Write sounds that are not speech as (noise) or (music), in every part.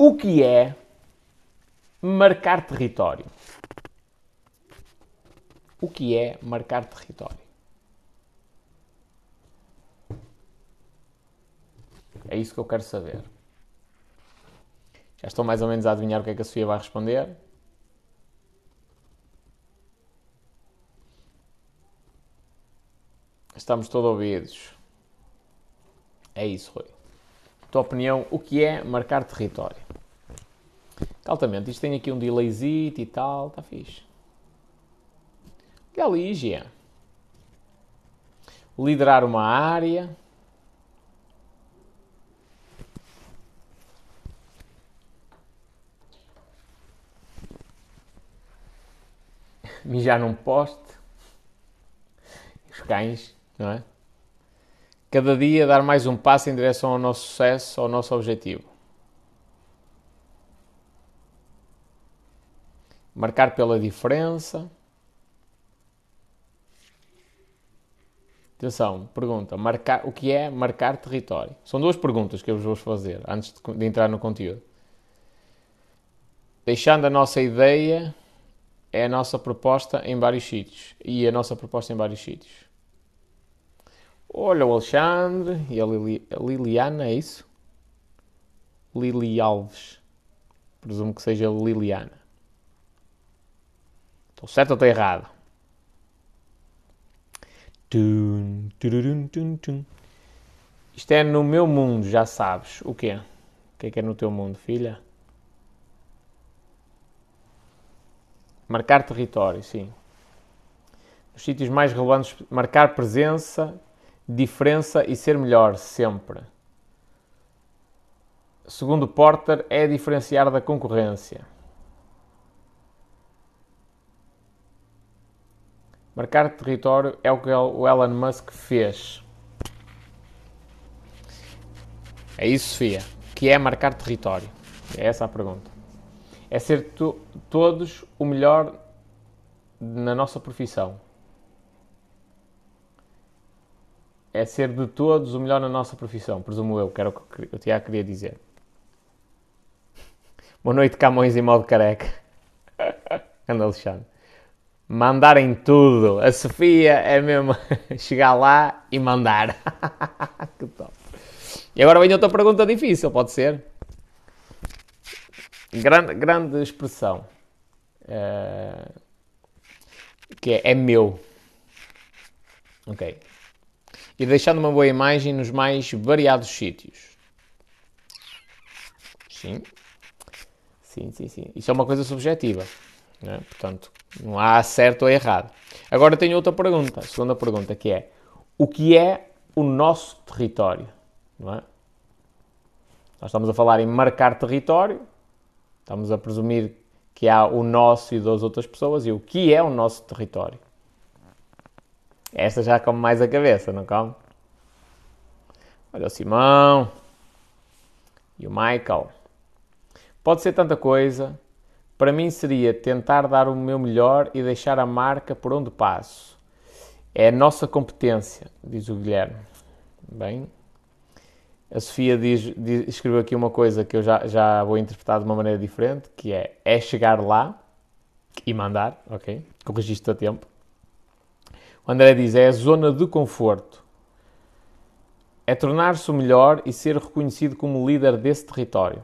O que é marcar território? O que é marcar território? É isso que eu quero saber. Já estou mais ou menos a adivinhar o que é que a Sofia vai responder. Estamos todos ouvidos. É isso, Rui. Tua opinião, o que é marcar território? Altamente, isto tem aqui um delayzito e tal, está fixe. Galígia. Liderar uma área. (laughs) Mijar num poste. Os cães, não é? Cada dia dar mais um passo em direção ao nosso sucesso, ao nosso objetivo. Marcar pela diferença. Atenção, pergunta: marcar, o que é marcar território? São duas perguntas que eu vos vou fazer antes de, de entrar no conteúdo. Deixando a nossa ideia, é a nossa proposta em vários sítios. E a nossa proposta em vários sítios. Olha o Alexandre e a, Lili, a Liliana, é isso? Lili Alves. Presumo que seja Liliana. Estou certo ou estou errado? Tum, tururum, tum, tum. Isto é no meu mundo, já sabes. O quê? O que é que é no teu mundo, filha? Marcar território, sim. Nos sítios mais relevantes, marcar presença, diferença e ser melhor, sempre. Segundo Porter, é diferenciar da concorrência. Marcar território é o que o Elon Musk fez. É isso, Sofia. O que é marcar território? É essa a pergunta. É ser to todos o melhor na nossa profissão. É ser de todos o melhor na nossa profissão, presumo eu, que era o que eu tinha queria dizer. Boa noite, Camões em modo careca. (laughs) Anda, Alexandre mandar em tudo. A Sofia é mesmo (laughs) chegar lá e mandar. (laughs) que top. E agora vem outra pergunta difícil, pode ser? Grande, grande expressão. Uh, que é, é meu. Ok. E deixando uma boa imagem nos mais variados sítios. Sim. Sim, sim, sim. Isso é uma coisa subjetiva. Né? Portanto, não há certo ou errado. Agora tenho outra pergunta, a segunda pergunta, que é: o que é o nosso território? Não é? Nós estamos a falar em marcar território, estamos a presumir que há o nosso e das outras pessoas, e o que é o nosso território? Esta já come mais a cabeça, não come? Olha o Simão e o Michael. Pode ser tanta coisa, para mim seria tentar dar o meu melhor e deixar a marca por onde passo. É a nossa competência, diz o Guilherme. Bem, a Sofia diz, diz, escreveu aqui uma coisa que eu já, já vou interpretar de uma maneira diferente, que é, é chegar lá e mandar, ok? Corrigiste a tempo. O André diz, é a zona de conforto. É tornar-se o melhor e ser reconhecido como líder desse território.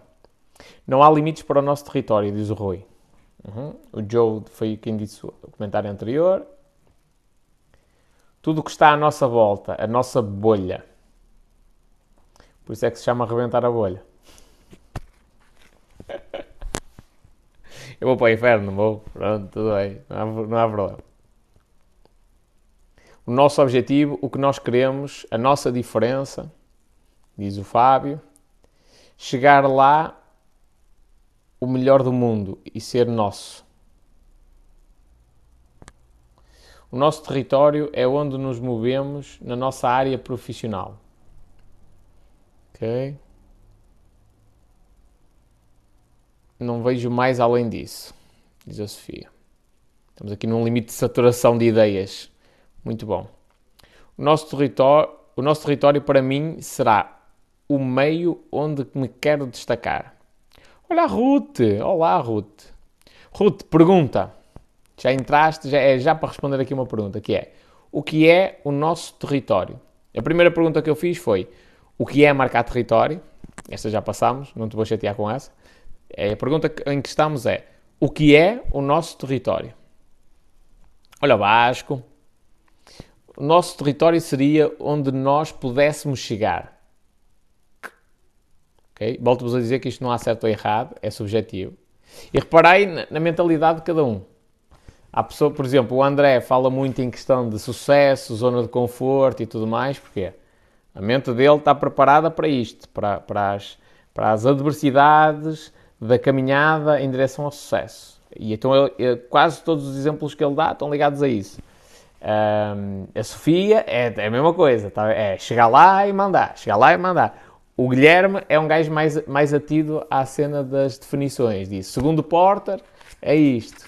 Não há limites para o nosso território, diz o Rui. Uhum. O Joe foi quem disse o comentário anterior. Tudo o que está à nossa volta, a nossa bolha. Por isso é que se chama arrebentar a bolha. (laughs) Eu vou para o inferno, vou. Pronto, tudo bem. Não há, não há problema. O nosso objetivo, o que nós queremos, a nossa diferença, diz o Fábio, chegar lá o melhor do mundo e ser nosso. O nosso território é onde nos movemos na nossa área profissional. Ok? Não vejo mais além disso, diz a Sofia. Estamos aqui num limite de saturação de ideias. Muito bom. O nosso território, o nosso território para mim será o meio onde me quero destacar. A Ruth. Olá, Ruth. Ruth, pergunta. Já entraste, já, é já para responder aqui uma pergunta, que é, o que é o nosso território? A primeira pergunta que eu fiz foi, o que é marcar território? Esta já passámos, não te vou chatear com essa. É, a pergunta em que estamos é, o que é o nosso território? Olha, Vasco, o nosso território seria onde nós pudéssemos chegar. Okay? Volto-vos a dizer que isto não há certo ou errado, é subjetivo. E reparei na, mentalidade de cada um. Há pessoa, por exemplo, o André fala muito em questão de sucesso, zona de conforto e tudo mais, porque a mente dele está preparada para isto, para, para, as, para as adversidades da caminhada em direção ao sucesso. E então ele, quase todos os exemplos que ele dá estão ligados a isso. Um, a Sofia é, é, a mesma coisa, tá? é chegar lá e mandar, chegar lá e mandar. O Guilherme é um gajo mais, mais atido à cena das definições. Diz, segundo Porter, é isto.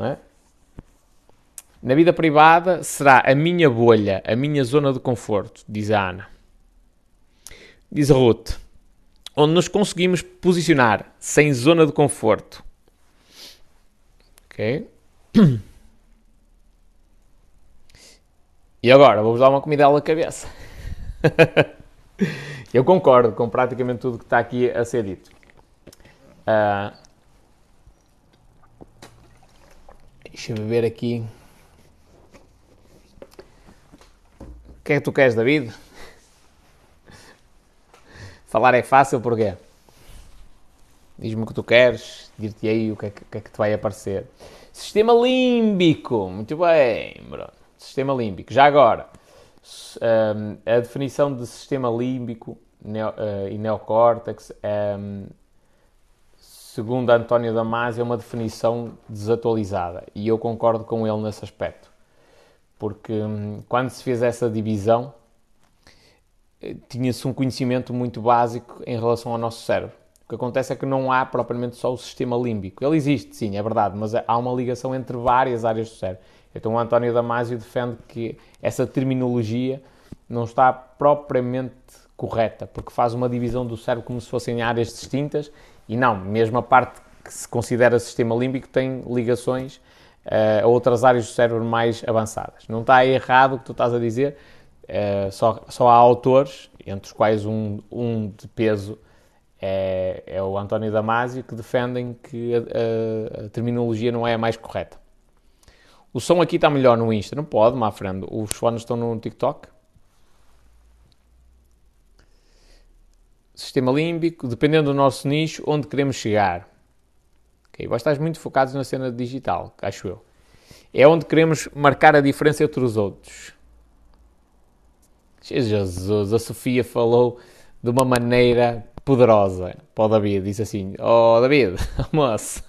É? Na vida privada será a minha bolha, a minha zona de conforto, diz a Ana. Diz a Ruth, onde nos conseguimos posicionar sem zona de conforto. Ok? (clears throat) E agora, vou-vos dar uma comida à cabeça. (laughs) Eu concordo com praticamente tudo que está aqui a ser dito. Uh, deixa eu ver aqui. O que é que tu queres, David? (laughs) Falar é fácil, porquê? Diz-me o que tu queres, dir-te aí o que, é que, que é que te vai aparecer. Sistema límbico, muito bem, Bruno. Sistema límbico. Já agora, um, a definição de sistema límbico uh, e neocórtex, um, segundo António Damasio, é uma definição desatualizada e eu concordo com ele nesse aspecto. Porque um, quando se fez essa divisão, eh, tinha-se um conhecimento muito básico em relação ao nosso cérebro. O que acontece é que não há propriamente só o sistema límbico. Ele existe, sim, é verdade, mas há uma ligação entre várias áreas do cérebro. Então o António Damasio defende que essa terminologia não está propriamente correta, porque faz uma divisão do cérebro como se fossem áreas distintas e não, mesmo a parte que se considera sistema límbico tem ligações uh, a outras áreas do cérebro mais avançadas. Não está errado o que tu estás a dizer, uh, só, só há autores, entre os quais um, um de peso é, é o António Damasio, que defendem que a, a, a terminologia não é a mais correta. O som aqui está melhor no Insta. Não pode, má frente. Os fones estão no TikTok. Sistema límbico, dependendo do nosso nicho, onde queremos chegar. Ok, vós estás muito focados na cena digital, acho eu. É onde queremos marcar a diferença entre os outros. Jesus, a Sofia falou de uma maneira poderosa para o David. Disse assim: Oh, David, (laughs) moço,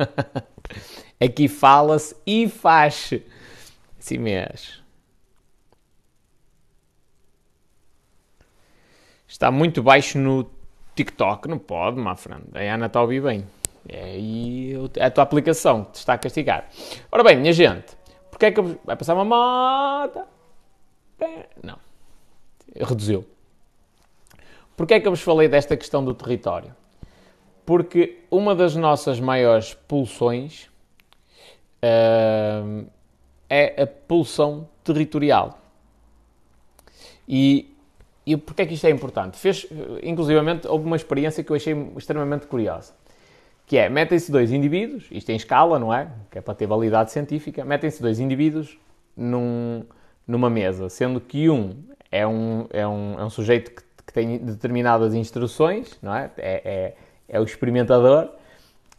(laughs) aqui fala-se e faz. Assim mesmo. Está muito baixo no TikTok. Não pode, my friend. A Ana está a ouvir bem. É a tua aplicação que te está a castigar. Ora bem, minha gente, porque é que vai passar uma moto? Não. Reduziu. Porquê é que eu vos falei desta questão do território? Porque uma das nossas maiores pulsões uh, é a pulsão territorial. E, e porquê é que isto é importante? Fez, inclusivamente, houve uma experiência que eu achei extremamente curiosa. Que é, metem-se dois indivíduos, isto em escala, não é? Que é para ter validade científica, metem-se dois indivíduos num, numa mesa, sendo que um é um, é um, é um sujeito que que tem determinadas instruções, não é? É, é, é o experimentador,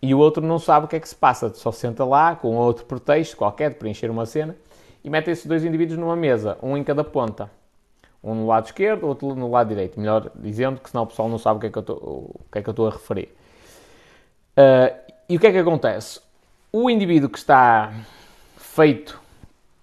e o outro não sabe o que é que se passa, só senta lá com outro pretexto qualquer de preencher uma cena e mete esses dois indivíduos numa mesa, um em cada ponta. Um no lado esquerdo, outro no lado direito. Melhor dizendo, que senão o pessoal não sabe o que é que eu estou, o que é que eu estou a referir. Uh, e o que é que acontece? O indivíduo que está feito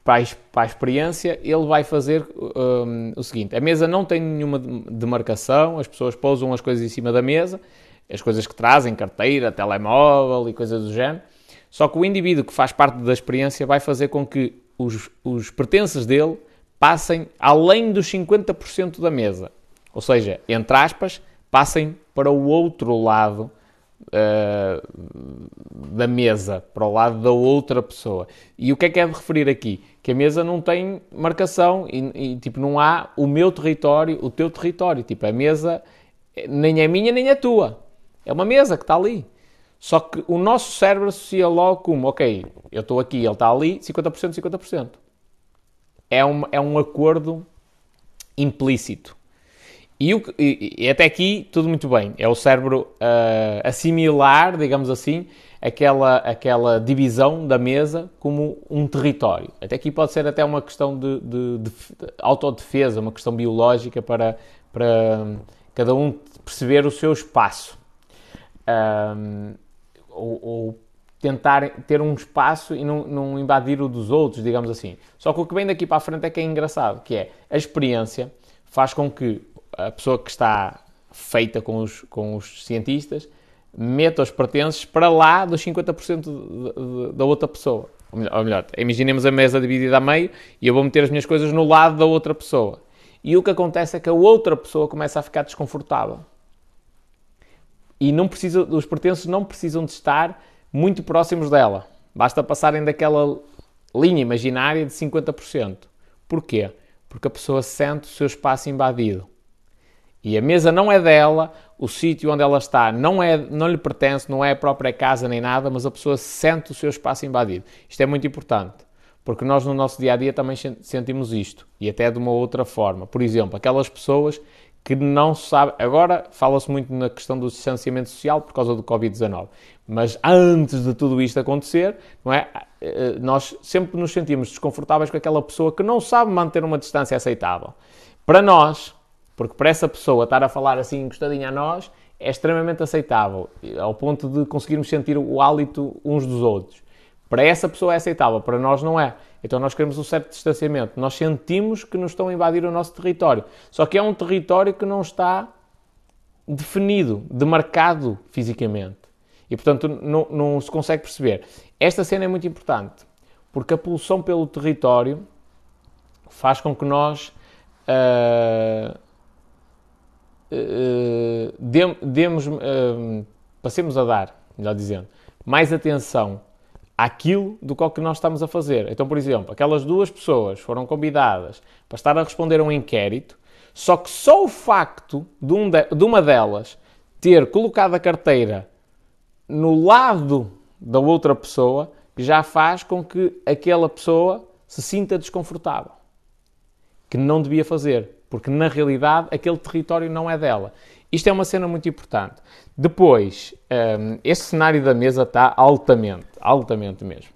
para a, experiência, ele vai fazer um, o seguinte: a mesa não tem nenhuma demarcação, as pessoas pousam as coisas em cima da mesa, as coisas que trazem, carteira, telemóvel e coisas do género. Só que o indivíduo que faz parte da experiência vai fazer com que os, os pertences dele passem além dos 50% da mesa. Ou seja, entre aspas, passem para o outro lado uh, da mesa, para o lado da outra pessoa. E o que é que é de referir aqui? Que a mesa não tem marcação e, e, tipo, não há o meu território, o teu território. Tipo, a mesa nem é minha nem é tua. É uma mesa que está ali. Só que o nosso cérebro associa logo como, ok, eu estou aqui, ele está ali, 50%, 50%. É um, é um acordo implícito. E, o, e, e, até aqui tudo muito bem. É o cérebro uh, assimilar, digamos assim, aquela, aquela divisão da mesa como um território. Até aqui pode ser até uma questão de, de, de autodefesa, uma questão biológica para, para cada um perceber o seu espaço. Um, ou, ou, tentar ter um espaço e não, não invadir o dos outros, digamos assim. Só que o que vem daqui para a frente é que é engraçado, que é a experiência faz com que a pessoa que está feita com os, com os cientistas meta os pertences para lá dos 50% de, de, da outra pessoa. Ou melhor, ou melhor, imaginemos a mesa dividida a meio e eu vou meter as minhas coisas no lado da outra pessoa. E o que acontece é que a outra pessoa começa a ficar desconfortável. E não precisa, os pertences não precisam de estar muito próximos dela. Basta passarem daquela linha imaginária de 50%. Porquê? Porque a pessoa sente o seu espaço invadido. E a mesa não é dela, o sítio onde ela está não, é, não lhe pertence, não é a própria casa nem nada, mas a pessoa sente o seu espaço invadido. Isto é muito importante, porque nós no nosso dia a dia também sentimos isto, e até de uma outra forma. Por exemplo, aquelas pessoas que não sabem. Agora fala-se muito na questão do distanciamento social por causa do Covid-19, mas antes de tudo isto acontecer, não é? Eh, nós sempre nos sentimos desconfortáveis com aquela pessoa que não sabe manter uma distância aceitável. Para nós, porque para essa pessoa estar a falar assim encostadinha a nós é extremamente aceitável, ao ponto de conseguirmos sentir o hálito uns dos outros. Para essa pessoa é aceitável, para nós não é. Então nós queremos um certo distanciamento. Nós sentimos que nos estão a invadir o nosso território. Só que é um território que não está definido, demarcado fisicamente. E portanto não, não se consegue perceber. Esta cena é muito importante, porque a pulsão pelo território faz com que nós uh, uh, demos, uh, passemos a dar, melhor dizendo, mais atenção àquilo do que que nós estamos a fazer. Então, por exemplo, aquelas duas pessoas foram convidadas para estar a responder a um inquérito, só que só o facto de, um de, de uma delas ter colocado a carteira no lado da outra pessoa já faz com que aquela pessoa se sinta desconfortável. Que não devia fazer porque na realidade aquele território não é dela. Isto é uma cena muito importante. Depois, um, este cenário da mesa está altamente, altamente mesmo.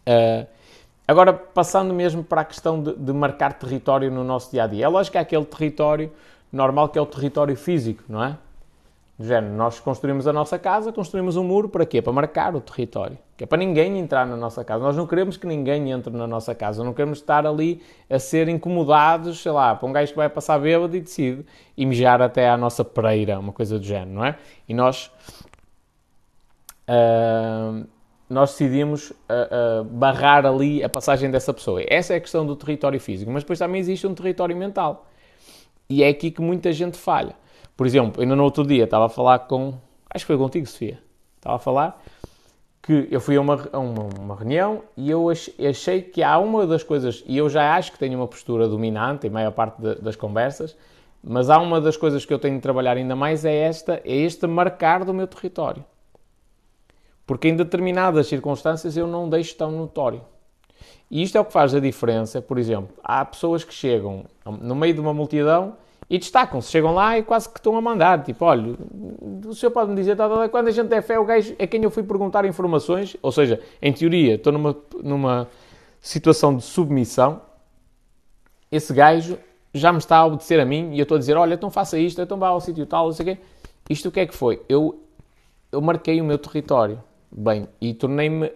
Uh, agora, passando mesmo para a questão de, de, marcar território no nosso dia a dia. É lógico que há aquele território normal que é o território físico, não é? Do género, nós construímos a nossa casa, construímos um muro para quê? Para marcar o território. Que é para ninguém entrar na nossa casa. Nós não queremos que ninguém entre na nossa casa. Não queremos estar ali a ser incomodados, sei lá, para um gajo que vai passar bêbado e decide e mijar até à nossa pereira, uma coisa do género, não é? E nós... Uh, nós decidimos uh, uh, barrar ali a passagem dessa pessoa. Essa é a questão do território físico. Mas depois também existe um território mental. E é aqui que muita gente falha. Por exemplo, ainda no outro dia estava a falar com. Acho que foi contigo, Sofia. Estava a falar que eu fui a uma, a uma, uma reunião e eu achei que há uma das coisas, e eu já acho que tenho uma postura dominante em maior parte de, das conversas, mas há uma das coisas que eu tenho de trabalhar ainda mais é esta, é este marcar do meu território. Porque em determinadas circunstâncias eu não deixo tão notório. E isto é o que faz a diferença, por exemplo, há pessoas que chegam no meio de uma multidão e destacam-se, chegam lá e quase que estão a mandar, tipo, olha, o senhor pode me dizer, tá, tá, tá, quando a gente é fé, o gajo é quem eu fui perguntar informações, ou seja, em teoria, estou numa, numa situação de submissão, esse gajo já me está a obedecer a mim e eu estou a dizer, olha, então faça isto, então vá ao sítio tal, não sei o quê. Isto o que é que foi? Eu, eu marquei o meu território, bem, e tornei-me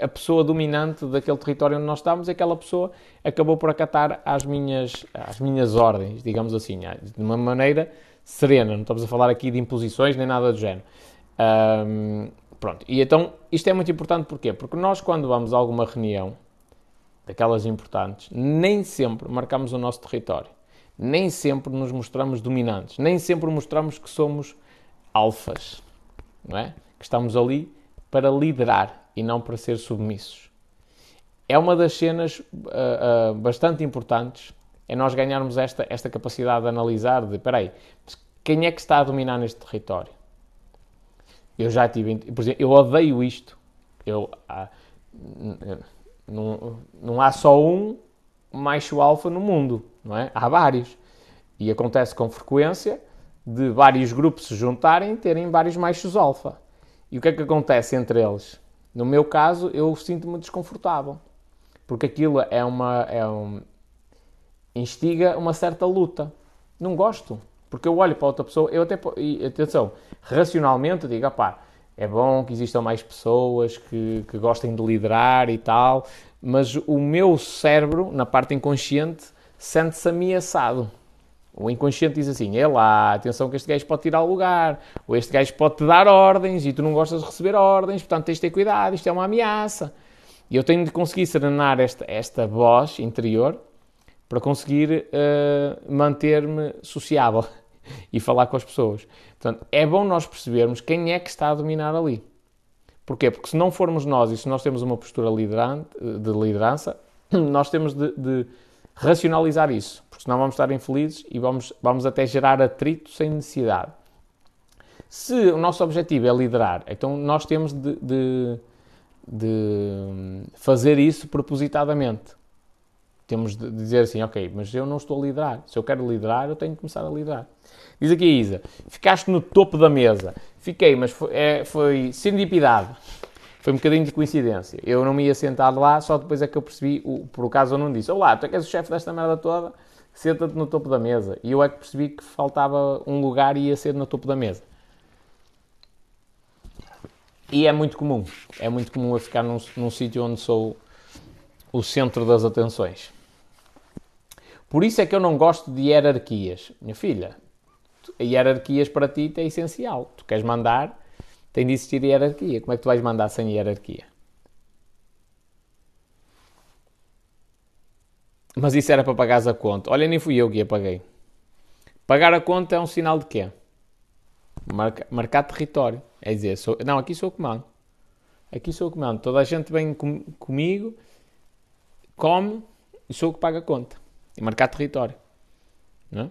a pessoa dominante daquele território onde nós estamos, aquela pessoa acabou por acatar às minhas, às minhas ordens, digamos assim, de uma maneira serena. Não estamos a falar aqui de imposições nem nada do género. Um, pronto, e então isto é muito importante porquê? Porque nós, quando vamos a alguma reunião, daquelas importantes, nem sempre marcamos o nosso território. Nem sempre nos mostramos dominantes. Nem sempre mostramos que somos alfas. não é? Que estamos ali para liderar e não para ser submissos. É uma das cenas uh, uh, bastante importantes, é nós ganharmos esta, esta capacidade de analisar, de, espera aí, quem é que está a dominar neste território? Eu já tive, por exemplo, eu odeio isto. Eu, ah, não, não há só um macho alfa no mundo, não é? Há vários. E acontece com frequência de vários grupos se juntarem e terem vários machos alfa. E o que é que acontece entre eles? No meu caso, eu sinto-me desconfortável. Porque aquilo é uma. É um, instiga uma certa luta. Não gosto. Porque eu olho para outra pessoa, eu até. E, atenção, racionalmente digo, pá, é bom que existam mais pessoas que, que gostem de liderar e tal, mas o meu cérebro, na parte inconsciente, sente-se ameaçado. O inconsciente diz assim: é lá, atenção que este gajo pode tirar o lugar, ou este gajo pode te dar ordens e tu não gostas de receber ordens, portanto tens de ter cuidado, isto é uma ameaça. E eu tenho de conseguir serenar esta, esta voz interior para conseguir uh, manter-me sociável (laughs) e falar com as pessoas. Portanto, é bom nós percebermos quem é que está a dominar ali. Porquê? Porque se não formos nós e se nós temos uma postura de liderança, (clears throat) nós temos de, de racionalizar isso, porque senão vamos estar infelizes e vamos, vamos até gerar atrito sem necessidade. Se o nosso objetivo é liderar, então nós temos de, de, de fazer isso propositadamente. Temos de dizer assim, ok, mas eu não estou a liderar. Se eu quero liderar, eu tenho que começar a liderar. Diz aqui a Isa, ficaste no topo da mesa. Fiquei, mas foi, é, foi serendipidade. Foi um bocadinho de coincidência. Eu não me ia sentar lá, só depois é que eu percebi, o, por acaso eu não disse, olá, tu é que és o chefe desta merda toda, senta-te no topo da mesa. E eu é que percebi que faltava um lugar e ia ser no topo da mesa. E é muito comum, é muito comum eu ficar num, num sítio onde sou o centro das atenções. Por isso é que eu não gosto de hierarquias. Minha filha, hierarquias para ti é essencial. Tu queres mandar, tem de existir hierarquia. Como é que tu vais mandar sem hierarquia? Mas isso era para pagares a conta. Olha, nem fui eu que a paguei. Pagar a conta é um sinal de quê? Marca, marcar território. É dizer, sou, não, aqui sou o comando. Aqui sou o comando. Toda a gente vem com, comigo, come e sou o que paga a conta e marcar território. Não é?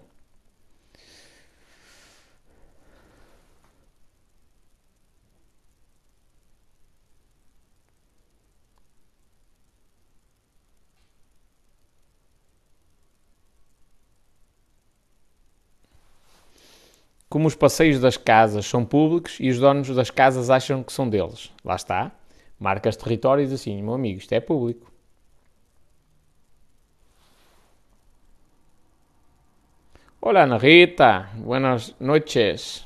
Como os passeios das casas são públicos e os donos das casas acham que são deles. Lá está. Marcas territórios assim, meu amigo, isto é público. Hola Ana Rita, buenas noches.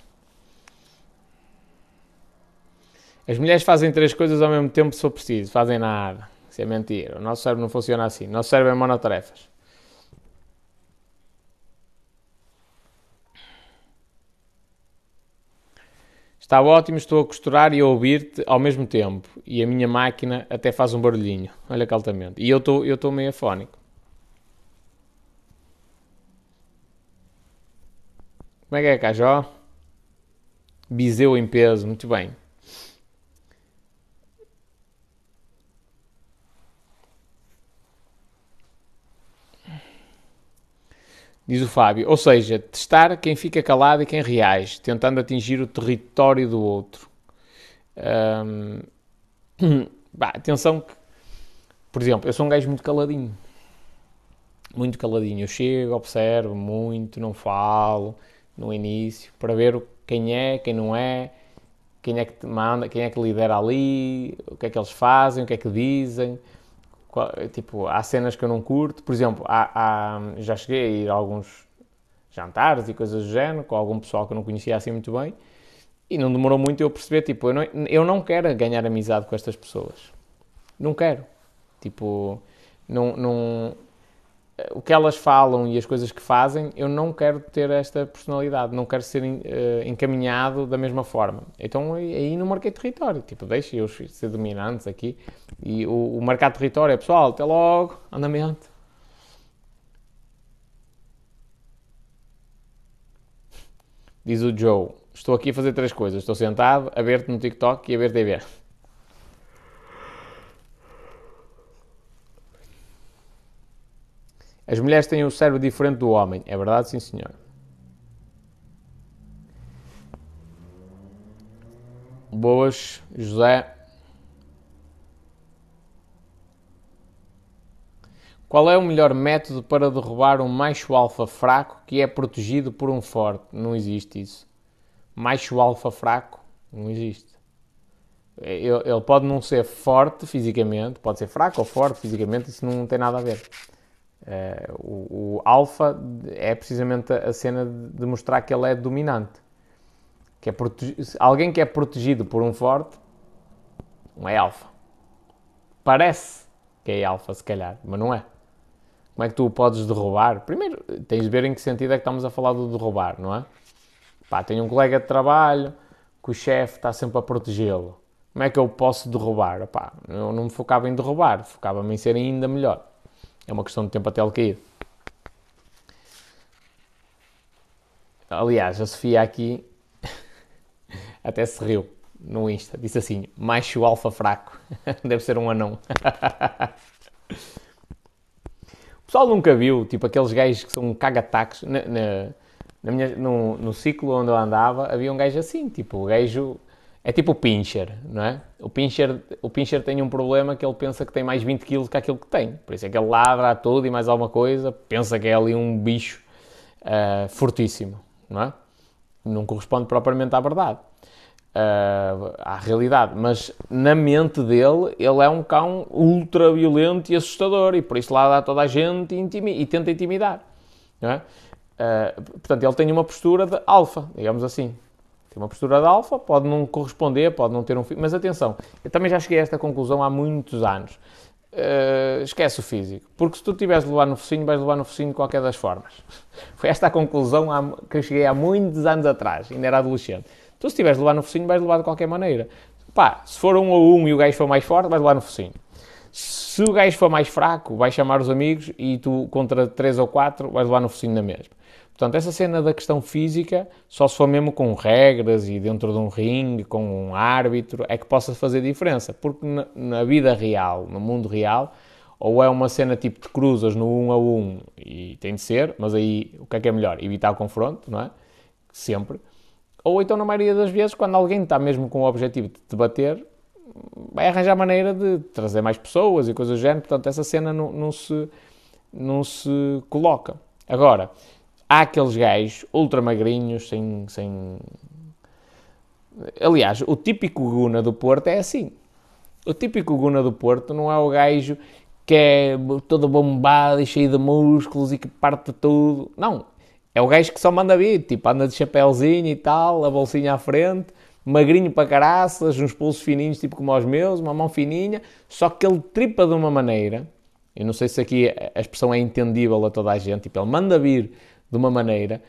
As mulheres fazem três coisas ao mesmo tempo se for preciso, fazem nada. Isso é mentira. O nosso cérebro não funciona assim. O nosso cérebro é monotarefas. Está ótimo, estou a costurar e a ouvir-te ao mesmo tempo. E a minha máquina até faz um barulhinho. Olha que altamente. E eu estou eu meio afónico. Como é que é, Cajó? Biseu em peso, muito bem. Diz o Fábio. Ou seja, testar quem fica calado e quem reage, tentando atingir o território do outro. (clears throat) bah, atenção que, por exemplo, eu sou um gajo muito caladinho. Muito caladinho. Eu chego, observo muito, não falo no início, para ver quem é, quem não é, quem é que manda, quem é que lidera ali, o que é que eles fazem, o que é que dizem. Tipo, há cenas que eu não curto. Por exemplo, há, há, já cheguei a ir a alguns jantares e coisas do género com algum pessoal que eu não conhecia assim muito bem e não demorou muito eu perceber, tipo, eu não, eu não quero ganhar amizade com estas pessoas. Não quero. Tipo, não, não, o que elas falam e as coisas que fazem, eu não quero ter esta personalidade, não quero ser uh, encaminhado da mesma forma. Então aí não marquei território, tipo, deixa eu ser dominantes aqui. E o, o marcar território é pessoal, até logo, andamento. Diz o Joe, estou aqui a fazer três coisas. Estou sentado a ver-te no TikTok e a ver TV. As mulheres têm um cérebro diferente do homem. É verdade, sim, senhor. Boas, José. Qual é o melhor método para derrubar um macho alfa fraco que é protegido por um forte? Não existe isso. Macho alfa fraco? Não existe. Ele pode não ser forte fisicamente, pode ser fraco ou forte fisicamente, isso não tem nada a ver. Uh, o, o alfa é precisamente a cena de mostrar que ele é dominante. Que é alguém que é protegido por um forte não é alfa. Parece que é alfa, se calhar, mas não é. Como é que tu o podes derrubar? Primeiro, tens de ver em que sentido é que estamos a falar do derrubar, não é? Pá, tenho um colega de trabalho que o chefe está sempre a protegê-lo. Como é que eu posso derrubar? Pá, eu não me focava em derrubar, focava-me em ser ainda melhor. É uma questão de tempo até ele cair. Aliás, a Sofia aqui (laughs) até se riu no Insta. Disse assim: macho alfa fraco. (laughs) Deve ser um anão. pessoal nunca viu, tipo, aqueles gajos que são cagataques. Na, na, na minha, no, no, ciclo onde eu andava, havia um gajo assim, tipo, o gajo é tipo o pincher, não é? O pincher, o pincher tem um problema que ele pensa que tem mais 20 kg que aquilo que tem. Por isso é que ele ladra a tudo e mais alguma coisa, pensa que é ali um bicho uh, fortíssimo, não é? Não corresponde propriamente à verdade uh, à realidade, mas na mente dele, ele é um cão ultra violento e assustador e por isso lá dá toda a gente e, e tenta intimidar. É? Uh, portanto, ele tem uma postura de alfa, digamos assim. Tem uma postura de alfa, pode não corresponder, pode não ter um filho, mas atenção, eu também já cheguei a esta conclusão há muitos anos. Uh, esquece o físico, porque se tu tiveres de levar no focinho, vais levar no focinho de qualquer das formas. (laughs) Foi esta a conclusão que eu cheguei há muitos anos atrás, ainda era adolescente. Tu, se tiveres de levar no focinho, vais levar de qualquer maneira. Pá, se for um a um e o gajo for mais forte, vais levar no focinho. Se o gajo for mais fraco, vais chamar os amigos e tu, contra três ou quatro, vais levar no focinho na mesma. Portanto, essa cena da questão física, só se for mesmo com regras e dentro de um ringue, com um árbitro, é que possa fazer diferença. Porque na, vida real, no mundo real, ou é uma cena tipo de cruzas no 1 um a 1 um, e tem de ser, mas aí o que é que é melhor? Evitar o confronto, não é? Sempre. Ou então, na maioria das vezes, quando alguém está mesmo com o objetivo de te bater, vai arranjar maneira de trazer mais pessoas e coisas do género. Portanto, essa cena não, não, se, não se coloca. Agora, há aqueles gajos ultra magrinhos, sem, sem. Aliás, o típico Guna do Porto é assim. O típico Guna do Porto não é o gajo que é todo bombado e cheio de músculos e que parte tudo. Não. É o gajo que só manda vir, tipo, anda de chapéuzinho e tal, a bolsinha à frente, magrinho para caraças, uns pulsos fininhos, tipo como os meus, uma mão fininha, só que ele tripa de uma maneira, eu não sei se aqui a expressão é entendível a toda a gente, tipo, ele manda vir de uma maneira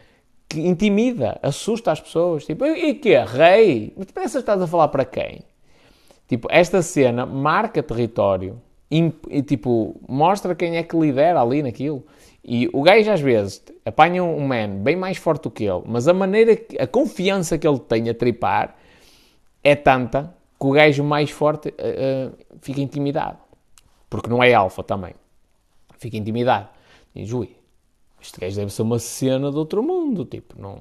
que intimida, assusta as pessoas, tipo, e que é? Rei? Mas pensas que estás a falar para quem? Tipo, esta cena marca território, e, tipo, mostra quem é que lidera ali naquilo. E o gajo às vezes apanha um man bem mais forte do que ele, mas a maneira, a confiança que ele tem a tripar é tanta que o gajo mais forte uh, uh, fica intimidado. Porque não é alfa também. Fica intimidado. Diz, ui, este gajo deve ser uma cena de outro mundo. Tipo, não,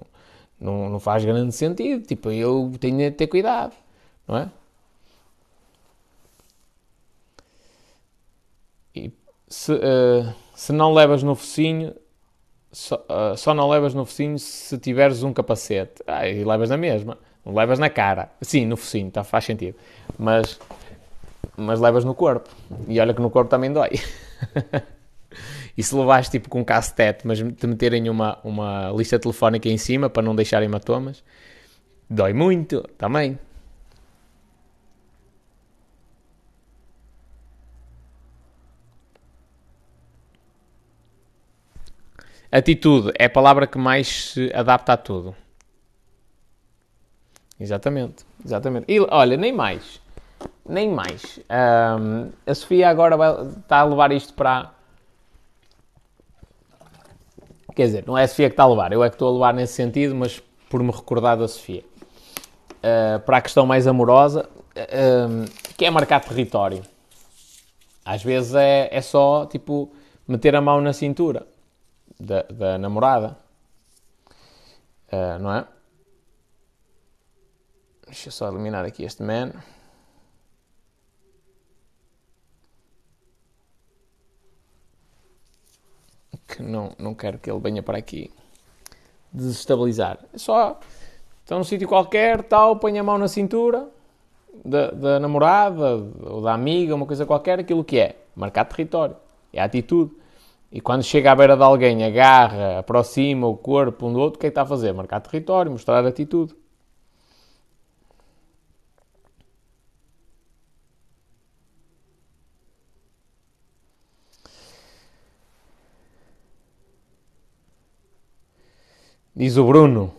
não, não faz grande sentido. Tipo, eu tenho de ter cuidado. Não é? E se... Uh, se não levas no focinho, só, uh, só, não levas no focinho se tiveres um capacete. Ah, e levas na mesma. Não levas na cara. Sim, no focinho, tá, faz sentido. Mas, mas levas no corpo. E olha que no corpo também dói. (laughs) e se levares tipo com um cacetete, mas te meterem uma, uma lista telefónica em cima para não deixarem hematomas, dói muito também. Atitude é a palavra que mais se adapta a tudo. Exatamente, exatamente. E olha, nem mais. Nem mais. Um, a Sofia agora vai, está a levar isto para. Quer dizer, não é a Sofia que está a levar, eu é que estou a levar nesse sentido, mas por me recordar da Sofia. uh, para a questão mais amorosa, uh, que é marcar território. Às vezes é, é só, tipo, meter a mão na cintura da, da namorada. Uh, não é? Deixa eu só eliminar aqui este man. Que não, não quero que ele venha para aqui desestabilizar. É só estão num sítio qualquer, tal, põe a mão na cintura da, da namorada ou da amiga, uma coisa qualquer, aquilo que é marcar território, é a atitude. E quando chega à beira de alguém, agarra, aproxima o corpo um do outro, o que é que está a fazer? Marcar território, mostrar atitude. Diz o Bruno.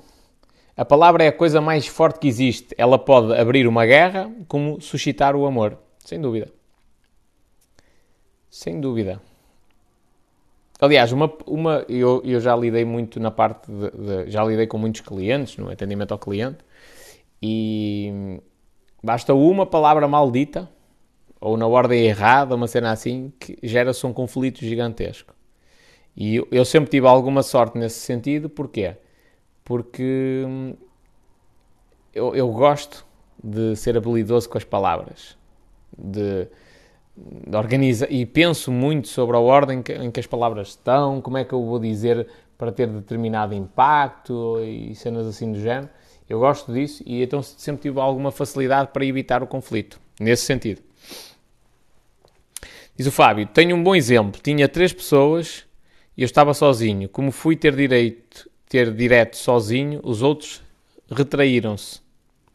A palavra é a coisa mais forte que existe. Ela pode abrir uma guerra, como suscitar o amor. Sem dúvida. Sem dúvida. Aliás, uma, uma, eu, eu já lidei muito na parte de, de, Já lidei com muitos clientes, no atendimento ao cliente, e basta uma palavra maldita, ou na ordem errada, uma cena assim, que gera-se um conflito gigantesco. E eu, eu sempre tive alguma sorte nesse sentido, porquê? Porque hum, eu, eu gosto de ser habilidoso com as palavras, de organiza e penso muito sobre a ordem em que as palavras estão, como é que eu vou dizer para ter determinado impacto e cenas assim do género. Eu gosto disso e então sempre tive alguma facilidade para evitar o conflito, nesse sentido. Diz o Fábio: Tenho um bom exemplo. Tinha três pessoas e eu estava sozinho. Como fui ter direito, ter direto sozinho, os outros retraíram-se.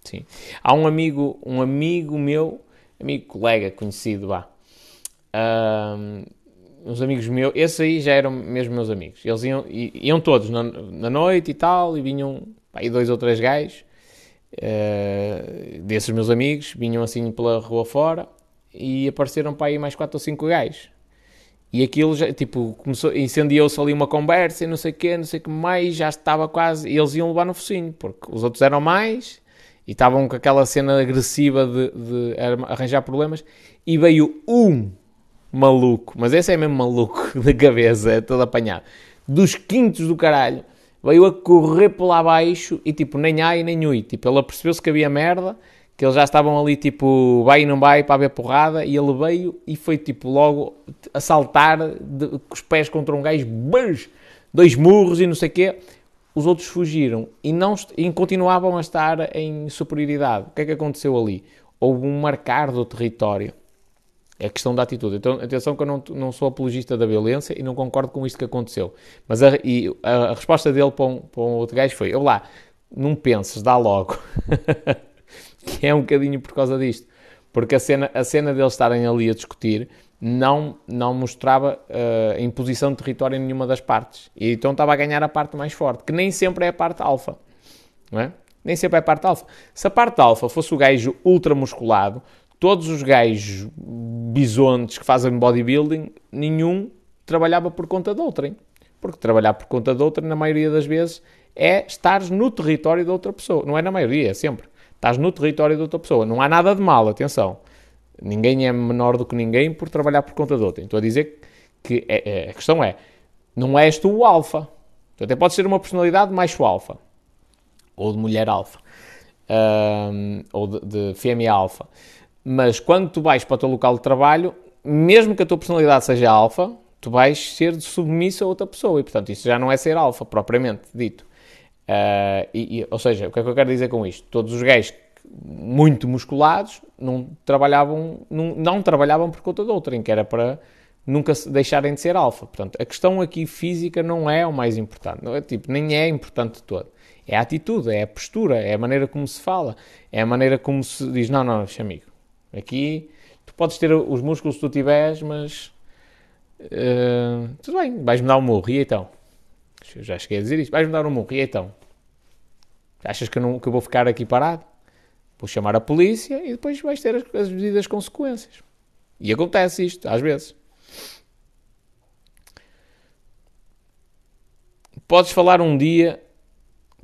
Sim. Há um amigo, um amigo meu amigo, colega, conhecido, vá. Um, uns amigos meus, esses aí já eram mesmo meus amigos. Eles iam, iam todos na, na noite e tal, e vinham aí dois ou três gajos, uh, desses meus amigos, vinham assim pela rua fora, e apareceram para aí mais quatro ou cinco gajos. E aquilo já, tipo, começou, incendiou-se ali uma conversa e não sei o quê, não sei o que mais, já estava quase, eles iam levar no focinho, porque os outros eram mais, e estavam com aquela cena agressiva de, de, arranjar problemas e veio um maluco, mas esse é mesmo maluco (laughs) da cabeça, é todo apanhado, dos quintos do caralho, veio a correr por lá abaixo e tipo, nem ai nem ui, tipo, ele percebeu-se que havia merda, que eles já estavam ali tipo, vai e não vai para haver porrada, e ele veio e foi tipo logo a saltar de, com os pés contra um gajo, dois murros e não sei o quê, os outros fugiram e, não, e continuavam a estar em superioridade. O que é que aconteceu ali? Houve um marcar do território. É questão da atitude. Então, atenção que eu não, não sou apologista da violência e não concordo com isto que aconteceu. Mas a, e a, a resposta dele para um, para um outro gajo foi: Eu lá, não penses, dá logo. (laughs) que é um bocadinho por causa disto. Porque a cena, a cena deles estarem ali a discutir não, não mostrava uh, imposição de território em nenhuma das partes. E então estava a ganhar a parte mais forte, que nem sempre é a parte alfa. Não é? Nem sempre é a parte alfa. Se a parte alfa fosse o gajo ultramusculado, todos os gajos bisontes que fazem bodybuilding, nenhum trabalhava por conta de outrem. Porque trabalhar por conta de outrem, na maioria das vezes, é estar no território de outra pessoa. Não é na maioria, é sempre. Estás no território de outra pessoa. Não há nada de mal, atenção. Ninguém é menor do que ninguém por trabalhar por conta de outra. Estou a dizer que é, é, a questão é, não és tu o alfa. Tu até podes ser uma personalidade macho alfa. Ou de mulher alfa. Um, ou de, de fêmea alfa. Mas quando tu vais para o teu local de trabalho, mesmo que a tua personalidade seja alfa, tu vais ser submisso a outra pessoa. E, portanto, isso já não é ser alfa, propriamente dito. Uh, e, e, ou seja, o que é que eu quero dizer com isto? Todos os gays muito musculados não trabalhavam, não, não trabalhavam por conta de outrem, que era para nunca deixarem de ser alfa. Portanto, a questão aqui física não é o mais importante, não é, tipo, nem é importante de todo. É a atitude, é a postura, é a maneira como se fala, é a maneira como se diz, não, não, amigo, aqui tu podes ter os músculos que tu tiveres, mas uh, tudo bem, vais-me dar um murro, e então? Eu já cheguei a dizer isto, vais-me dar um murro, e então? Achas que eu, não, que eu vou ficar aqui parado? Vou chamar a polícia e depois vais ter as, as devidas consequências. E acontece isto, às vezes. Podes falar um dia,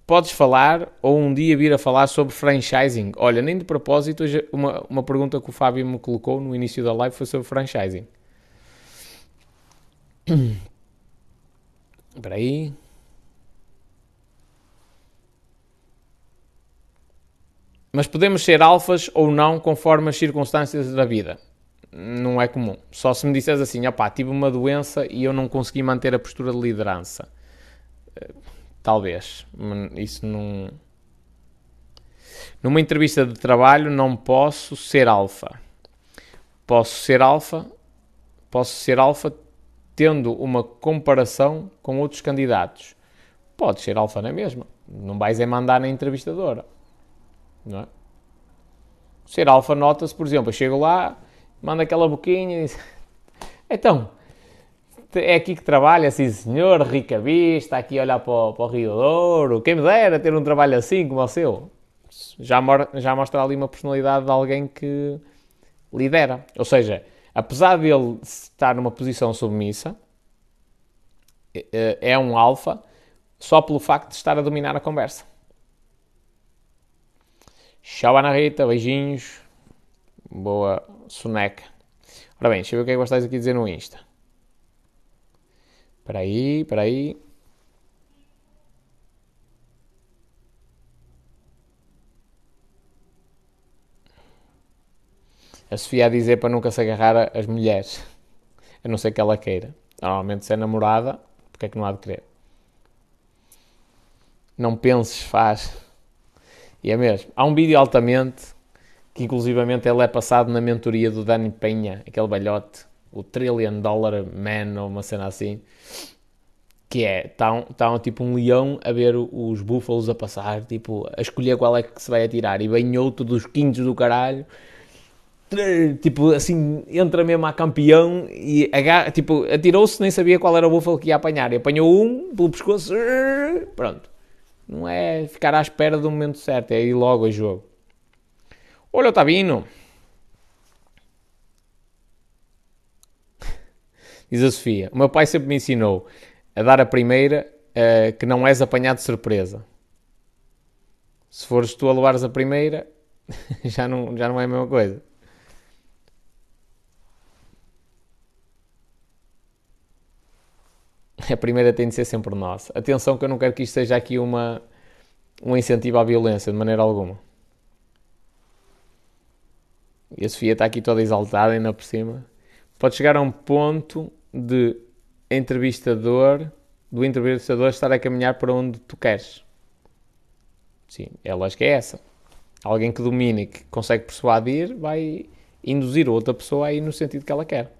podes falar ou um dia vir a falar sobre franchising? Olha, nem de propósito, uma, uma pergunta que o Fábio me colocou no início da live foi sobre franchising. Espera aí. Mas podemos ser alfas ou não conforme as circunstâncias da vida. Não é comum. Só se me disseres assim, opá, tive uma doença e eu não consegui manter a postura de liderança. Eh, talvez. Isso não... Numa entrevista de trabalho não posso ser alfa. Posso ser alfa, posso ser alfa tendo uma comparação com outros candidatos. Pode ser alfa na mesma. Não vais é mandar na entrevistadora. Não é? Ser alfa nota-se, por exemplo, eu chego lá, mando aquela boquinha e diz: (laughs) Então, é aqui que trabalha, sim senhor, rica vista, aqui olhar para o, para o Rio Douro. Quem me dera ter um trabalho assim como o seu. Já, já mostra ali uma personalidade de alguém que lidera. Ou seja, apesar de ele estar numa posição submissa, é, é um alfa só pelo facto de estar a dominar a conversa. Tchau, Ana Rita, beijinhos. Boa soneca. Ora bem, deixa eu ver o que é que vocês aqui dizer no Insta. Espera aí, espera aí. A Sofia a dizer para nunca se agarrar às mulheres. A não ser que ela queira. Normalmente se é namorada, porque é que não há de querer? Não penses, faz. E é mesmo. Há um vídeo altamente que inclusivamente ele é passado na mentoria do Dani Penha, aquele balhote, o Trillion Dollar Man ou uma cena assim, que é, está tá um, tipo um leão a ver os búfalos a passar, tipo, a escolher qual é que se vai atirar, e vem outro dos quintos do caralho, tipo, assim, entra mesmo a campeão e tipo, atirou-se, nem sabia qual era o búfalo que ia apanhar, e apanhou um pelo pescoço, pronto. Não é ficar à espera do momento certo, é ir logo a jogo. Olha, Otavino. (laughs) Diz a Sofia: O meu pai sempre me ensinou a dar a primeira uh, que não és apanhado de surpresa. Se fores tu a levares a primeira, (laughs) já não, já não é a mesma coisa. A primeira tem de ser sempre nossa. Atenção que eu não quero que isto seja aqui uma, um incentivo à violência, de maneira alguma. E a Sofia está aqui toda exaltada, ainda por cima. Pode chegar a um ponto de entrevistador, do entrevistador estar a caminhar para onde tu queres. Sim, a lógica é essa. Alguém que domine que consegue persuadir vai induzir outra pessoa a ir no sentido que ela quer.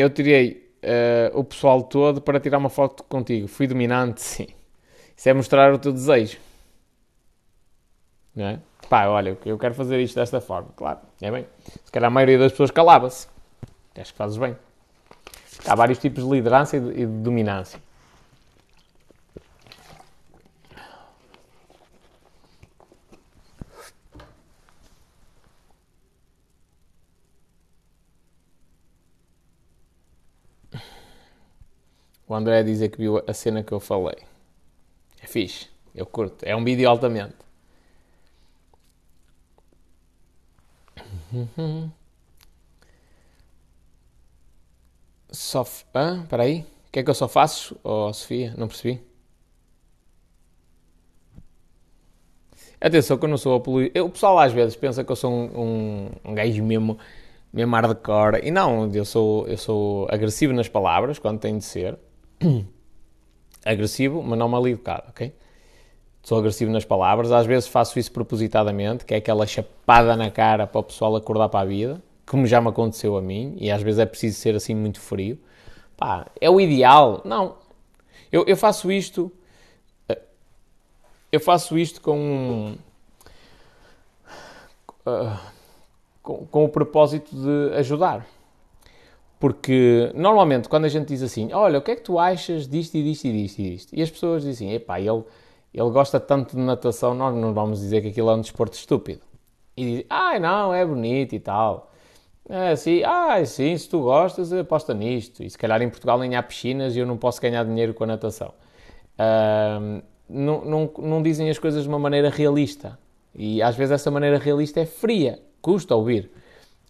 Eu tirei uh, o pessoal todo para tirar uma foto contigo. Fui dominante, (laughs) sim. Isso é mostrar o teu desejo. Não é? Pá, olha, eu quero fazer isto desta forma. Claro, é bem. Se calhar a maioria das pessoas calava-se. Acho que fazes bem. Há vários tipos de liderança e de, e de dominância. O André dizer que viu a cena que eu falei. É fixe. Eu curto. É um vídeo altamente. Só. Hã? Espera aí. O que é que eu só faço, oh, Sofia? Não percebi. Atenção que eu não sou apologia. O pessoal às vezes pensa que eu sou um, um, um gajo mesmo, mesmo hardcore. E não, eu sou, eu sou agressivo nas palavras, quando tem de ser. (clears throat) agressivo, mas não mal educado, ok? Sou agressivo nas palavras, às vezes faço isso propositadamente, que é aquela chapada na cara para o pessoal acordar para a vida, como já me aconteceu a mim, e às vezes é preciso ser assim muito frio. Pá, é o ideal? Não. Eu, eu faço isto. Eh, eu faço isto com. Uh, com, com o propósito de ajudar. Porque normalmente quando a gente diz assim, olha, o que é que tu achas disto e disto e disto e disto? E as pessoas dizem, epá, ele, ele gosta tanto de natação, nós não vamos dizer que aquilo é um desporto estúpido. E diz, ai não, é bonito e tal. É assim, ah, sim, se tu gostas, aposta nisto. E se calhar em Portugal nem há piscinas e eu não posso ganhar dinheiro com a natação. Não, não, não dizem as coisas de uma maneira realista. E às vezes essa maneira realista é fria, custa ouvir.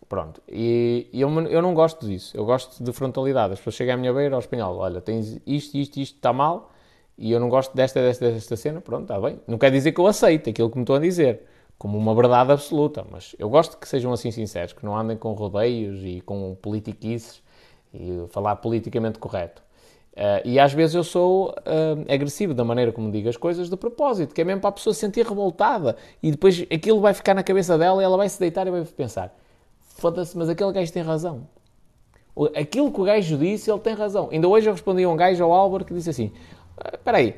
Pronto, e, eu, eu não gosto disso, eu gosto de frontalidade. As pessoas chegam à minha beira ao espanhol, olha, tens isto, isto, isto está mal, e eu não gosto desta, desta, desta cena, pronto, está bem. Não quer dizer que eu aceite aquilo que me estão a dizer, como uma verdade absoluta, mas eu gosto que sejam assim sinceros, que não andem com rodeios e com politiquices e falar politicamente correto. Uh, e às vezes eu sou uh, agressivo da maneira como digo as coisas de propósito, que é mesmo para a pessoa se sentir revoltada. E depois aquilo vai ficar na cabeça dela e ela vai se deitar e vai pensar: foda-se, mas aquele gajo tem razão. Aquilo que o gajo disse, ele tem razão. Ainda hoje eu respondi a um gajo ao Álvaro que disse assim: ah, espera aí,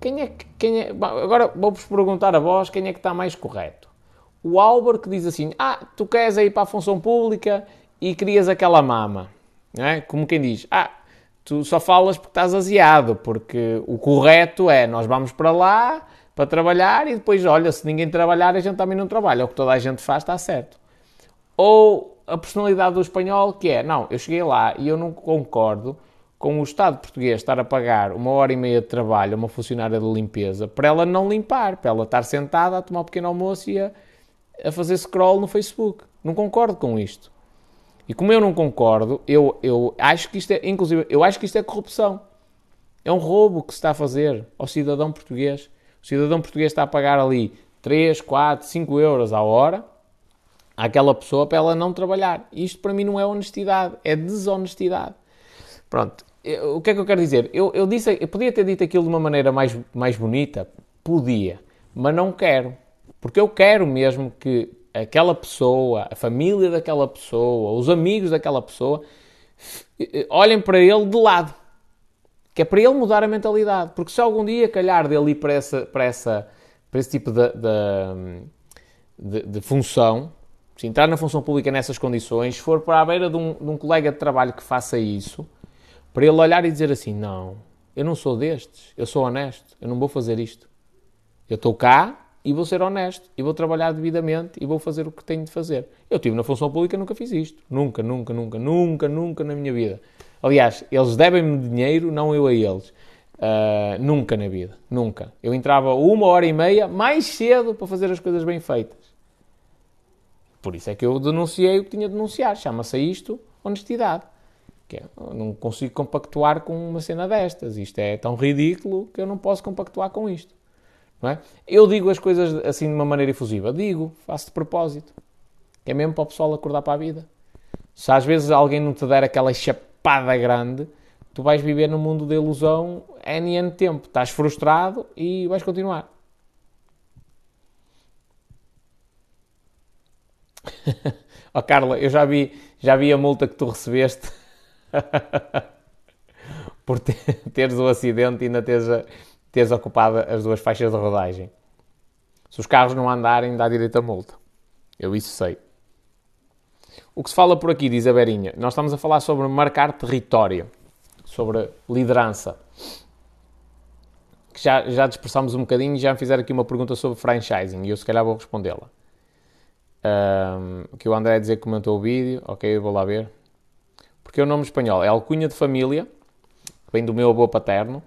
quem é que. Quem é... Agora vou-vos perguntar a vós quem é que está mais correto. O Álvaro que diz assim: ah, tu queres ir para a função pública e querias aquela mama. Não é? Como quem diz: ah tu só falas porque estás aziado, porque o correto é nós vamos para lá para trabalhar e depois, olha, se ninguém trabalhar, a gente também não trabalha. O que toda a gente faz está certo. Ou a personalidade do espanhol que é, não, eu cheguei lá e eu não concordo com o Estado português estar a pagar uma hora e meia de trabalho a uma funcionária de limpeza para ela não limpar, para ela estar sentada a tomar um pequeno almoço e a, a fazer scroll no Facebook. Não concordo com isto. E como eu não concordo, eu, eu acho que isto é, inclusive, eu acho que isto é corrupção. É um roubo que se está a fazer ao cidadão português. O cidadão português está a pagar ali 3, 4, 5 euros à hora àquela pessoa para ela não trabalhar. Isto para mim não é honestidade, é desonestidade. Pronto, eu, o que é que eu quero dizer? Eu, eu, disse, eu podia ter dito aquilo de uma maneira mais, mais bonita, podia, mas não quero. Porque eu quero mesmo que aquela pessoa, a família daquela pessoa, os amigos daquela pessoa, olhem para ele de lado. Que é para ele mudar a mentalidade. Porque se algum dia calhar dele ir para, essa, para, essa, para esse tipo de, de, de, de função, se entrar na função pública nessas condições, se for para a beira de um, de um colega de trabalho que faça isso, para ele olhar e dizer assim: Não, eu não sou destes, eu sou honesto, eu não vou fazer isto. Eu estou cá e vou ser honesto, e vou trabalhar devidamente, e vou fazer o que tenho de fazer. Eu estive na função pública nunca fiz isto. Nunca, nunca, nunca, nunca, nunca na minha vida. Aliás, eles devem-me dinheiro, não eu a eles. Uh, nunca na vida, nunca. Eu entrava uma hora e meia mais cedo para fazer as coisas bem feitas. Por isso é que eu denunciei o que tinha de denunciar. Chama-se isto honestidade. Que é, não consigo compactuar com uma cena destas. Isto é tão ridículo que eu não posso compactuar com isto. É? Eu digo as coisas assim de uma maneira efusiva. Digo, faço de propósito. É mesmo para o pessoal acordar para a vida. Se às vezes alguém não te der aquela chapada grande, tu vais viver num mundo de ilusão N N tempo. Estás frustrado e vais continuar. (laughs) oh Carla, eu já vi, já vi a multa que tu recebeste (laughs) por teres o acidente e ainda teres teres ocupado as duas faixas de rodagem. Se os carros não andarem, dá direito a multa. Eu isso sei. O que se fala por aqui, diz a Berinha, nós estamos a falar sobre marcar território, sobre liderança. Que já, já dispersámos um bocadinho e já me fizeram aqui uma pergunta sobre franchising e eu se calhar vou respondê-la. Um, que o André dizer que comentou o vídeo, ok, eu vou lá ver. Porque é o nome espanhol é alcunha de família, vem do meu avô paterno,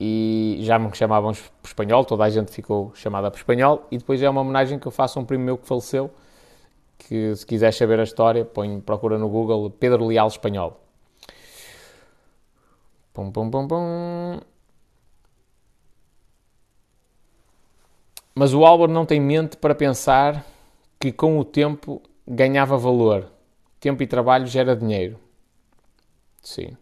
e já me chamavam por espanhol, toda a gente ficou chamada por espanhol, e depois é uma homenagem que eu faço a um primo meu que faleceu, que se quiser saber a história, põe, procura no Google Pedro Leal Espanhol. Pum, pum, pum, pum. Mas o Álvaro não tem mente para pensar que com o tempo ganhava valor. Tempo e trabalho gera dinheiro. Sim.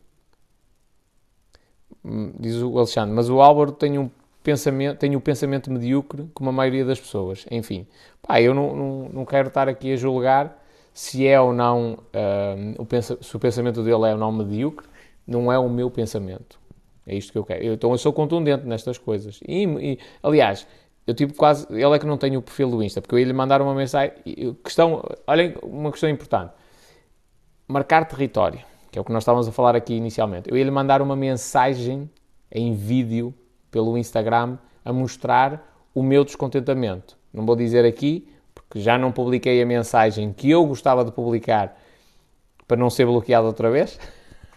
Hum, diz o Alexandre, mas o Álvaro tem um pensamento, tem um pensamento medíocre como a maioria das pessoas. Enfim, pá, eu não, não, não quero estar aqui a julgar se é ou não, uh, o se o pensamento dele é ou não medíocre, não é o meu pensamento. É isto que eu quero. Eu, então eu sou contundente nestas coisas. E, e, aliás, eu tipo quase. Ele é que não tem o perfil do Insta, porque eu ia lhe mandar uma mensagem. Questão, olhem, uma questão importante: marcar território que é o que nós estávamos a falar aqui inicialmente. Eu ia lhe mandar uma mensagem em vídeo pelo Instagram a mostrar o meu descontentamento. Não vou dizer aqui, porque já não publiquei a mensagem que eu gostava de publicar para não ser bloqueado outra vez,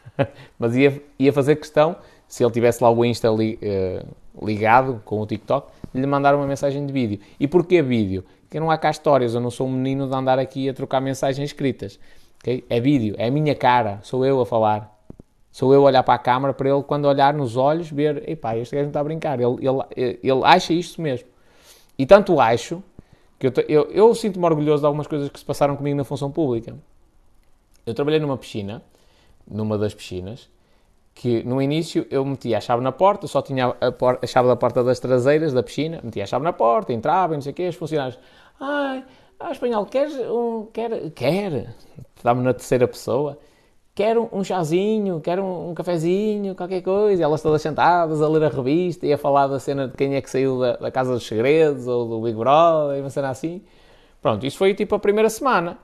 (laughs) mas ia, ia fazer questão, se ele tivesse lá o Insta li, uh, ligado com o TikTok, lhe mandar uma mensagem de vídeo. E porquê vídeo? Porque não há cá histórias, eu não sou um menino de andar aqui a trocar mensagens escritas. Okay? É vídeo, é a minha cara, sou eu a falar. Sou eu a olhar para a câmara para ele, quando olhar nos olhos, ver, epá, este gajo não está a brincar, ele, ele, ele acha isto mesmo. E tanto acho que eu, eu, eu sinto-me orgulhoso de algumas coisas que se passaram comigo na função pública. Eu trabalhei numa piscina, numa das piscinas, que no início eu metia a chave na porta, só tinha a, a, chave da porta das traseiras da piscina, metia a chave na porta, entrava e não sei o quê, os funcionários, ai, ah, espanhol, queres um, quer, quer, estava na terceira pessoa, quer um, um chazinho, quer um, um, cafezinho, qualquer coisa, e elas todas sentadas a ler a revista e a falar da cena de quem é que saiu da, da Casa dos Segredos ou do Big Brother, e uma cena assim. Pronto, isso foi tipo a primeira semana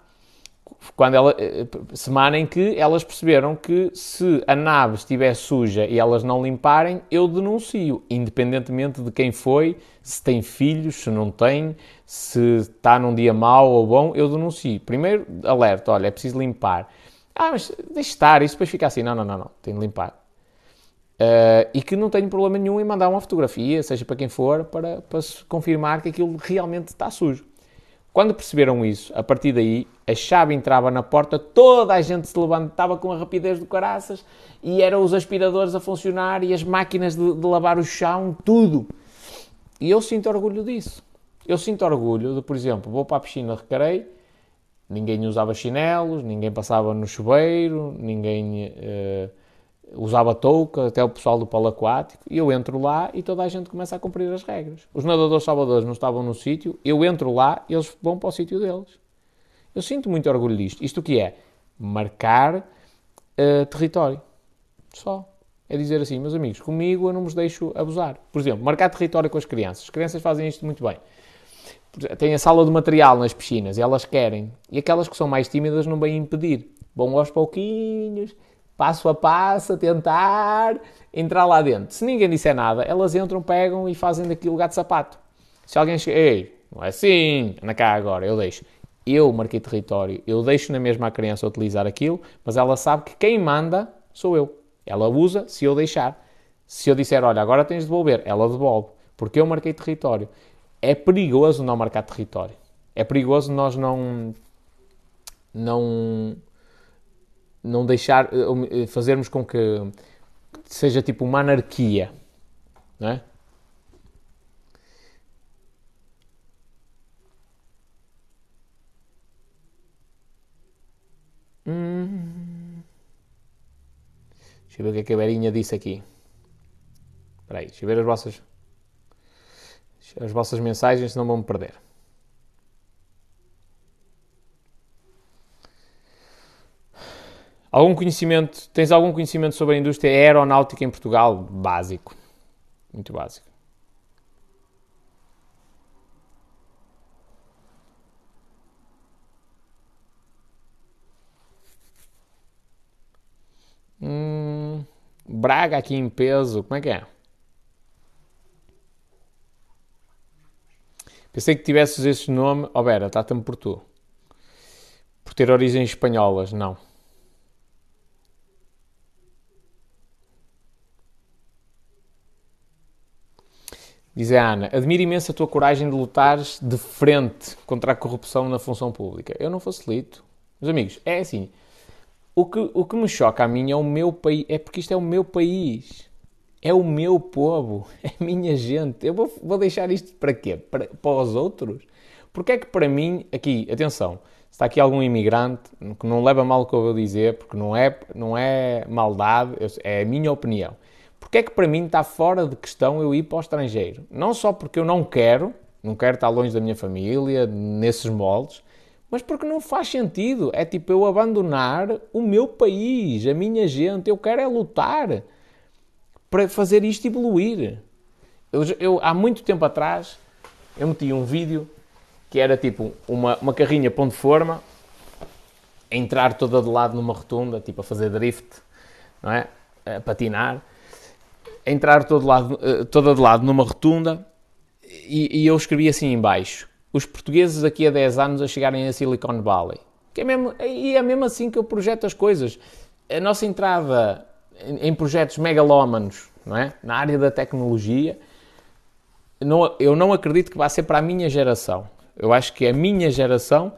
quando ela, eh, semana em que elas perceberam que se a nave estiver suja e elas não limparem, eu denuncio, independentemente de quem foi, se tem filhos, se não tem, se está num dia mau ou bom, eu denuncio. Primeiro, alerta, olha, é preciso limpar. Ah, mas deixe estar, isso depois fica assim, não, não, não, não, tem de limpar. Uh, e que não tenho problema nenhum em mandar uma fotografia, seja para quem for, para, para confirmar que aquilo realmente está sujo. Quando perceberam isso, a partir daí, a chave entrava na porta, toda a gente se levantava com a rapidez do caraças e eram os aspiradores a funcionar e as máquinas de, de lavar o chão, tudo. E eu sinto orgulho disso. Eu sinto orgulho de, por exemplo, vou para a piscina de recreio, ninguém usava chinelos, ninguém passava no chuveiro, ninguém. Uh, usava touca, até o pessoal do polo aquático, e eu entro lá e toda a gente começa a cumprir as regras. Os nadadores salvadores não estavam no sítio, eu entro lá e eles vão para o sítio deles. Eu sinto muito orgulho disto. Isto que é? Marcar uh, território. Só. É dizer assim, meus amigos, comigo eu não vos deixo abusar. Por exemplo, marcar território com as crianças. As crianças fazem isto muito bem. Tem a sala de material nas piscinas elas querem. E aquelas que são mais tímidas não vêm impedir. Vão aos pouquinhos, passo a passo, a tentar entrar lá dentro. Se ninguém disser nada, elas entram, pegam e fazem daquilo gato sapato. Se alguém chega, ei, não é assim, anda cá agora, eu deixo. Eu marquei território, eu deixo na mesma criança utilizar aquilo, mas ela sabe que quem manda sou eu. Ela usa se eu deixar. Se eu disser, olha, agora tens de devolver, ela devolve, porque eu marquei território. É perigoso não marcar território. É perigoso nós não não não deixar, eh, eh, fazermos com que seja tipo uma anarquia, não é? Hum. Deixa eu ver o que é que a Berinha disse aqui. Espera aí, deixa eu ver as vossas, as vossas mensagens, senão vão-me perder. Algum conhecimento, tens algum conhecimento sobre a indústria aeronáutica em Portugal? Básico. Muito básico. Hum, Braga aqui em peso, como é que é? Pensei que tivesses esse nome. Oh, Vera, trata-me por tu. Por ter origens espanholas, não. Diz a Ana, admiro imenso a tua coragem de lutares de frente contra a corrupção na função pública. Eu não facilito. Meus amigos, é assim. O que, o que me choca a mim é o meu país. É porque isto é o meu país. É o meu povo. (laughs) É a minha gente. Eu vou, vou deixar isto para quê? Para, para os outros? Porque é que para mim, aqui, atenção, se está aqui algum imigrante que não leva mal o que eu vou dizer, porque não é, não é maldade, é a minha opinião. Porque é que para mim está fora de questão eu ir para o estrangeiro? Não só porque eu não quero, não quero estar longe da minha família, nesses moldes, mas porque não faz sentido. É tipo eu abandonar o meu país, a minha gente. Eu quero é lutar para fazer isto evoluir. Eu, eu há muito tempo atrás, eu meti um vídeo que era tipo uma, uma carrinha pão de forma, a entrar toda de lado numa rotunda, tipo a fazer drift, não é? A patinar entrar todo lado, eh, toda de lado numa rotunda e, e eu escrevi assim embaixo, os portugueses daqui a 10 anos a chegarem a Silicon Valley. Que é mesmo, e é mesmo assim que eu projeto as coisas. A nossa entrada em, em projetos megalómanos, não é? Na área da tecnologia, não, eu não acredito que vá ser para a minha geração. Eu acho que a minha geração,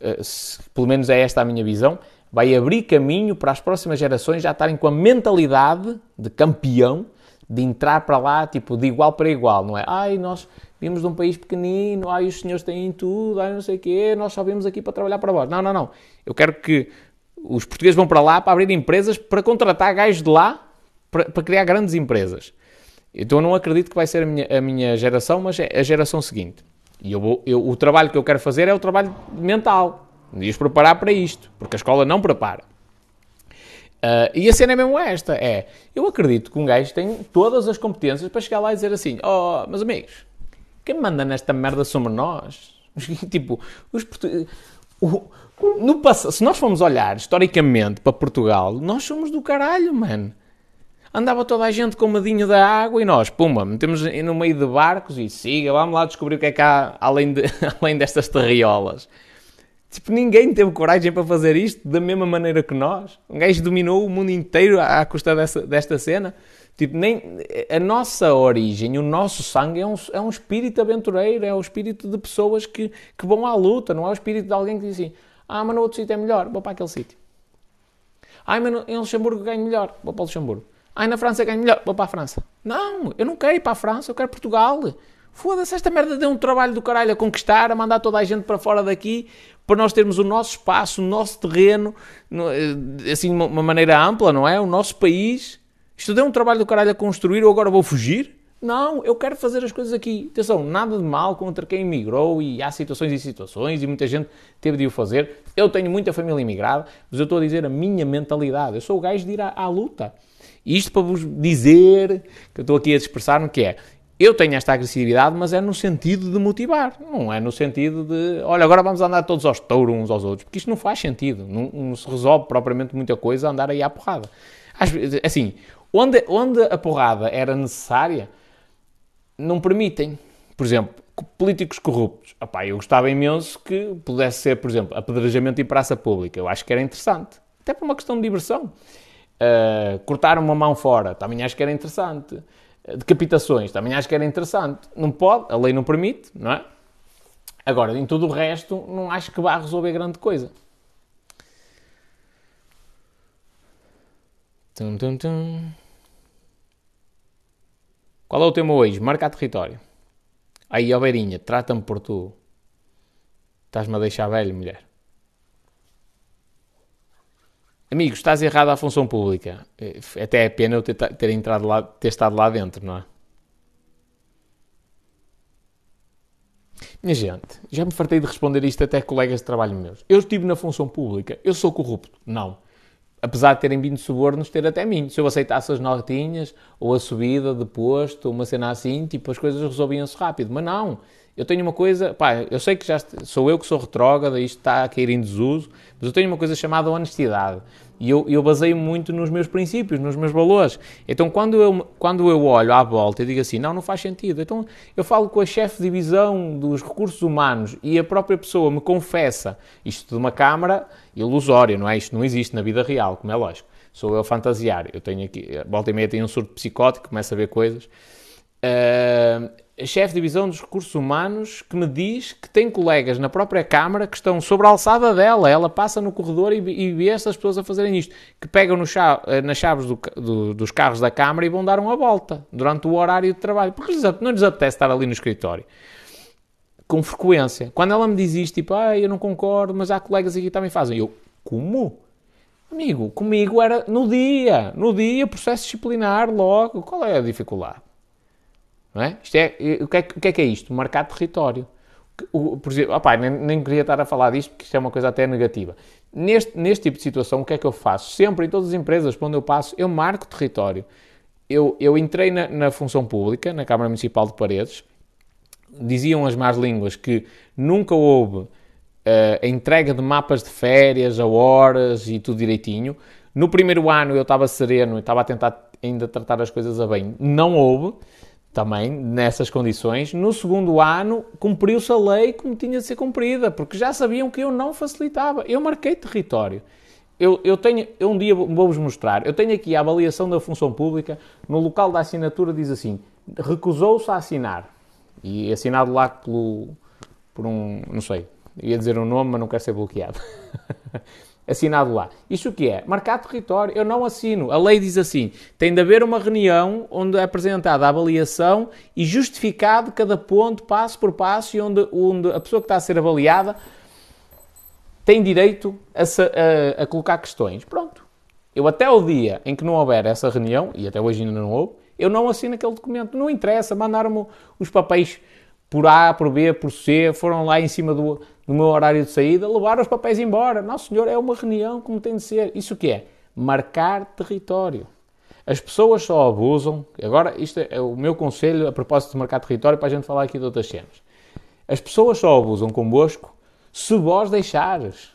eh, se, pelo menos é esta a minha visão, vai abrir caminho para as próximas gerações já estarem com a mentalidade de campeão, de entrar para lá, tipo, de igual para igual, não é? Ai, nós vimos de um país pequenino, ai, os senhores têm tudo, ai, não sei o quê, nós só vimos aqui para trabalhar para vós. Não, não, não. Eu quero que os portugueses vão para lá para abrir empresas, para contratar gajos de lá, para, para criar grandes empresas. Então eu não acredito que vai ser a minha, a minha geração, mas é a geração seguinte. E eu vou, eu, o trabalho que eu quero fazer é o trabalho mental, de os preparar para isto, porque a escola não prepara. Uh, e a cena é mesmo esta, é, eu acredito que um gajo tem todas as competências para chegar lá e dizer assim, oh, meus amigos, quem manda nesta merda somos nós. (laughs) tipo, os o, no, se nós formos olhar historicamente para Portugal, nós somos do caralho, mano. Andava toda a gente com medinho da água e nós, pumba, metemos no meio de barcos e siga, vamos lá descobrir o que é que há além, de, (laughs) além destas terriolas. Tipo, ninguém teve coragem para fazer isto da mesma maneira que nós. Um gajo dominou o mundo inteiro à custa dessa, desta cena. Tipo, nem, a nossa origem, o nosso sangue é um, é um espírito aventureiro, é o espírito de pessoas que, que vão à luta, não é o espírito de alguém que diz assim: ah, mas no outro sítio é melhor, vou para aquele sítio. Ah, mas em Luxemburgo ganho melhor, vou para Luxemburgo. Ah, na França ganho melhor, vou para a França. Não, eu não quero ir para a França, eu quero Portugal. Foda-se, esta merda deu um trabalho do caralho a conquistar, a mandar toda a gente para fora daqui, para nós termos o nosso espaço, o nosso terreno, eh, assim, de uma maneira ampla, não é? O nosso país. Isto deu um trabalho do caralho a construir, eu agora vou fugir? Não, eu quero fazer as coisas aqui. Atenção, nada de mal contra quem imigrou e há situações e situações e muita gente teve de o fazer. Eu tenho muita família imigrada, mas eu estou a dizer a minha mentalidade. Eu sou o gajo de ir à, à luta. Isto para vos dizer, que eu estou aqui a expressar-me, que é, eu tenho esta agressividade, mas é no sentido de motivar, não é no sentido de, olha, agora vamos andar todos aos touros uns aos outros, porque isto não faz sentido, não, não se resolve propriamente muita coisa andar aí à porrada. Assim, onde, onde a porrada era necessária, não permitem. Por exemplo, políticos corruptos. Epá, eu gostava imenso que pudesse ser, por exemplo, apedrejamento em praça pública. Eu acho que era interessante. Até por uma questão de diversão. Uh, cortar uma mão fora, também acho que era interessante. Decapitações, também acho que era interessante. Não pode, a lei não permite, não é? Agora, em tudo o resto, não acho que vá resolver grande coisa. Tum, tum, tum. Qual é o tema hoje? Marcar território. Aí, ó Beirinha, trata-me por tu. Estás-me a deixar velho, mulher. Amigo, estás errado à função pública. É, até é pena eu ter, ter, entrado lá, ter estado lá dentro, não é? Minha gente, já me fartei de responder isto até colegas de trabalho meus. Eu estive na função pública, eu sou corrupto? Não apesar de terem vindo subornos, ter até mim. Se eu aceitasse as notinhas, ou a subida de posto, uma cena assim, tipo, as coisas resolviam-se rápido. Mas não, eu tenho uma coisa, pá, eu sei que já sou eu que sou retrógrada, isto está a cair em desuso, mas eu tenho uma coisa chamada honestidade. E eu, eu baseio muito nos meus princípios, nos meus valores. Então, quando eu, quando eu olho à volta e digo assim, não, não faz sentido. Então, eu falo com a chefe de divisão dos recursos humanos e a própria pessoa me confessa isto de uma câmara ilusória, não é? Isto não existe na vida real, como é lógico. Sou eu a fantasiar. Eu tenho aqui, volta e meia tenho um surto psicótico, começo a ver coisas. Uh, chefe de divisão dos recursos humanos que me diz que tem colegas na própria Câmara que estão sobre a alçada dela. Ela passa no corredor e, e vê essas pessoas a fazerem isto. Que pegam chave, eh, nas chaves do, do, dos carros da Câmara e vão dar uma volta durante o horário de trabalho. Porque não lhes apetece estar ali no escritório. Com frequência. Quando ela me diz isto, tipo, ah, eu não concordo, mas há colegas aqui que também fazem. Eu, como? Amigo, comigo era no dia. No dia, processo disciplinar logo. Qual é a dificuldade? Não é? Isto é, o, que é, o que é que é isto? Marcar território. O, por exemplo, opa, nem, nem queria estar a falar disto porque isto é uma coisa até negativa. Neste, neste tipo de situação, o que é que eu faço? Sempre, em todas as empresas por onde eu passo, eu marco território. Eu, eu entrei na, na função pública, na Câmara Municipal de Paredes, diziam as más línguas que nunca houve uh, a entrega de mapas de férias, a horas e tudo direitinho. No primeiro ano eu estava sereno e estava a tentar ainda tratar as coisas a bem. Não houve. Também nessas condições, no segundo ano cumpriu-se a lei como tinha de ser cumprida, porque já sabiam que eu não facilitava. Eu marquei território. Eu, eu tenho, eu um dia vou-vos mostrar, eu tenho aqui a avaliação da função pública, no local da assinatura diz assim, recusou-se a assinar. E assinado lá pelo, por um, não sei, ia dizer um nome, mas não quero ser bloqueado. (laughs) assinado lá. Isto o que é? Marcar território. Eu não assino. A lei diz assim: tem de haver uma reunião onde é apresentada a avaliação e justificado cada ponto, passo por passo, e onde, onde a pessoa que está a ser avaliada tem direito a, a, a colocar questões. Pronto. Eu até o dia em que não houver essa reunião, e até hoje ainda não houve, eu não assino aquele documento. Não interessa, mandaram-me os papéis por A, por B, por C, foram lá em cima do, do meu horário de saída, levaram os papéis embora. Não, senhor, é uma reunião como tem de ser. Isso que é? Marcar território. As pessoas só abusam. Agora, isto é o meu conselho a propósito de marcar território para a gente falar aqui de outras cenas. As pessoas só abusam convosco se vós deixares.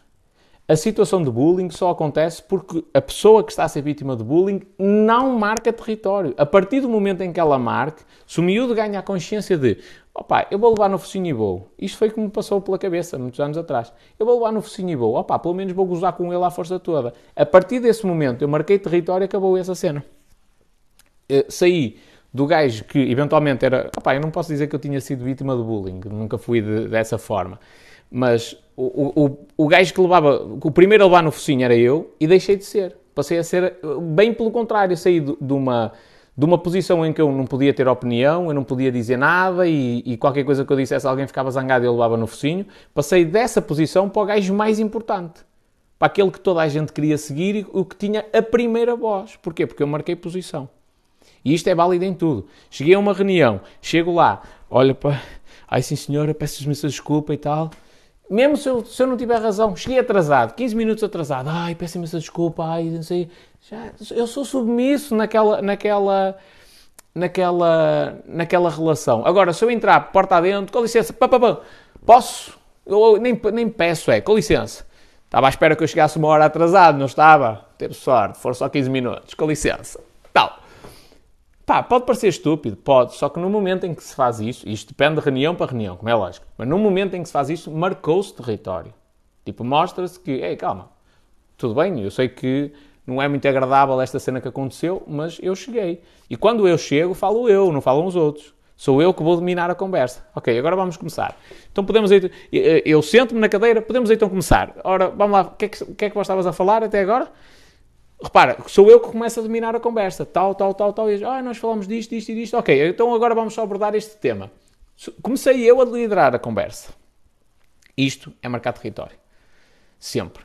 A situação de bullying só acontece porque a pessoa que está a ser vítima de bullying não marca território. A partir do momento em que ela marque, se o miúdo ganha a consciência de opá, eu vou levar no focinho e vou. Isto foi como me passou pela cabeça muitos anos atrás. Eu vou levar no focinho e vou. Opá, pelo menos vou gozar com ele à força toda. A partir desse momento eu marquei território e acabou essa cena. Eh, saí do gajo que eventualmente era. Opá, eu não posso dizer que eu tinha sido vítima de bullying, nunca fui de, dessa forma. Mas o, o, o gajo que levava, o primeiro a levar no focinho era eu e deixei de ser. Passei a ser bem pelo contrário, saí de, de uma de uma posição em que eu não podia ter opinião, eu não podia dizer nada e, e, qualquer coisa que eu dissesse alguém ficava zangado e eu levava no focinho. Passei dessa posição para o gajo mais importante, para aquele que toda a gente queria seguir e o que tinha a primeira voz. Porquê? Porque eu marquei posição. E isto é válido em tudo. Cheguei a uma reunião, chego lá, olha para. Ai sim senhora, peço-me desculpa e tal mesmo se eu, se eu não tiver razão, cheguei atrasado, 15 minutos atrasado, ai, peço imensa desculpa, ai, não sei, já, eu sou submisso naquela, naquela, naquela, naquela relação. Agora, se eu entrar porta adentro, com licença, pá, pá, pá, posso? Eu nem, nem peço, é, com licença. Estava à espera que eu chegasse uma hora atrasado, não estava? Teve sorte, foram só 15 minutos, com licença. Tal. Pá, pode parecer estúpido, pode, só que no momento em que se faz isso, isto depende de reunião para reunião, como é lógico, mas no momento em que se faz isso, marcou-se território. Tipo, mostra-se que, ei, calma, tudo bem, eu sei que não é muito agradável esta cena que aconteceu, mas eu cheguei. E quando eu chego, falo eu, não falam os outros. Sou eu que vou dominar a conversa. Ok, agora vamos começar. Então podemos eu sento-me na cadeira, podemos então começar. Ora, vamos lá, o que, é que, que é que vós estavas a falar até agora? repara, sou eu que começo a dominar a conversa, tal, tal, tal, tal, e ah, nós falamos disto, disto e disto, ok, então agora vamos só abordar este tema. Comecei eu a liderar a conversa. Isto é marcar território. Sempre.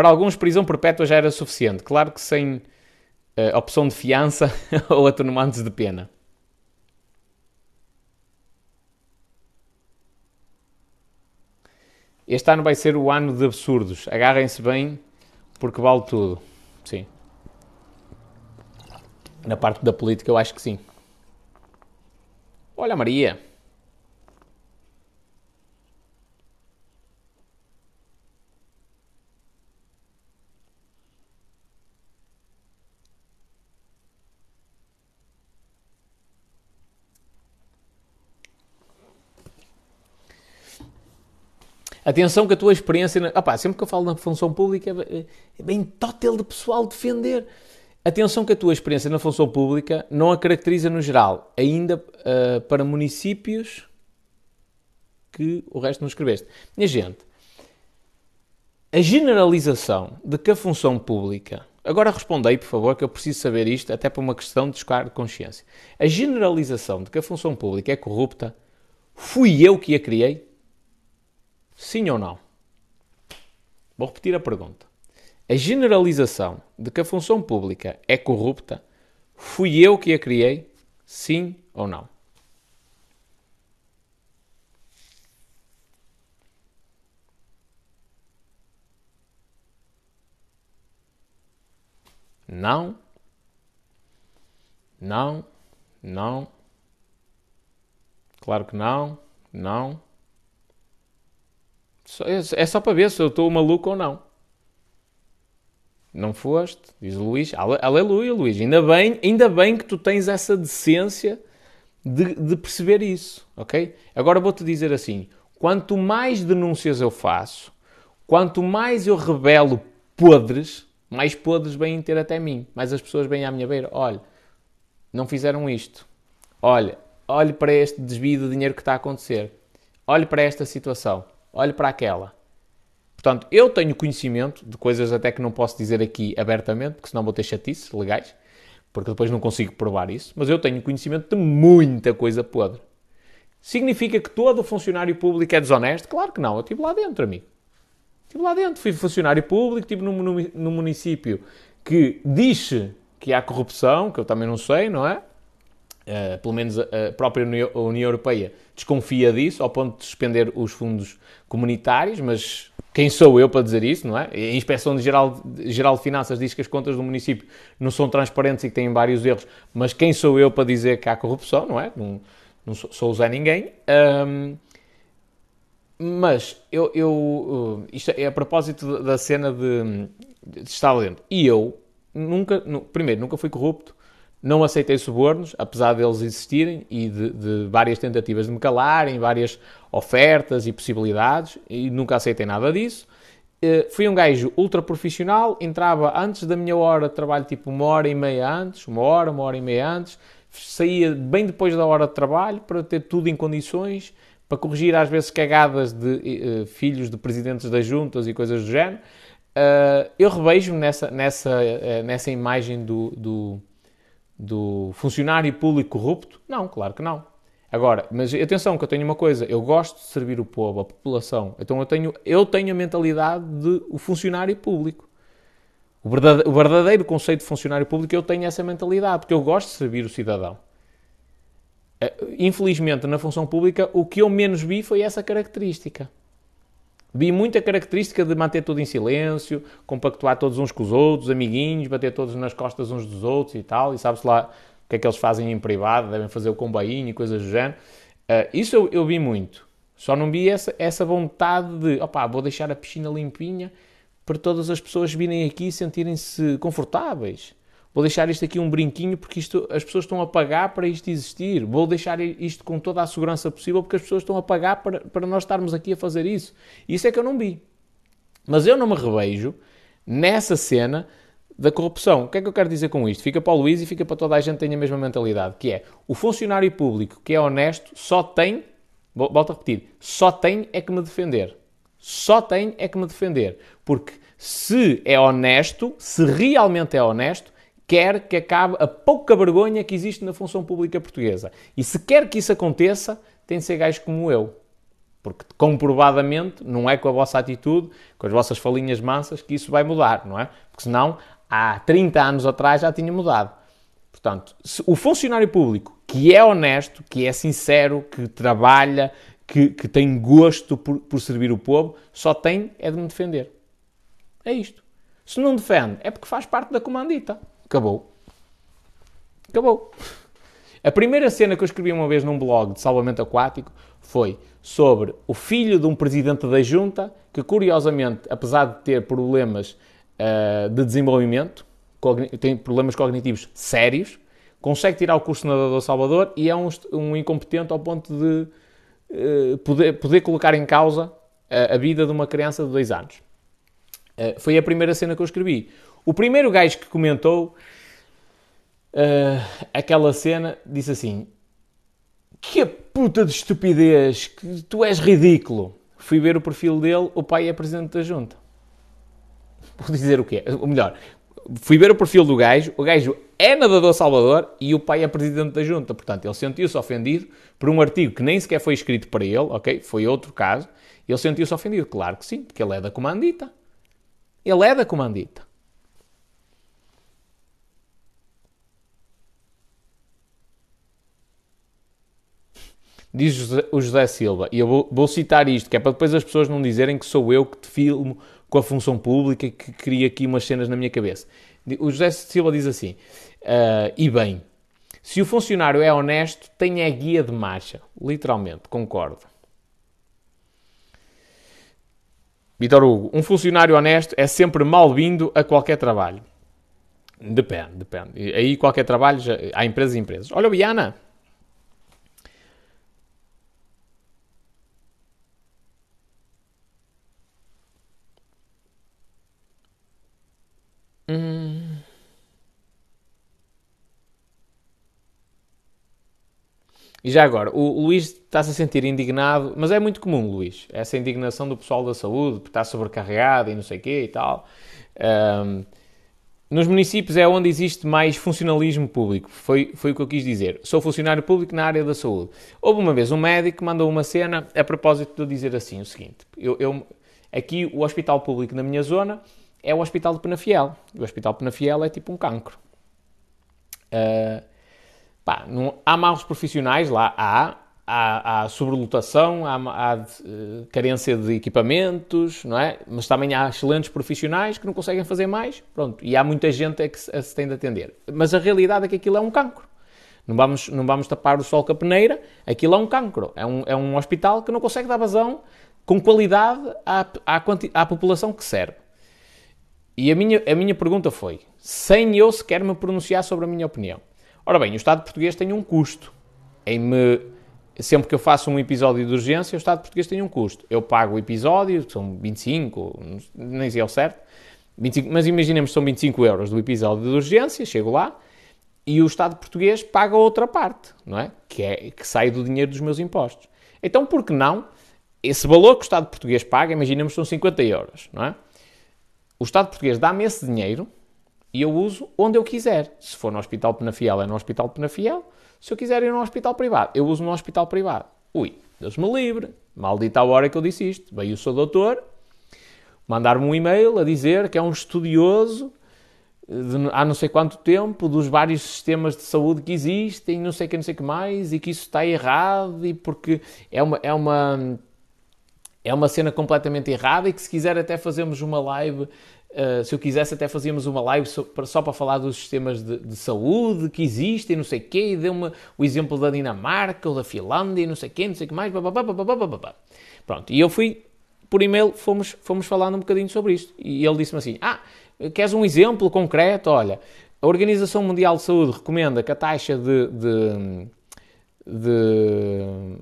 Para alguns, prisão perpétua já era suficiente. Claro que sem uh, opção de fiança (laughs) ou atenuantes de pena. Este ano vai ser o ano de absurdos. Agarrem-se bem, porque vale tudo. Sim. Na parte da política, eu acho que sim. Olha, Maria. Atenção que a tua experiência. Opá, sempre que eu falo na função pública é, é bem tótil de pessoal defender. Atenção que a tua experiência na função pública não a caracteriza no geral, ainda uh, para municípios que o resto não escreveste. Minha gente, a generalização de que a função pública. Agora respondei, por favor, que eu preciso saber isto, até por uma questão de descargo de consciência. A generalização de que a função pública é corrupta, fui eu que a criei? Sim ou não? Vou repetir a pergunta. A generalização de que a função pública é corrupta fui eu que a criei? Sim ou não? Não. Não. Não. Claro que não. Não. É só para ver se eu estou maluco ou não. Não foste, diz o Luís. Aleluia, Luís. Ainda bem, ainda bem que tu tens essa decência de, de perceber isso, ok? Agora vou-te dizer assim: quanto mais denúncias eu faço, quanto mais eu revelo podres, mais podres vêm ter até mim. Mais as pessoas vêm à minha beira. Olha, não fizeram isto. Olha, olhe para este desvio de dinheiro que está a acontecer. Olhe para esta situação. Olhe para aquela. Portanto, eu tenho conhecimento de coisas até que não posso dizer aqui abertamente, porque senão vou ter chatices legais, porque depois não consigo provar isso, mas eu tenho conhecimento de muita coisa podre. Significa que todo funcionário público é desonesto? Claro que não, eu estive lá dentro, amigo. Estive lá dentro, fui funcionário público, estive num, num município que diz que há corrupção, que eu também não sei, não é? Uh, pelo menos a, própria União Europeia desconfia disso, ao ponto de suspender os fundos comunitários, mas quem sou eu para dizer isso, não é? A Inspeção Geral, Geral de Finanças diz que as contas do município não são transparentes e que têm vários erros, mas quem sou eu para dizer que há corrupção, não é? Não, não sou, sou Zé Ninguém. Um, mas eu, eu, uh, isto é a propósito da cena de, de estar dentro. E eu nunca, primeiro, nunca fui corrupto, não aceitei subornos, apesar deles existirem e de, de, várias tentativas de me calarem, várias ofertas e possibilidades, e nunca aceitei nada disso. Uh, fui um gajo ultra profissional, entrava antes da minha hora de trabalho, tipo uma hora e meia antes, uma hora, uma hora e meia antes, saía bem depois da hora de trabalho para ter tudo em condições, para corrigir às vezes cagadas de uh, filhos de presidentes das juntas e coisas do género. Uh, eu revejo-me nessa, nessa, nessa imagem do, do do funcionário público corrupto? Não, claro que não. Agora, mas atenção que eu tenho uma coisa, eu gosto de servir o povo, a população. Então eu tenho, eu tenho a mentalidade de o funcionário público. O verdadeiro, o verdadeiro conceito de funcionário público, eu tenho essa mentalidade, porque eu gosto de servir o cidadão. Eh, infelizmente, na função pública, o que eu menos vi foi essa característica. Vi muita característica de manter tudo em silêncio, compactuar todos uns com os outros, amiguinhos, bater todos nas costas uns dos outros e tal, e sabe-se lá o que é que eles fazem em privado, devem fazer o combainho e coisas do género. Uh, isso eu, eu, vi muito. Só não vi essa, essa vontade de, opá, vou deixar a piscina limpinha para todas as pessoas virem aqui e sentirem-se confortáveis. Vou deixar isto aqui um brinquinho porque isto, as pessoas estão a pagar para isto existir. Vou deixar isto com toda a segurança possível porque as pessoas estão a pagar para, para nós estarmos aqui a fazer isso. Isso é que eu não vi. Mas eu não me revejo nessa cena da corrupção. O que é que eu quero dizer com isto? Fica para o Luís e fica para toda a gente que tenha a mesma mentalidade, que é o funcionário público que é honesto só tem, volto a repetir, só tem é que me defender. Só tem é que me defender. Porque se é honesto, se realmente é honesto, quer que acabe a pouca vergonha que existe na função pública portuguesa. E se quer que isso aconteça, tem de ser gajos como eu. Porque comprovadamente não é com a vossa atitude, com as vossas falinhas mansas, que isso vai mudar, não é? Porque senão, há 30 anos atrás já tinha mudado. Portanto, o funcionário público que é honesto, que é sincero, que trabalha, que, que tem gosto por, por servir o povo, só tem é de me defender. É isto. Se não defende, é porque faz parte da comandita. Acabou. Acabou. A primeira cena que eu escrevi uma vez num blog de salvamento aquático foi sobre o filho de um presidente da junta que, curiosamente, apesar de ter problemas uh, de desenvolvimento, tem problemas cognitivos sérios, consegue tirar o curso de nadador Salvador e é um, um incompetente ao ponto de uh, poder, poder colocar em causa a, a, vida de uma criança de dois anos. Uh, foi a primeira cena que eu escrevi. O primeiro gajo que comentou uh, aquela cena disse assim: Que puta de estupidez, que tu és ridículo. Fui ver o perfil dele, o pai é presidente da junta. Vou dizer o quê? Ou melhor, fui ver o perfil do gajo, o gajo é nadador Salvador e o pai é presidente da junta. Portanto, ele sentiu-se ofendido por um artigo que nem sequer foi escrito para ele, ok? Foi outro caso. Ele sentiu-se ofendido. Claro que sim, porque ele é da comandita. Ele é da comandita. Diz o José Silva, e eu vou, vou, citar isto, que é para depois as pessoas não dizerem que sou eu que te filmo com a função pública e que cria aqui umas cenas na minha cabeça. O José Silva diz assim, uh, e bem, se o funcionário é honesto, tem a guia de marcha. Literalmente, concordo. Vitor Hugo, um funcionário honesto é sempre mal-vindo a qualquer trabalho. Depende, depende. Aí qualquer trabalho, já, há empresas e empresas. Olha, Biana. Hum. E já agora, o Luís está-se a sentir indignado, mas é muito comum, Luís, essa indignação do pessoal da saúde, porque está sobrecarregado e não sei o quê e tal. Um, nos municípios é onde existe mais funcionalismo público. Foi, foi o que eu quis dizer. Sou funcionário público na área da saúde. Houve uma vez um médico que mandou uma cena a propósito de eu dizer assim o seguinte. Eu, eu, aqui o hospital público na minha zona é o Hospital de Penafiel. O Hospital de Penafiel é tipo um cancro. Uh, pá, não, há maus profissionais lá, há, há, há sobrelotação, há, há uh, carência de equipamentos, não é? Mas também há excelentes profissionais que não conseguem fazer mais, pronto. E há muita gente a que se, a se tem de atender. Mas a realidade é que aquilo é um cancro. Não vamos, não vamos tapar o sol com a peneira, aquilo é um cancro. É um, é um hospital que não consegue dar vazão com qualidade à, à, à população que serve. E a minha, a minha pergunta foi, sem eu sequer me pronunciar sobre a minha opinião. Ora bem, o Estado português tem um custo em me sempre que eu faço um episódio de urgência, o Estado português tem um custo. Eu pago o episódio, são 25, nem sei ao certo, 25, mas imaginemos que são 25 euros do episódio de urgência, chego lá, e o Estado português paga outra parte, não é? Que, é, que sai do dinheiro dos meus impostos. Então, por que não? Esse valor que o Estado português paga, imaginemos que são 50 euros, não é? O Estado português dá-me esse dinheiro e eu uso onde eu quiser. Se for no Hospital Penafiel, é no Hospital Penafiel. Se eu quiser ir num hospital privado, eu uso num hospital privado. Ui, Deus me livre. Maldita a hora que eu disse isto. Veio o seu doutor mandar-me um e-mail a dizer que é um estudioso de, há não sei quanto tempo dos vários sistemas de saúde que existem, não sei que, não sei que mais, e que isso está errado, e porque é uma, é uma, é uma cena completamente errada, e que se quiser até fazermos uma live Uh, se eu quisesse, até fazíamos uma live só para, só para falar dos sistemas de, de, saúde que existem, não sei o quê, e deu-me o exemplo da Dinamarca ou da Finlândia, não sei o quê, não sei o que mais, Pronto, e eu fui, por e-mail, fomos, fomos falando um bocadinho sobre isto. E ele disse-me assim: Ah, queres um exemplo concreto? Olha, a Organização Mundial de Saúde recomenda que a taxa de, de, de,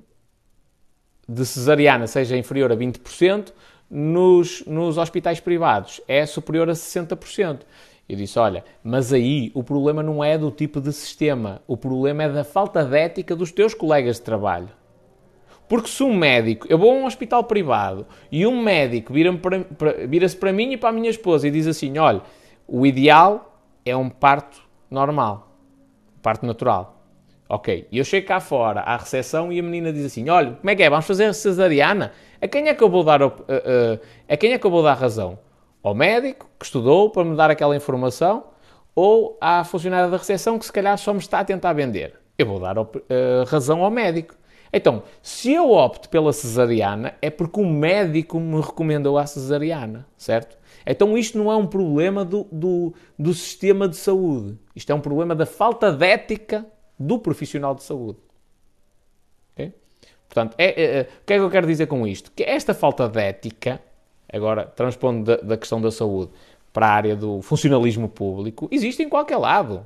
de cesariana seja inferior a 20% nos, nos hospitais privados é superior a 60%. Eu disse: olha, mas aí o problema não é do tipo de sistema, o problema é da falta de ética dos teus colegas de trabalho. Porque se um médico, eu vou a um hospital privado e um médico vira-se para, vira para mim e para a minha esposa e diz assim: olha, o ideal é um parto normal, parto natural. Ok, e eu chego cá fora à recepção e a menina diz assim: olha, como é que é? Vamos fazer cesariana? A quem é que eu vou dar, uh, uh, a quem é que eu vou dar razão? Ao médico que estudou para me dar aquela informação ou à funcionária da recepção que se calhar só me está a tentar vender? Eu vou dar uh, razão ao médico. Então, se eu opto pela cesariana, é porque o médico me recomendou a cesariana, certo? Então isto não é um problema do, do, do sistema de saúde. Isto é um problema da falta de ética do profissional de saúde. Portanto, é, é, é, o que é que eu quero dizer com isto? Que esta falta de ética, agora transpondo da, da questão da saúde para a área do funcionalismo público, existe em qualquer lado.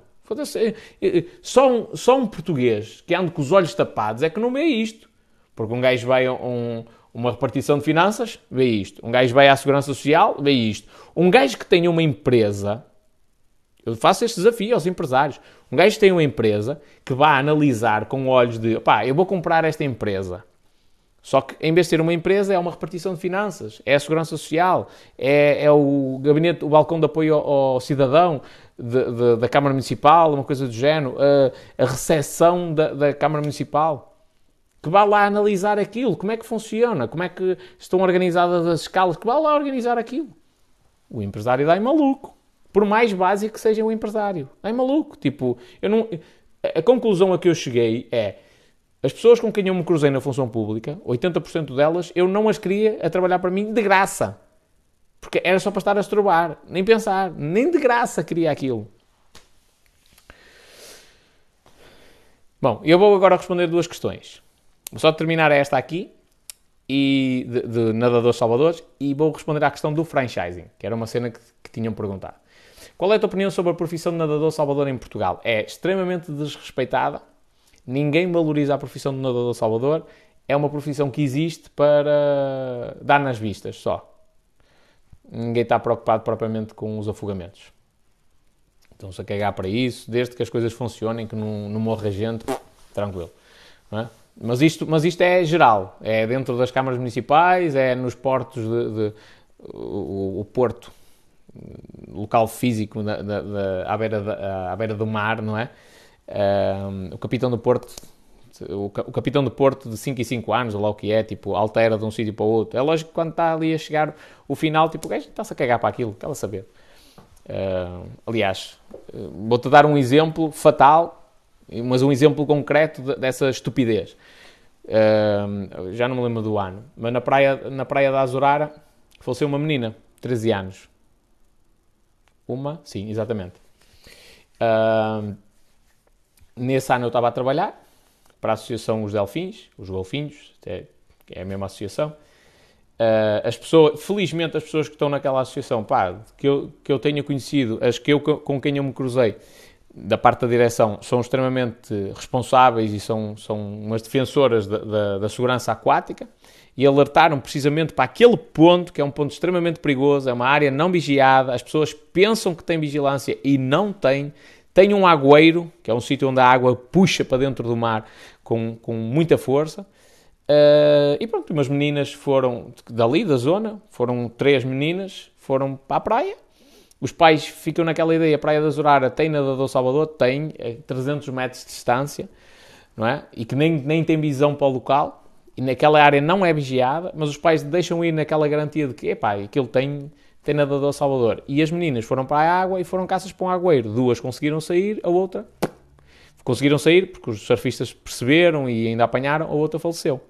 É, é, só um, só um português que anda com os olhos tapados é que não vê isto. Porque um gajo vai a um, uma repartição de finanças, vê isto. Um gajo vai à Segurança Social, vê isto. Um gajo que tem uma empresa, eu faço este desafio aos empresários. Um gajo tem uma empresa que vai analisar com olhos de, pá, eu vou comprar esta empresa. Só que em vez de ser uma empresa, é uma repartição de finanças, é a segurança social, é, é o gabinete, o balcão de apoio ao, ao cidadão de, de, da Câmara Municipal, uma coisa do género, a, a recepção da, da Câmara Municipal que vá lá analisar aquilo, como é que funciona, como é que estão organizadas as escalas, que vá lá organizar aquilo. O empresário dá em maluco. Por mais básico que seja um empresário. É maluco. Tipo, eu não... A conclusão a que eu cheguei é... As pessoas com quem eu me cruzei na função pública, 80% delas, eu não as queria a trabalhar para mim de graça. Porque era só para estar a estrobar. Nem pensar. Nem de graça queria aquilo. Bom, eu vou agora responder duas questões. Vou só terminar esta aqui e de, de nadadores salvadores e vou responder à questão do franchising, que era uma cena que, que tinham perguntado. Qual é a tua opinião sobre a profissão de nadador salvador em Portugal? É extremamente desrespeitada, ninguém valoriza a profissão de nadador salvador, é uma profissão que existe para dar nas vistas só. Ninguém está preocupado propriamente com os afogamentos. Estão-se a cagar para isso, desde que as coisas funcionem, que não, não morra gente, tranquilo. É? Mas, isto, mas isto é geral, é dentro das câmaras municipais, é nos portos de, de o, o, porto, local físico da, à, beira da, à beira do mar, não é? o capitão do porto o, capitão do Porto de 5 e 5 anos, ou lá o que é, tipo, altera de um sítio para o outro. É lógico que quando está ali a chegar o final, tipo, o gajo está-se a cagar para aquilo, quer saber. Uh, aliás, vou-te dar um exemplo fatal, mas um exemplo concreto dessa estupidez. Uh, já não me lembro do ano, mas na praia, na praia da Azurara faleceu uma menina, 13 anos. Uma? Sim, exatamente. Uh, nesse ano eu estava a trabalhar para a Associação Os Delfins, os Golfinhos, é, é a mesma associação. Uh, as pessoas, felizmente, as pessoas que estão naquela associação, pá, que eu, que eu tenha conhecido, as que eu, com quem eu me cruzei, da parte da direção, são extremamente responsáveis e são, são umas defensoras da, da, da segurança aquática e alertaram precisamente para aquele ponto, que é um ponto extremamente perigoso, é uma área não vigiada, as pessoas pensam que têm vigilância e não têm. Tem um agueiro, que é um sítio onde a água puxa para dentro do mar com, com muita força. Uh, e pronto, umas meninas foram dali, da zona, foram três meninas, foram para a praia. Os pais ficam naquela ideia, a Praia da Zurara tem nadador Salvador, tem 300 é metros de distância, não é? E que nem, nem tem visão para o local, e naquela área não é vigiada, mas os pais deixam ir naquela garantia de que, epá, aquilo tem, tem nadador Salvador. E as meninas foram para a água e foram caças para um agueiro. Duas conseguiram sair, a outra Conseguiram sair porque os surfistas perceberam e ainda apanharam, a outra faleceu.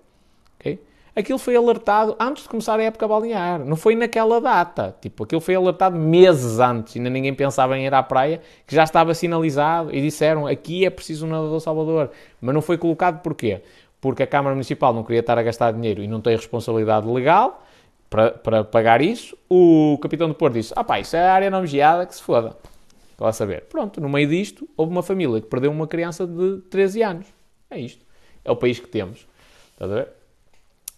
Okay? Aquilo foi alertado antes de começar a época balnear, não foi naquela data. Tipo, aquilo foi alertado meses antes, ainda ninguém pensava em ir à praia, que já estava sinalizado e disseram aqui é preciso um nadador Salvador. Mas não foi colocado porquê? Porque a Câmara Municipal não queria estar a gastar dinheiro e não tem responsabilidade legal para, para pagar isso. O capitão do Porto disse: ah pá, isso é a área não vigiada, que se foda. Está a saber. Pronto, no meio disto, houve uma família que perdeu uma criança de 13 anos. É isto. É o país que temos. Está a ver?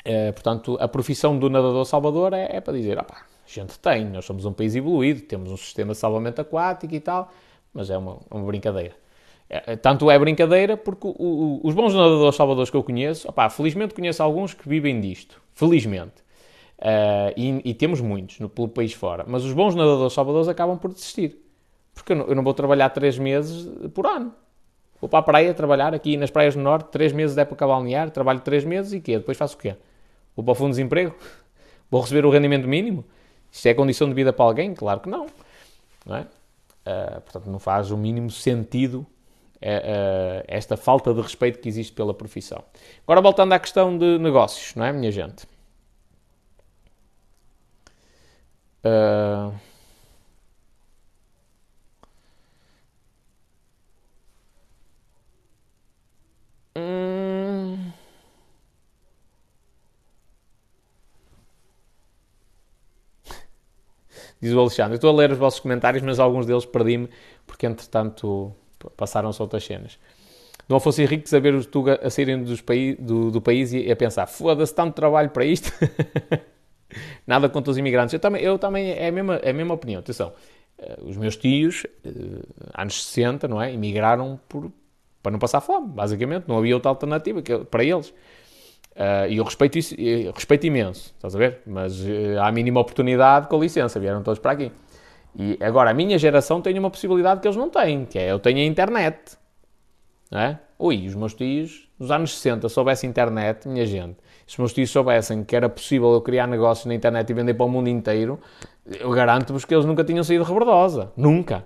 É, portanto, a profissão do nadador salvador é, é para dizer, ah pá, a gente tem, nós somos um país evoluído, temos um sistema de salvamento aquático e tal, mas é uma, uma brincadeira. É, é tanto é brincadeira porque o, o, os bons nadadores salvadores que eu conheço, opá, felizmente conheço alguns que vivem disto, felizmente. Uh, e, e, temos muitos no, pelo país fora, mas os bons nadadores salvadores acabam por desistir. Porque eu não, eu não vou trabalhar três meses por ano. Vou para a praia trabalhar aqui nas praias do Norte, três meses de época balnear, trabalho três meses e quê? Depois faço o quê? Vou para o fundo de desemprego? (laughs) Vou receber o rendimento mínimo? Isto é condição de vida para alguém? Claro que não. não é? Uh, portanto, não faz o mínimo sentido esta falta de respeito que existe pela profissão. Agora, voltando à questão de negócios, não é, minha gente? Uh, Diz o Alexandre, eu estou a ler os vossos comentários, mas alguns deles perdi-me, porque entretanto passaram-se outras cenas. Afonso Henrique a ver os Tuga a saírem paí do, do, país e a pensar, foda-se, tanto trabalho para isto. (laughs) Nada contra os imigrantes. Eu também, eu também é, a mesma, é a mesma opinião. Atenção, eh, os meus tios, eh, anos 60, não é? Imigraram por, para não passar fome, basicamente. Não havia outra alternativa para eles. Uh, e eu respeito, isso, eu respeito imenso, estás a ver? Mas uh, à mínima oportunidade, com licença, vieram todos para aqui. E agora, a minha geração tem uma possibilidade que eles não têm, que é eu tenho a internet. Não é? Ui, os meus tios, nos anos 60, soubessem internet, minha gente, se os meus tios soubessem que era possível eu criar negócios na internet e vender para o mundo inteiro, eu garanto-vos que eles nunca tinham saído rebordosa. Nunca.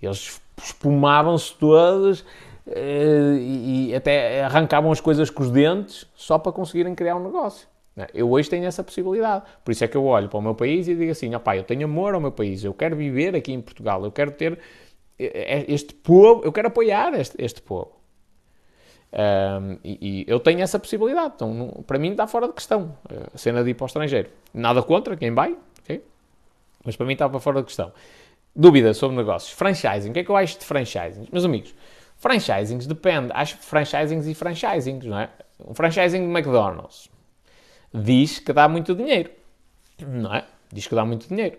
Eles espumavam-se todos eh, e até arrancavam as coisas com os dentes só para conseguirem criar um negócio. Né? Eu hoje tenho essa possibilidade. Por isso é que eu olho para o meu país e digo assim: opá, eu tenho amor ao meu país, eu quero viver aqui em Portugal, eu quero ter eh, eh, este povo, eu quero apoiar este, este povo. Um, e, e, eu tenho essa possibilidade. Então, não, para mim está fora de questão a cena de ir para o estrangeiro. Nada contra quem vai, okay? mas para mim está fora de questão. Dúvida sobre negócios. Franchising. O que é que eu acho de franchising? Meus amigos, franchising depende. Acho franchisings e franchisings, não é? Um franchising de McDonald's diz que dá muito dinheiro, não é? Diz que dá muito dinheiro.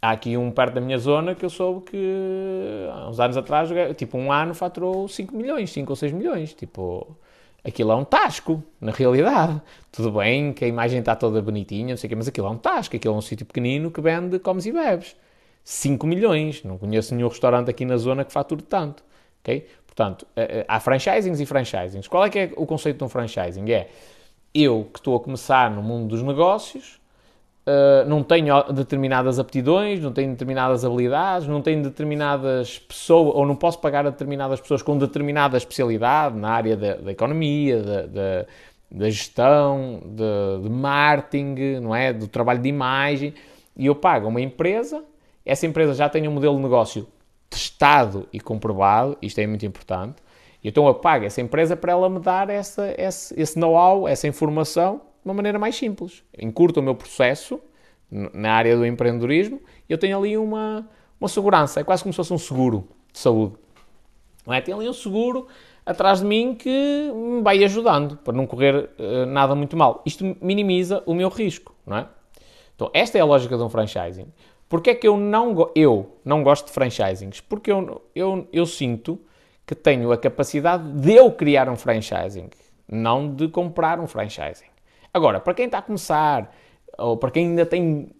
Há aqui um perto da minha zona que eu soube que há uns anos atrás, tipo, um ano faturou 5 milhões, 5 ou 6 milhões. Tipo, aquilo é um tasco, na realidade. Tudo bem que a imagem está toda bonitinha, não sei o quê, mas aquilo é um tasco, aquilo é um sítio pequenino que vende comes e bebes. 5 milhões. Não conheço nenhum restaurante aqui na zona que fature tanto. ok? Portanto, eh, eh, há franchisings e franchisings. Qual é que é o conceito de um franchising? É eu que estou a começar no mundo dos negócios, uh, não tenho determinadas aptidões, não tenho determinadas habilidades, não tenho determinadas pessoas, ou não posso pagar a determinadas pessoas com determinada especialidade na área da, da economia, da, da, da gestão, de, de, marketing, não é? do trabalho de imagem, e eu pago uma empresa, essa empresa já tem um modelo de negócio testado e comprovado, isto é muito importante, então eu pago essa empresa para ela me dar essa, esse, esse know-how, essa informação, de uma maneira mais simples. Encurta o meu processo na área do empreendedorismo e eu tenho ali uma, uma segurança. É quase como se fosse um seguro de saúde. Não é? Tem ali um seguro atrás de mim que me vai ajudando para não correr uh, nada muito mal. Isto minimiza o meu risco, não é? Então, esta é a lógica de um franchising. Porquê é que eu não, eu não gosto de franchisings? Porque eu, eu, eu sinto que tenho a capacidade de eu criar um franchising, não de comprar um franchising. Agora, para quem está a começar, ou para quem ainda tem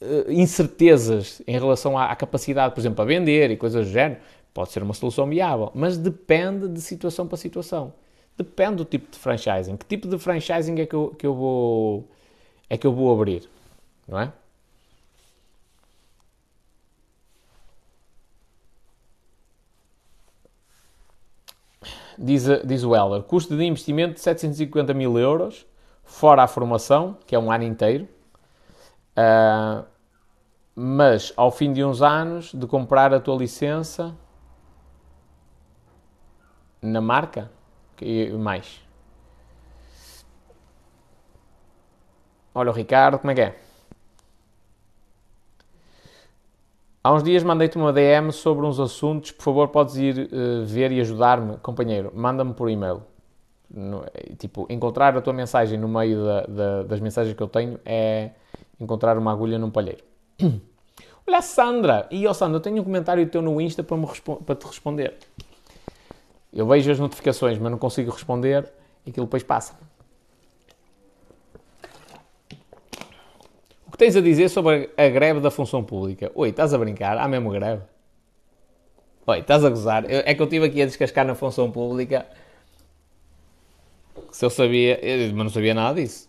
uh, incertezas em relação à, à, capacidade, por exemplo, a vender e coisas do género, pode ser uma solução viável, mas depende de situação para situação. Depende do tipo de franchising. Que tipo de franchising é que eu, que eu vou é que eu vou abrir, não é? Diz, diz o Heller, custo de investimento de 750 mil euros, fora a formação, que é um ano inteiro, uh, mas ao fim de uns anos de comprar a tua licença na marca, e mais. Olha o Ricardo, como é que é? Há uns dias mandei-te uma DM sobre uns assuntos. Por favor, podes ir uh, ver e ajudar-me, companheiro. Manda-me por e-mail. No, tipo, encontrar a tua mensagem no meio da, da, das mensagens que eu tenho é encontrar uma agulha num palheiro. (clears throat) Olha, Sandra! E, ó oh, Sandra, eu tenho um comentário teu no Insta para, para te responder. Eu vejo as notificações, mas não consigo responder aquilo depois passa. Que tens a dizer sobre a greve da função pública? Oi, estás a brincar? Há mesmo greve? Oi, estás a gozar? É que eu estive aqui a descascar na função pública. Se eu sabia, mas não sabia nada disso.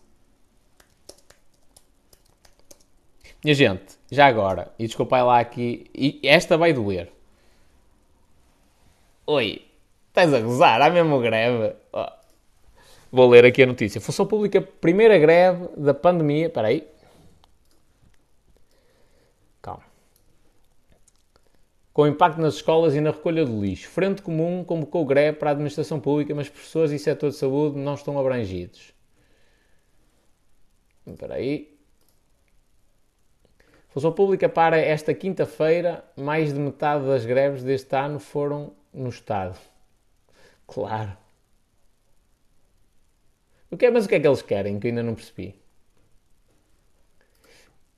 Minha gente, já agora, e desculpai lá aqui, e esta vai doer. Oi, estás a gozar? Há mesmo greve? Oh. Vou ler aqui a notícia. Função Pública, primeira greve da pandemia. Espera aí. Com impacto nas escolas e na recolha do lixo. Frente Comum convocou greve para a administração pública, mas professores e setor de saúde não estão abrangidos. Espera aí. Função Pública para esta quinta-feira, mais de metade das greves deste ano foram no Estado. Claro. O que é, mas o que é que eles querem que eu ainda não percebi?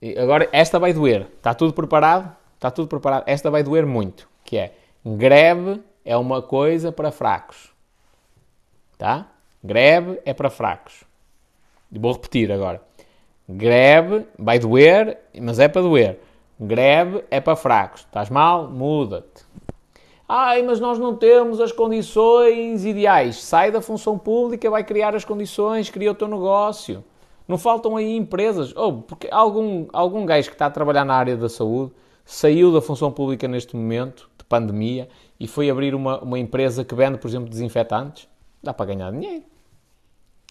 E agora, esta vai doer. Está tudo preparado? Está tudo preparado. Esta vai doer muito, que é greve é uma coisa para fracos. Tá? Greve é para fracos. Vou repetir agora. Greve vai doer, mas é para doer. Greve é para fracos. Estás mal? Muda-te. Ai, mas nós não temos as condições ideais. Sai da função pública, vai criar as condições, cria o teu negócio. Não faltam aí empresas. Ou oh, porque algum, algum gajo que está a trabalhar na área da saúde saiu da função pública neste momento de pandemia e foi abrir uma, uma empresa que vende, por exemplo, desinfetantes, dá para ganhar dinheiro.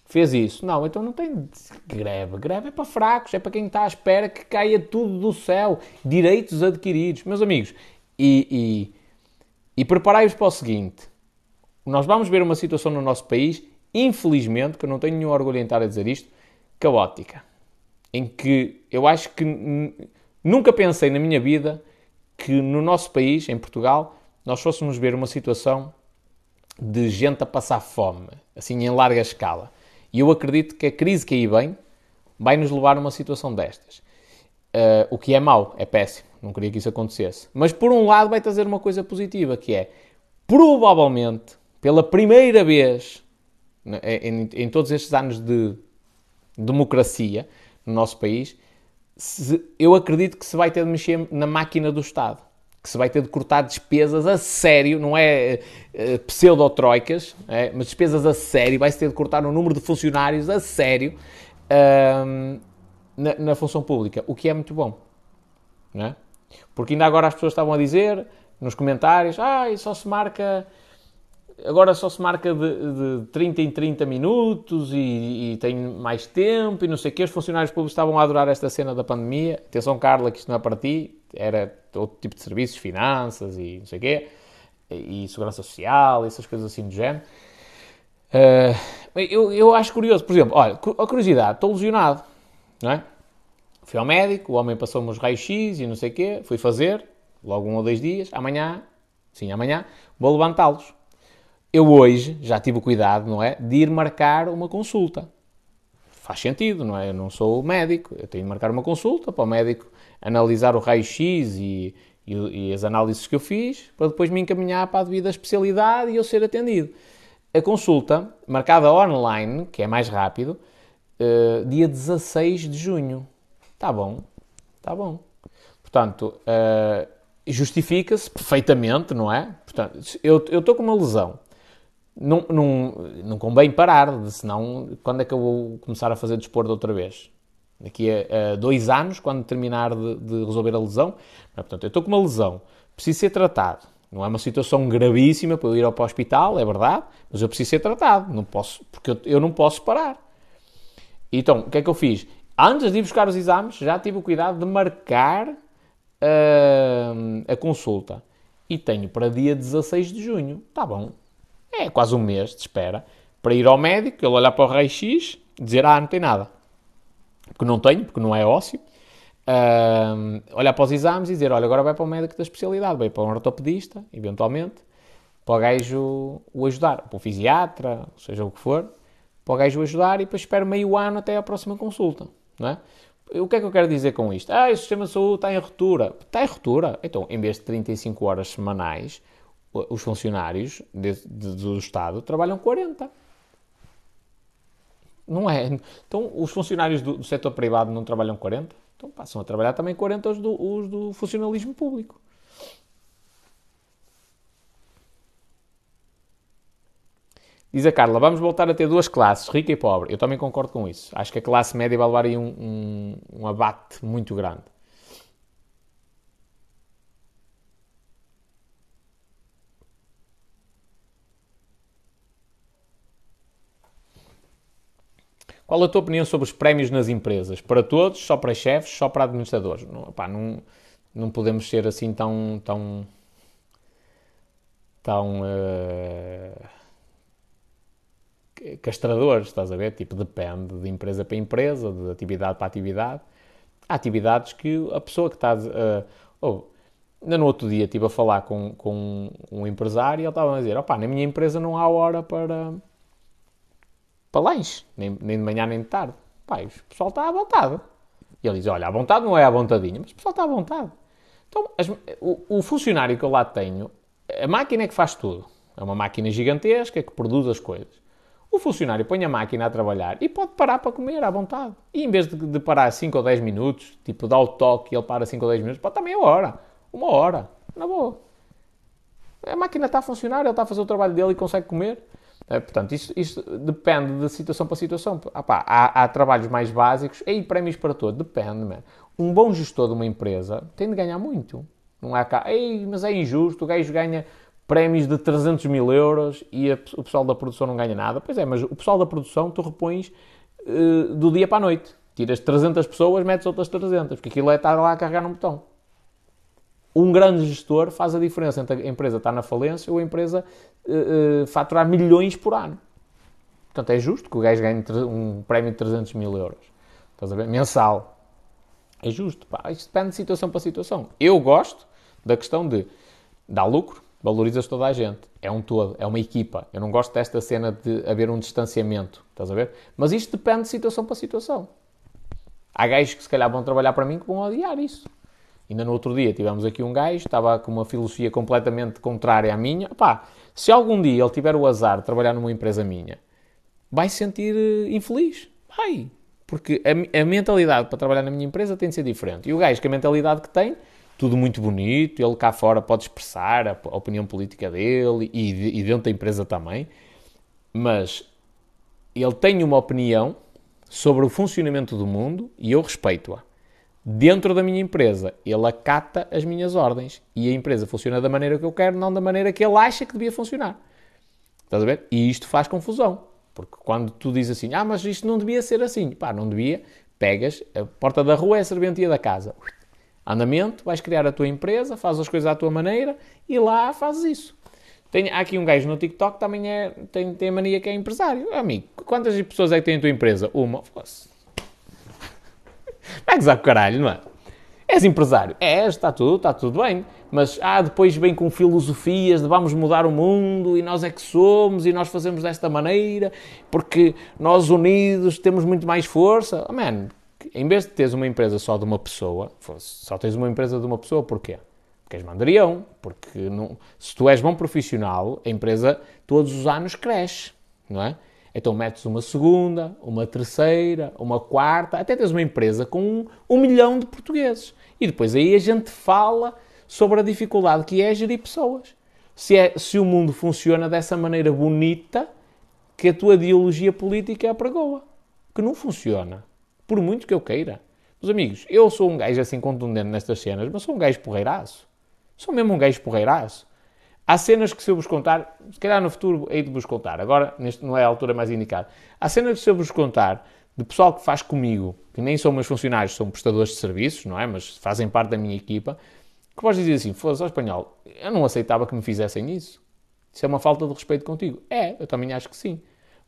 Fez isso. Não, então não tem greve. Greve é para fracos, é para quem está à espera que caia tudo do céu. Direitos adquiridos. Meus amigos, e, e, e preparai-vos para o seguinte: nós vamos ver uma situação no nosso país, infelizmente, que eu não tenho nenhum orgulho em estar a dizer isto, caótica. Em que eu acho que nunca pensei na minha vida que no nosso país, em Portugal, nós fôssemos ver uma situação de gente a passar fome, assim em larga escala. E eu acredito que a crise que aí vem vai nos levar a uma situação destas. Uh, o que é mau, é péssimo, não queria que isso acontecesse. Mas por um lado vai trazer uma coisa positiva, que é, provavelmente, pela primeira vez né, em, em todos estes anos de democracia no nosso país, se, eu acredito que se vai ter de mexer na máquina do Estado. Que se vai ter de cortar despesas a sério, não é uh, pseudo-troicas, é, mas despesas a sério, vai-se ter de cortar o número de funcionários a sério uh, na, na, função pública, o que é muito bom. Não é? Porque ainda agora as pessoas estavam a dizer nos comentários, ah, só se marca agora só se marca de, de 30 em 30 minutos e, e, tem mais tempo e não sei o quê. Os funcionários públicos estavam a adorar esta cena da pandemia. Atenção, Carla, que isto não é para ti. Era outro tipo de serviços, finanças e não sei o quê. E segurança social, essas coisas assim do género. Uh, eu, eu acho curioso, por exemplo, olha, a curiosidade, estou lesionado, não é? Fui ao médico, o homem passou-me os raios-x e não sei o quê, fui fazer, logo um ou dois dias, amanhã, sim, amanhã, vou levantá-los eu hoje já tive o cuidado, não é, de ir marcar uma consulta. Faz sentido, não é? Eu não sou médico, eu tenho de marcar uma consulta para o médico analisar o raio-x e, e, e, as análises que eu fiz, para depois me encaminhar para a devida especialidade e eu ser atendido. A consulta, marcada online, que é mais rápido, uh, dia 16 de junho. Está bom, está bom. Portanto, uh, justifica-se perfeitamente, não é? Portanto, eu estou com uma lesão não, não, não convém parar, senão quando é que eu vou começar a fazer desporto outra vez? Daqui a, a dois anos, quando terminar de, de resolver a lesão. Portanto, eu estou com uma lesão, preciso ser tratado. Não é uma situação gravíssima para eu ir ao hospital, é verdade, mas eu preciso ser tratado, não posso, porque eu, eu não posso parar. Então, o que é que eu fiz? Antes de ir buscar os exames, já tive o cuidado de marcar uh, a consulta. E tenho para dia 16 de junho. Está bom, é quase um mês de espera, para ir ao médico, ele olhar para o raio-x, dizer, ah, não tem nada. Porque não tenho, porque não é ósseo. Uh, olhar para os exames e dizer, olha, agora vai para o médico da especialidade, vai para um ortopedista, eventualmente, para o gajo o ajudar, para o fisiatra, seja o que for, para o gajo o ajudar e depois espero meio ano até à próxima consulta, não é? O que é que eu quero dizer com isto? Ah, o sistema de saúde está em ruptura. Está em ruptura. Então, em vez de 35 horas semanais, os funcionários de, de, do Estado trabalham 40. Não é? Então, os funcionários do, do setor privado não trabalham 40? Então, passam a trabalhar também 40 os do, os do funcionalismo público. Diz a Carla, vamos voltar a ter duas classes, rica e pobre. Eu também concordo com isso. Acho que a classe média vai levar aí um, um, um abate muito grande. Qual a tua opinião sobre os prémios nas empresas? Para todos, só para chefes, só para administradores? Não, opá, não, não podemos ser assim tão. tão. tão. Uh, castradores, estás a ver? Tipo, depende de empresa para empresa, de atividade para atividade. Há atividades que a pessoa que está. Uh, oh, ainda no outro dia estive a falar com, com um empresário e ele estava a dizer: opá, na minha empresa não há hora para para lanche, nem, nem de manhã nem de tarde. Pai, o pessoal está à vontade. E ele diz: Olha, à vontade não é à vontadinha, mas o pessoal está à vontade. Então, as, o, o, funcionário que eu lá tenho, a máquina é que faz tudo. É uma máquina gigantesca que produz as coisas. O funcionário põe a máquina a trabalhar e pode parar para comer à vontade. E em vez de, de parar 5 ou 10 minutos, tipo dá o toque e ele para 5 ou 10 minutos, pode estar meia hora, uma hora, na boa. A máquina está a funcionar, ele está a fazer o trabalho dele e consegue comer. É, portanto, isto, isto, depende de situação para situação. Ah, pá, há, há, trabalhos mais básicos, e prémios para todo, depende, man. Um bom gestor de uma empresa tem de ganhar muito. Não há cá, ei, mas é injusto, o gajo ganha prémios de 300 mil euros e a, o pessoal da produção não ganha nada. Pois é, mas o pessoal da produção tu repões uh, do dia para a noite. Tiras 300 pessoas, metes outras 300, porque aquilo é estar lá a carregar num botão. Um grande gestor faz a diferença entre a empresa estar na falência ou a empresa uh, uh, faturar milhões por ano. Portanto, é justo que o gajo ganhe um prémio de 300 mil euros. Estás a ver? Mensal. É justo. Pá, isto depende de situação para situação. Eu gosto da questão de dar lucro, valorizas toda a gente. É um todo, é uma equipa. Eu não gosto desta cena de haver um distanciamento. Estás a ver? Mas isto depende de situação para situação. Há gajos que se calhar vão trabalhar para mim que vão odiar isso. Ainda no outro dia tivemos aqui um gajo, estava com uma filosofia completamente contrária à minha. Pá, se algum dia ele tiver o azar de trabalhar numa empresa minha, vai se sentir eh, infeliz. Vai. Porque a, a, mentalidade para trabalhar na minha empresa tem de ser diferente. E o gajo, que a mentalidade que tem, tudo muito bonito, ele cá fora pode expressar a, opinião política dele e, e dentro da empresa também, mas ele tem uma opinião sobre o funcionamento do mundo e eu respeito-a dentro da minha empresa. Ele acata as minhas ordens e a empresa funciona da maneira que eu quero, não da maneira que ele acha que devia funcionar. Estás a ver? E isto faz confusão. Porque quando tu dizes assim, ah, mas isto não devia ser assim. Pá, não devia. Pegas, a porta da rua é a serventia da casa. Andamento, vais criar a tua empresa, fazes as coisas à tua maneira e lá fazes isso. Tem, há aqui um gajo no TikTok também é, tem, tem a mania que é empresário. Amigo, quantas pessoas é que tem a tua empresa? Uma. Fosse. Vai gozar com o caralho, não é? És empresário? És, está tudo, está tudo bem. Mas, ah, depois vem com filosofias de vamos mudar o mundo e nós é que somos e nós fazemos desta maneira porque nós unidos temos muito mais força. Oh, man, em vez de teres uma empresa só de uma pessoa, só tens uma empresa de uma pessoa, porquê? Porque és mandarião, porque não, se tu és bom profissional, a empresa todos os anos cresce, não é? Então metes uma segunda, uma terceira, uma quarta, até tens uma empresa com um, um milhão de portugueses. E depois aí a gente fala sobre a dificuldade que é gerir pessoas. Se, é, se o mundo funciona dessa maneira bonita que a tua ideologia política é apregoa. Que não funciona. Por muito que eu queira. Meus amigos, eu sou um gajo assim contundente nestas cenas, mas sou um gajo porreiraço. Sou mesmo um gajo porreiraço. Há cenas que se eu vos contar, se calhar no futuro hei de vos contar, agora neste não é a altura mais indicada. Há cenas que se eu vos contar de pessoal que faz comigo, que nem são meus funcionários, são prestadores de serviços, não é? Mas fazem parte da minha equipa, que podes dizer assim, foda-se espanhol, eu não aceitava que me fizessem isso. Isso é uma falta de respeito contigo. É, eu também acho que sim.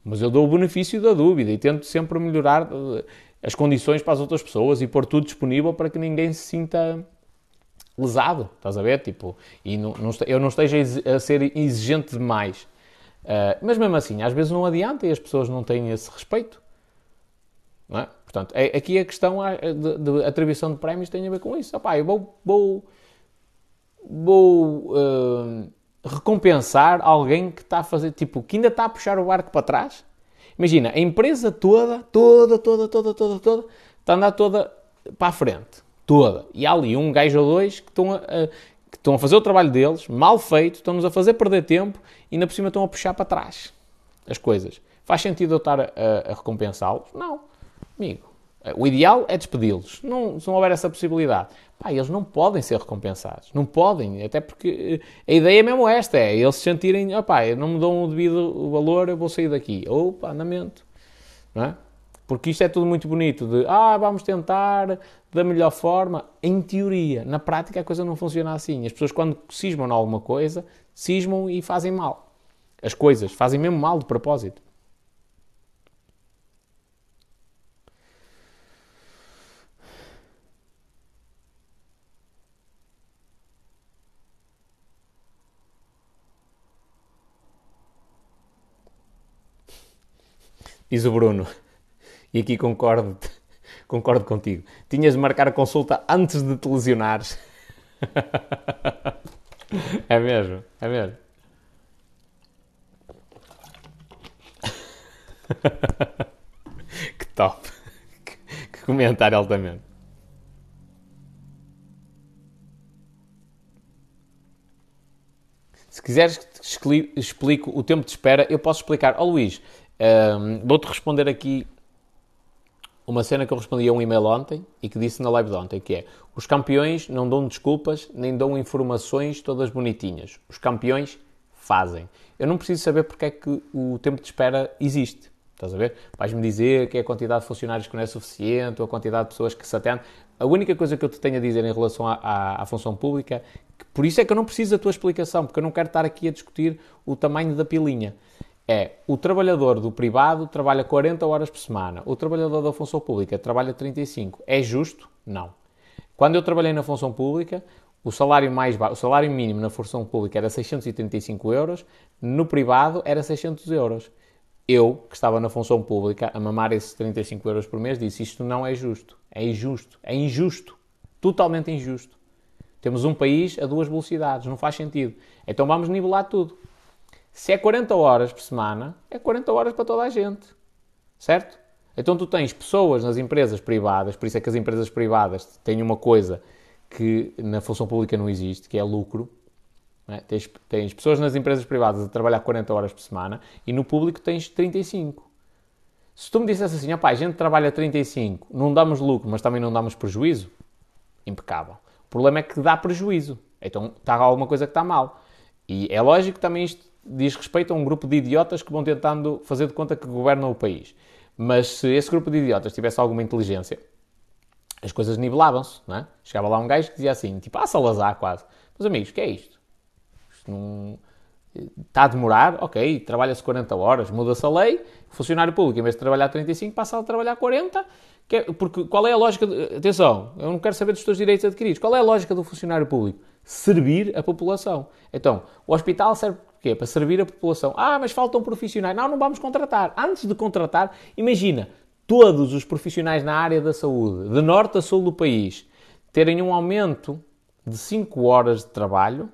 Mas eu dou o benefício da dúvida e tento sempre melhorar eh, as condições para as outras pessoas e pôr tudo disponível para que ninguém se sinta lesado, estás a ver? Tipo, e não, não, eu não esteja a ser exigente demais. Uh, mas mesmo assim, às vezes não adianta e as pessoas não têm esse respeito. É? Portanto, é, aqui a questão de, de, atribuição de prémios tem a ver com isso. Opá, eu vou, vou, vou uh, recompensar alguém que está a fazer, tipo, que ainda está a puxar o barco para trás. Imagina, a empresa toda, toda, toda, toda, toda, toda, está a andar toda para a frente toda. E há ali um gajo ou dois que estão a, a, que estão a fazer o trabalho deles, mal feito, estão-nos a fazer perder tempo e ainda por cima estão a puxar para trás as coisas. Faz sentido eu estar a, a recompensá-los? Não. Amigo, o ideal é despedi-los. Não, se não houver essa possibilidade, pá, eles não podem ser recompensados. Não podem. Até porque eh, a ideia é mesmo esta: é eles se sentirem, opá, não me dão o devido valor, eu vou sair daqui. Ou, pá, andamento. Não é? Porque isto é tudo muito bonito, de ah, vamos tentar da melhor forma, em teoria. Na prática a coisa não funciona assim. As pessoas quando cismam em alguma coisa, cismam e fazem mal. As coisas fazem mesmo mal de propósito. Diz o Bruno e aqui concordo, (laughs) concordo contigo. Tinhas de marcar a consulta antes de te lesionares. (laughs) é mesmo, é mesmo. (laughs) que top. Que, que comentário altamente. Se quiseres que te explico o tempo de espera, eu posso explicar. Ó oh, Luís, um, vou-te responder aqui uma cena que eu respondi a um e-mail ontem e que disse na live de ontem, que é os campeões não dão desculpas nem dão informações todas bonitinhas. Os campeões fazem. Eu não preciso saber porque é que o tempo de espera existe. Estás a ver? Vais-me dizer que é a quantidade de funcionários que não é suficiente ou a quantidade de pessoas que se atendem. A única coisa que eu te tenho a dizer em relação à, à, à função pública, por isso é que eu não preciso da tua explicação, porque eu não quero estar aqui a discutir o tamanho da pilinha. É, o trabalhador do privado trabalha 40 horas por semana, o trabalhador da função pública trabalha 35. É justo? Não. Quando eu trabalhei na função pública, o salário, mais o salário mínimo na função pública era 635 euros, no privado era 600 euros. Eu, que estava na função pública, a mamar esses 35 euros por mês, disse isto não é justo. É injusto. É injusto. Totalmente injusto. Temos um país a duas velocidades, não faz sentido. Então vamos nivelar tudo. Se é 40 horas por semana, é 40 horas para toda a gente. Certo? Então tu tens pessoas nas empresas privadas, por isso é que as empresas privadas têm uma coisa que na função pública não existe, que é lucro. É? Tens, tens, pessoas nas empresas privadas a trabalhar 40 horas por semana e no público tens 35. Se tu me dissesse assim, a gente trabalha 35, não damos lucro, mas também não damos prejuízo, impecável. O problema é que dá prejuízo. Então está alguma coisa que está mal. E é lógico que também isto diz respeito a um grupo de idiotas que vão tentando fazer de conta que governam o país. Mas se esse grupo de idiotas tivesse alguma inteligência, as coisas nivelavam-se, não é? Chegava lá um gajo que dizia assim, tipo, ah, Salazar quase. Meus amigos, o que é isto? Isto não... Está a demorar, ok, trabalha-se 40 horas, muda-se a lei, o funcionário público, em vez de trabalhar 35, passa a trabalhar 40, é, porque qual é a lógica, de... atenção, eu não quero saber dos teus direitos adquiridos, qual é a lógica do funcionário público? Servir a população. Então, o hospital serve para quê? Para servir a população. Ah, mas faltam profissionais. Não, não vamos contratar. Antes de contratar, imagina, todos os profissionais na área da saúde, de norte a sul do país, terem um aumento de 5 horas de trabalho,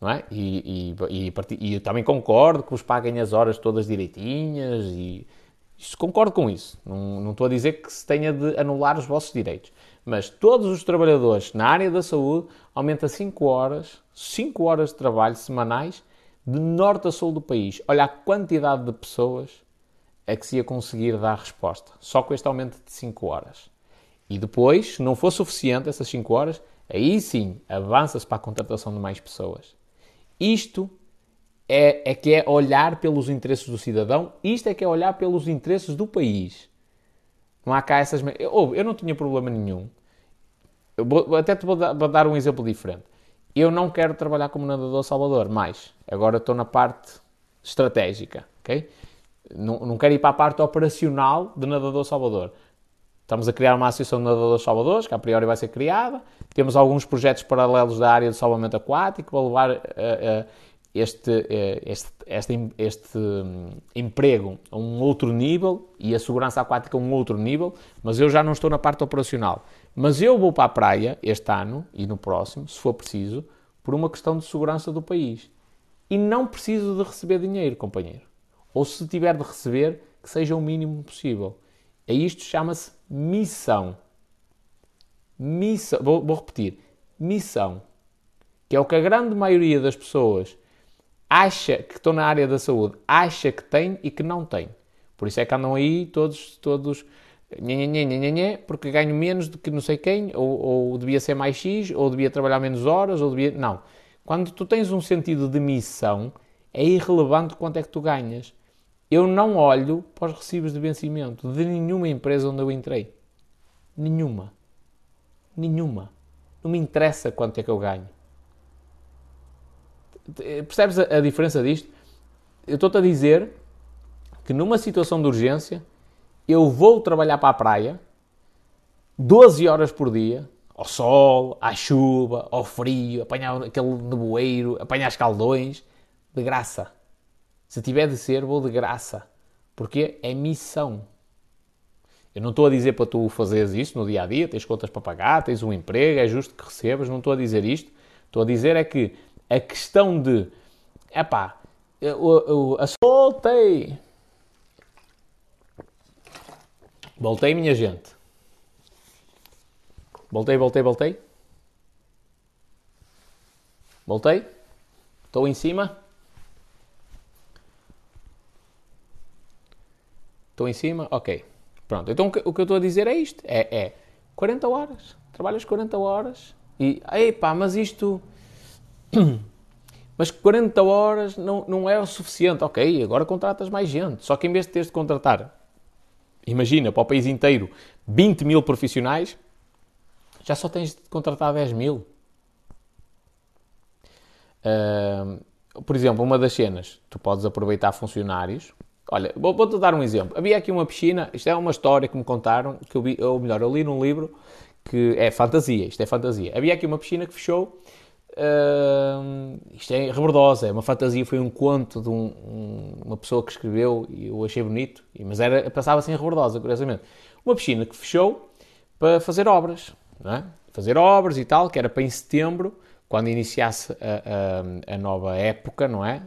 não é? E, e, e, e, eu também concordo que vos paguem as horas todas direitinhas e isso, concordo com isso. Não, não estou a dizer que se tenha de anular os vossos direitos. Mas todos os trabalhadores na área da saúde aumenta 5 horas, 5 horas de trabalho semanais de norte a sul do país. Olha a quantidade de pessoas é que se ia conseguir dar resposta, só com este aumento de 5 horas. E depois, se não for suficiente essas 5 horas, aí sim avança-se para a contratação de mais pessoas. Isto é, é, que é olhar pelos interesses do cidadão, isto é que é olhar pelos interesses do país. Não há cá essas. Eu, eu não tinha problema nenhum. Eu vou, até te vou dar, vou dar um exemplo diferente. Eu não quero trabalhar como nadador Salvador, mais. Agora estou na parte estratégica, ok? não, não quero ir para a parte operacional de Nadador Salvador. Estamos a criar uma associação de nadadores salvadores, que a priori vai ser criada. Temos alguns projetos paralelos da área de salvamento aquático para levar uh, uh, este, uh, este, este, este um, emprego a um outro nível e a segurança aquática a um outro nível, mas eu já não estou na parte operacional. Mas eu vou para a praia este ano e no próximo, se for preciso, por uma questão de segurança do país. E não preciso de receber dinheiro, companheiro ou se tiver de receber, que seja o mínimo possível. A isto chama-se missão. Missão, vou, vou, repetir, missão, que é o que a grande maioria das pessoas acha que estão na área da saúde, acha que tem e que não tem. Por isso é que andam aí todos, todos, nhê, nhê, nhê, nhê, porque ganho menos do que não sei quem, ou, ou devia ser mais X, ou devia trabalhar menos horas, ou devia... Não. Quando tu tens um sentido de missão, é irrelevante quanto é que tu ganhas. Eu não olho para os recibos de vencimento de nenhuma empresa onde eu entrei. Nenhuma. Nenhuma. Não me interessa quanto é que eu ganho. Percebes a, a diferença disto? Eu estou-te a dizer que numa situação de urgência eu vou trabalhar para a praia 12 horas por dia, ao sol, à chuva, ao frio, apanhar aquele nevoeiro, apanhar escaldões, de graça. Se tiver de ser, vou de graça. Porque é missão. Eu não estou a dizer para tu fazeres isto no dia a dia, tens contas para pagar, tens um emprego, é justo que recebas, não estou a dizer isto. Estou a dizer é que a questão de, epá, eu, eu, eu voltei. Voltei, minha gente. Voltei, voltei, voltei. Voltei. Estou em cima. Estou em cima? Ok. Pronto. Então o que eu estou a dizer é isto. É, é 40 horas. Trabalhas 40 horas e... Epá, mas isto... (clears throat) Mas 40 horas não, não é o suficiente. Ok, agora contratas mais gente. Só que em vez de teres de contratar, imagina, para o país inteiro, 20 mil profissionais, já só tens de contratar 10 mil. Uh, por exemplo, uma das cenas, tu podes aproveitar funcionários. Olha, vou-te dar um exemplo. Havia aqui uma piscina, isto é uma história que me contaram, que eu vi, ou melhor, eu li num livro que é fantasia, isto é fantasia. Havia aqui uma piscina que fechou, uh, isto é rebordosa, é uma fantasia, foi um conto de um, um, uma pessoa que escreveu e eu achei bonito, mas era, passava assim rebordosa, curiosamente. Uma piscina que fechou para fazer obras, é? fazer obras e tal, que era para em setembro, quando iniciasse a, a, a nova época, não é?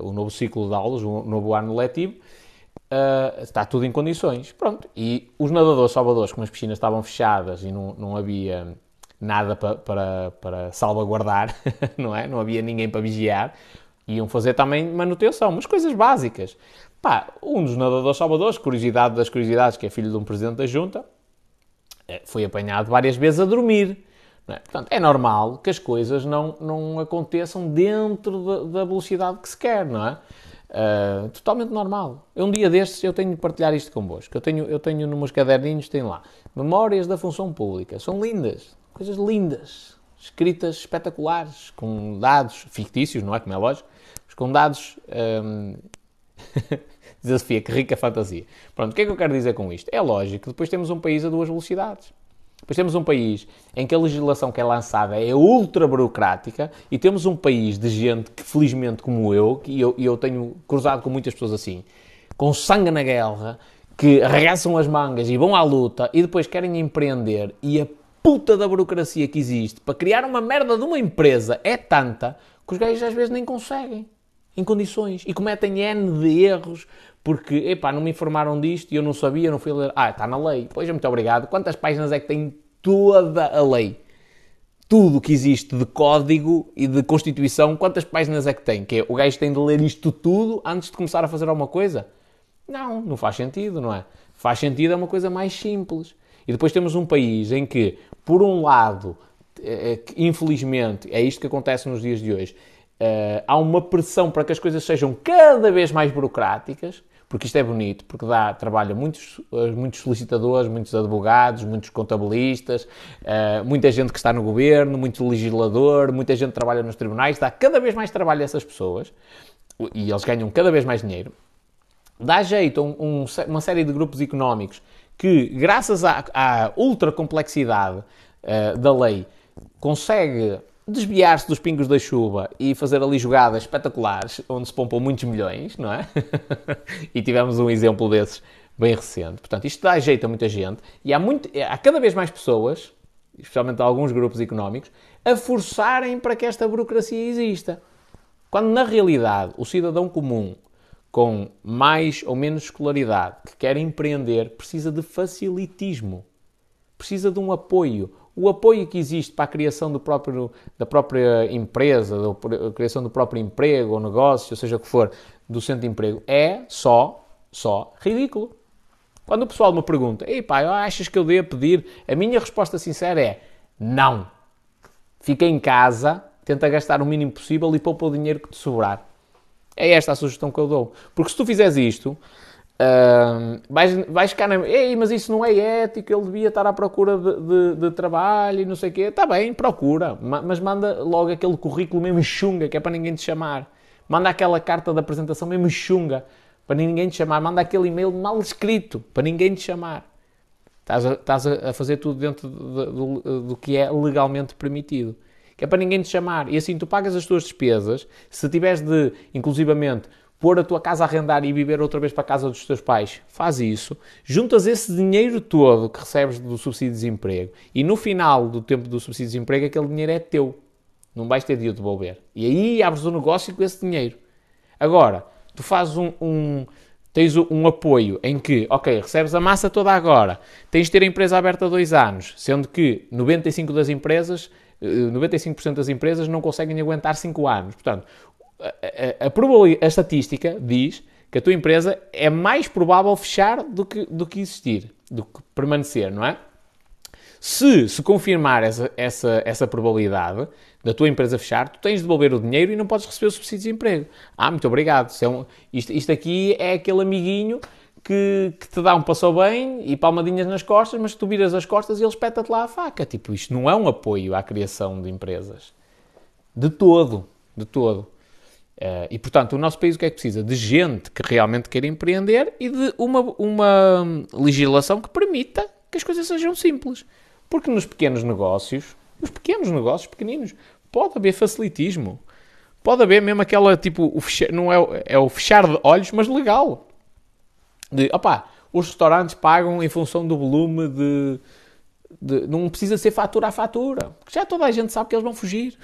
Uh, o novo ciclo de aulas, o novo ano letivo, uh, está tudo em condições. Pronto. E os nadadores salvadores, como as piscinas estavam fechadas e não, não havia nada para, para, para salvaguardar, (laughs) não é? Não havia ninguém para vigiar, iam fazer também manutenção, mas coisas básicas. Pá, um dos nadadores salvadores, curiosidade das curiosidades, que é filho de um presidente da junta, eh, foi apanhado várias vezes a dormir. É? Portanto, é normal que as coisas não, não aconteçam dentro da, da velocidade que se quer, não é? Uh, totalmente normal. Um dia destes eu tenho de partilhar isto convosco. Eu tenho, eu tenho nos meus caderninhos, tem lá, memórias da função pública. São lindas, coisas lindas, escritas espetaculares, com dados fictícios, não é? Como é lógico, mas com dados. Um... (laughs) Diz a Sofia, que rica fantasia. Pronto, o que é que eu quero dizer com isto? É lógico que depois temos um país a duas velocidades. Depois temos um país em que a legislação que é lançada é ultra burocrática e temos um país de gente que, felizmente, como eu, e eu, eu tenho cruzado com muitas pessoas assim, com sangue na guerra, que arregaçam as mangas e vão à luta e depois querem empreender e a puta da burocracia que existe para criar uma merda de uma empresa é tanta que os gajos às vezes nem conseguem em condições e cometem N de erros porque, epá, não me informaram disto e eu não sabia, não fui ler. Ah, está na lei. Pois, muito obrigado. Quantas páginas é que tem toda a lei? Tudo que existe de código e de Constituição, quantas páginas é que tem? Que é, o gajo tem de ler isto tudo antes de começar a fazer alguma coisa? Não, não faz sentido, não é? Faz sentido é uma coisa mais simples. E depois temos um país em que, por um lado, é, infelizmente, é isto que acontece nos dias de hoje, Uh, há uma pressão para que as coisas sejam cada vez mais burocráticas, porque isto é bonito, porque dá trabalho a muitos, muitos solicitadores, muitos advogados, muitos contabilistas, uh, muita gente que está no governo, muito legislador, muita gente que trabalha nos tribunais, dá cada vez mais trabalho a essas pessoas e eles ganham cada vez mais dinheiro. Dá jeito a um, um, uma série de grupos económicos que, graças à, à ultra complexidade uh, da lei, consegue desviar-se dos pingos da chuva e fazer ali jogadas espetaculares, onde se pompam muitos milhões, não é? (laughs) e tivemos um exemplo desses bem recente. Portanto, isto dá jeito a muita gente e há, muito, há cada vez mais pessoas, especialmente alguns grupos económicos, a forçarem para que esta burocracia exista. Quando, na realidade, o cidadão comum, com mais ou menos escolaridade, que quer empreender, precisa de facilitismo, precisa de um apoio o apoio que existe para a criação próprio, da própria empresa, da criação do próprio emprego ou negócio, seja o que for, do centro de emprego, é só, só ridículo. Quando o pessoal me pergunta, ei pá, achas que eu devo pedir? A minha resposta sincera é não. Fica em casa, tenta gastar o mínimo possível e poupa o dinheiro que te sobrar. É esta a sugestão que eu dou. Porque se tu fizeres isto, Vais, vais ficar na. Ei, mas isso não é ético, ele devia estar à procura de, de, de trabalho e não sei o quê. Está bem, procura, mas manda logo aquele currículo mesmo chunga, que é para ninguém te chamar. Manda aquela carta de apresentação mesmo chunga, para ninguém te chamar. Manda aquele e-mail mal escrito, para ninguém te chamar. Estás a, estás a fazer tudo dentro do, do, do que é legalmente permitido. Que é para ninguém te chamar. E assim tu pagas as tuas despesas. Se tiveres de, inclusivamente, pôr a tua casa a arrendar e viver outra vez para a casa dos teus pais, faz isso, juntas esse dinheiro todo que recebes do subsídio de desemprego e no final do tempo do subsídio de desemprego aquele dinheiro é teu. Não vais ter de o devolver. E aí abres um negócio com esse dinheiro. Agora, tu fazes um, um tens um apoio em que, ok, recebes a massa toda agora, tens de ter a empresa aberta dois anos, sendo que 95% das empresas, 95% eh, das empresas não conseguem aguentar 5 anos. Portanto, a, a, a, estatística diz que a tua empresa é mais provável fechar do que, do que existir, do que permanecer, não é? Se se confirmar essa, essa, essa probabilidade da tua empresa fechar, tu tens de devolver o dinheiro e não podes receber o subsídio de desemprego. Ah, muito obrigado. Isto, é um, isto, isto aqui é aquele amiguinho que, que te dá um passou bem e palmadinhas nas costas, mas tu viras as costas e ele espeta-te lá a faca. Tipo, isto não é um apoio à criação de empresas. De todo, de todo. Uh, e, portanto, o nosso país o que é que precisa? De gente que realmente queira empreender e de uma, uma legislação que permita que as coisas sejam simples. Porque nos pequenos negócios, nos pequenos negócios pequeninos, pode haver facilitismo. Pode haver mesmo aquela, tipo, o fechar, não é, é o fechar de olhos, mas legal de, opá, os restaurantes pagam em função do volume de, de, Não precisa ser fatura a fatura. Porque já toda a gente sabe que eles vão fugir.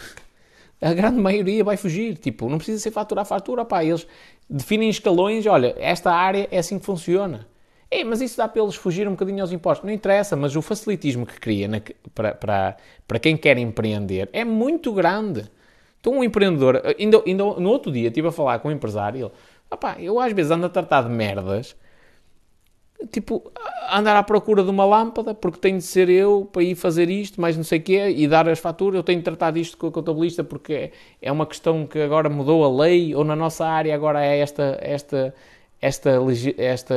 A grande maioria vai fugir. Tipo, não precisa ser fatura a fatura. Opá, eles definem escalões. Olha, esta área é assim que funciona. Ei, mas isso dá para eles fugir um bocadinho aos impostos. Não interessa, mas o facilitismo que cria na, para, para, para quem quer empreender é muito grande. Então, um empreendedor, ainda, ainda no outro dia, estive a falar com um empresário, ele, eu às vezes ando a tratar de merdas tipo, andar à procura de uma lâmpada, porque tenho de ser eu para ir fazer isto, mais não sei o quê, e dar as faturas. Eu tenho de tratar disto com a contabilista porque é uma questão que agora mudou a lei, ou na nossa área agora é esta, esta, esta, esta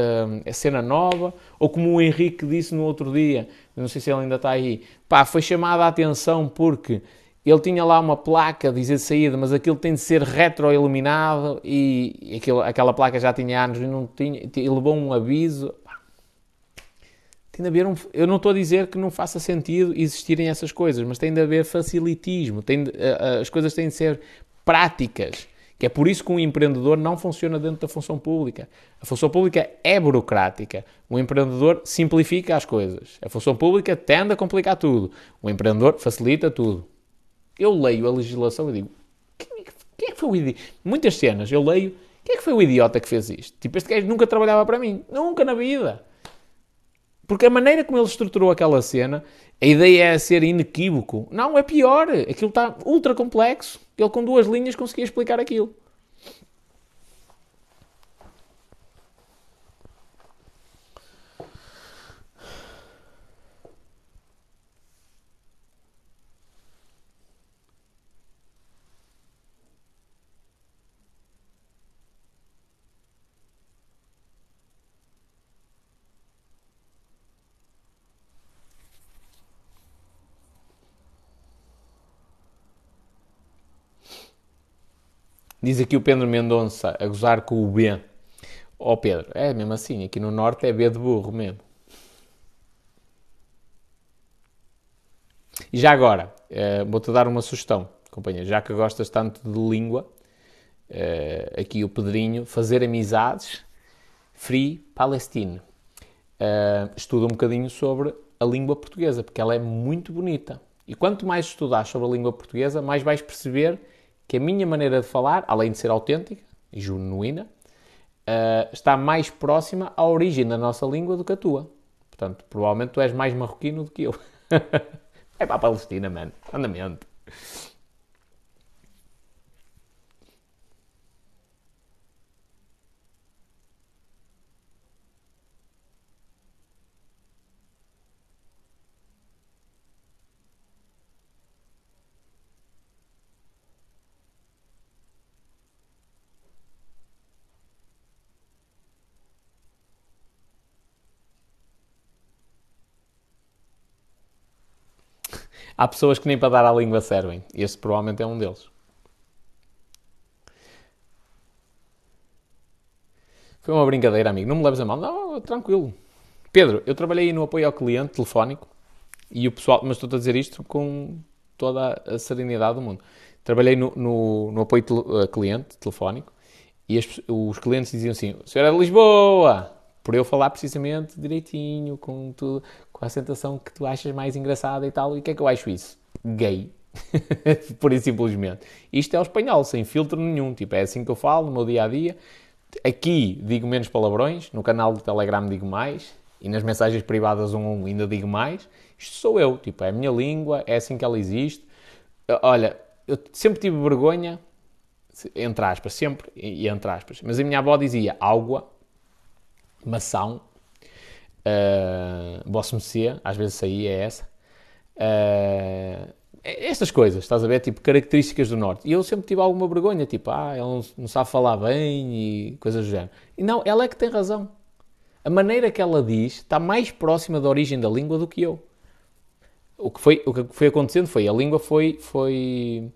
cena nova. Ou como o Henrique disse no outro dia, não sei se ele ainda está aí, pá, foi chamada a atenção porque ele tinha lá uma placa dizer saída, mas aquilo tem de ser retroiluminado e aquilo, aquela placa já tinha anos e não tinha, e levou um aviso tem de haver um, eu não estou a dizer que não faça sentido existirem essas coisas, mas tem de haver facilitismo, tem de, as coisas têm de ser práticas, que é por isso que um empreendedor não funciona dentro da função pública. A função pública é burocrática, o empreendedor simplifica as coisas. A função pública tende a complicar tudo, o empreendedor facilita tudo. Eu leio a legislação e digo, quem, é que foi o idiota? Muitas cenas eu leio, quem é que foi o idiota que fez isto? Tipo, este gajo nunca trabalhava para mim, nunca na vida. Porque a maneira como ele estruturou aquela cena, a ideia é ser inequívoco. Não, é pior. Aquilo está ultra complexo. Ele com duas linhas conseguia explicar aquilo. Diz aqui o Pedro Mendonça a gozar com o B. Ó oh Pedro, é mesmo assim, aqui no Norte é B de burro mesmo. E já agora, uh, vou-te dar uma sugestão, companheiro, já que gostas tanto de língua, uh, aqui o Pedrinho, fazer amizades, Free Palestine. Uh, estuda um bocadinho sobre a língua portuguesa, porque ela é muito bonita. E quanto mais estudares sobre a língua portuguesa, mais vais perceber que a minha maneira de falar, além de ser autêntica e genuína, uh, está mais próxima à origem da nossa língua do que a tua. Portanto, provavelmente tu és mais marroquino do que eu. (laughs) é para a Palestina, mano. Andamento. Há pessoas que nem para dar à língua servem. Este provavelmente é um deles. Foi uma brincadeira, amigo. Não me leves a mal. Não, tranquilo. Pedro, eu trabalhei no apoio ao cliente telefónico e o pessoal, mas estou a dizer isto com toda a serenidade do mundo. Trabalhei no, no, no apoio tel, cliente telefónico e as, os clientes diziam assim: o senhor é de Lisboa! Por eu falar precisamente direitinho, com tudo, com a sentação que tu achas mais engraçada e tal. E o que é que eu acho isso? Gay. (laughs) Por e simplesmente. Isto é o espanhol, sem filtro nenhum. Tipo, é assim que eu falo no meu dia a dia. Aqui digo menos palavrões, no canal do Telegram digo mais, e nas mensagens privadas um um ainda digo mais. Isto sou eu, tipo, é a minha língua, é assim que ela existe. Olha, eu sempre tive vergonha, entre aspas, sempre, e entre aspas, mas a minha avó dizia água, maçã, uh, Vosso Messias, às vezes aí é essa. Uh, estas coisas, estás a ver? Tipo, características do Norte. E eu sempre tive alguma vergonha, tipo, ah, não, não sabe falar bem e coisas do género. E não, ela é que tem razão. A maneira que ela diz está mais próxima da origem da língua do que eu. O que foi, o que foi acontecendo foi, a língua foi, foi,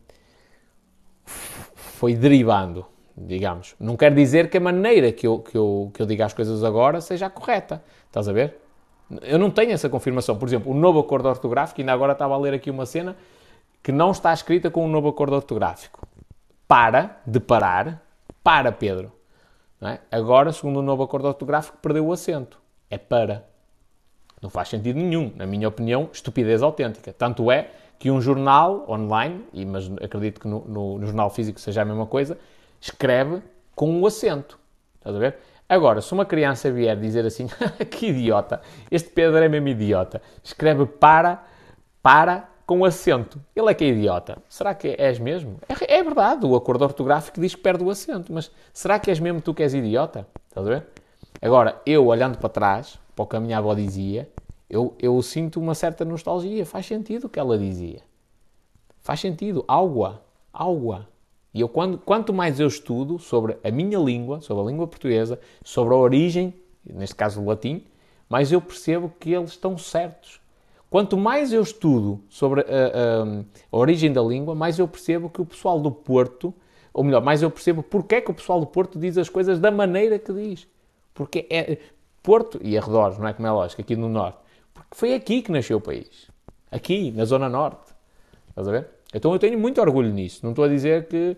foi derivando, digamos. Não quer dizer que a maneira que eu, que, eu, que eu diga as coisas agora seja a correta. Estás a ver? Eu não tenho essa confirmação. Por exemplo, o novo acordo ortográfico, ainda agora estava a ler aqui uma cena que não está escrita com um novo acordo ortográfico. Para, de parar, para Pedro. É? Agora, segundo o novo acordo ortográfico, perdeu o acento. É para. Não faz sentido nenhum. Na minha opinião, estupidez autêntica. Tanto é que um jornal online, mas acredito que no, no, no jornal físico seja a mesma coisa, escreve com um acento. Estás a ver? Agora, se uma criança vier dizer assim, (laughs) que idiota, este Pedro é mesmo idiota, escreve para, para com acento. Ele é que é idiota. Será que és mesmo? É, é, verdade, o acordo ortográfico diz que perde o acento, mas será que és mesmo tu que és idiota? Estás a ver? Agora, eu olhando para trás, para o que a minha avó dizia, eu, eu sinto uma certa nostalgia. Faz sentido o que ela dizia. Faz sentido. Água. Água. E eu, quando, quanto mais eu estudo sobre a minha língua, sobre a língua portuguesa, sobre a origem, neste caso o latim, mais eu percebo que eles estão certos. Quanto mais eu estudo sobre a, a, a, origem da língua, mais eu percebo que o pessoal do Porto, ou melhor, mais eu percebo porque é que o pessoal do Porto diz as coisas da maneira que diz. Porque é Porto e arredores, não é como é lógico, aqui no Norte. Porque foi aqui que nasceu o país. Aqui, na Zona Norte. Estás a ver? Então eu tenho muito orgulho nisso. Não estou a dizer que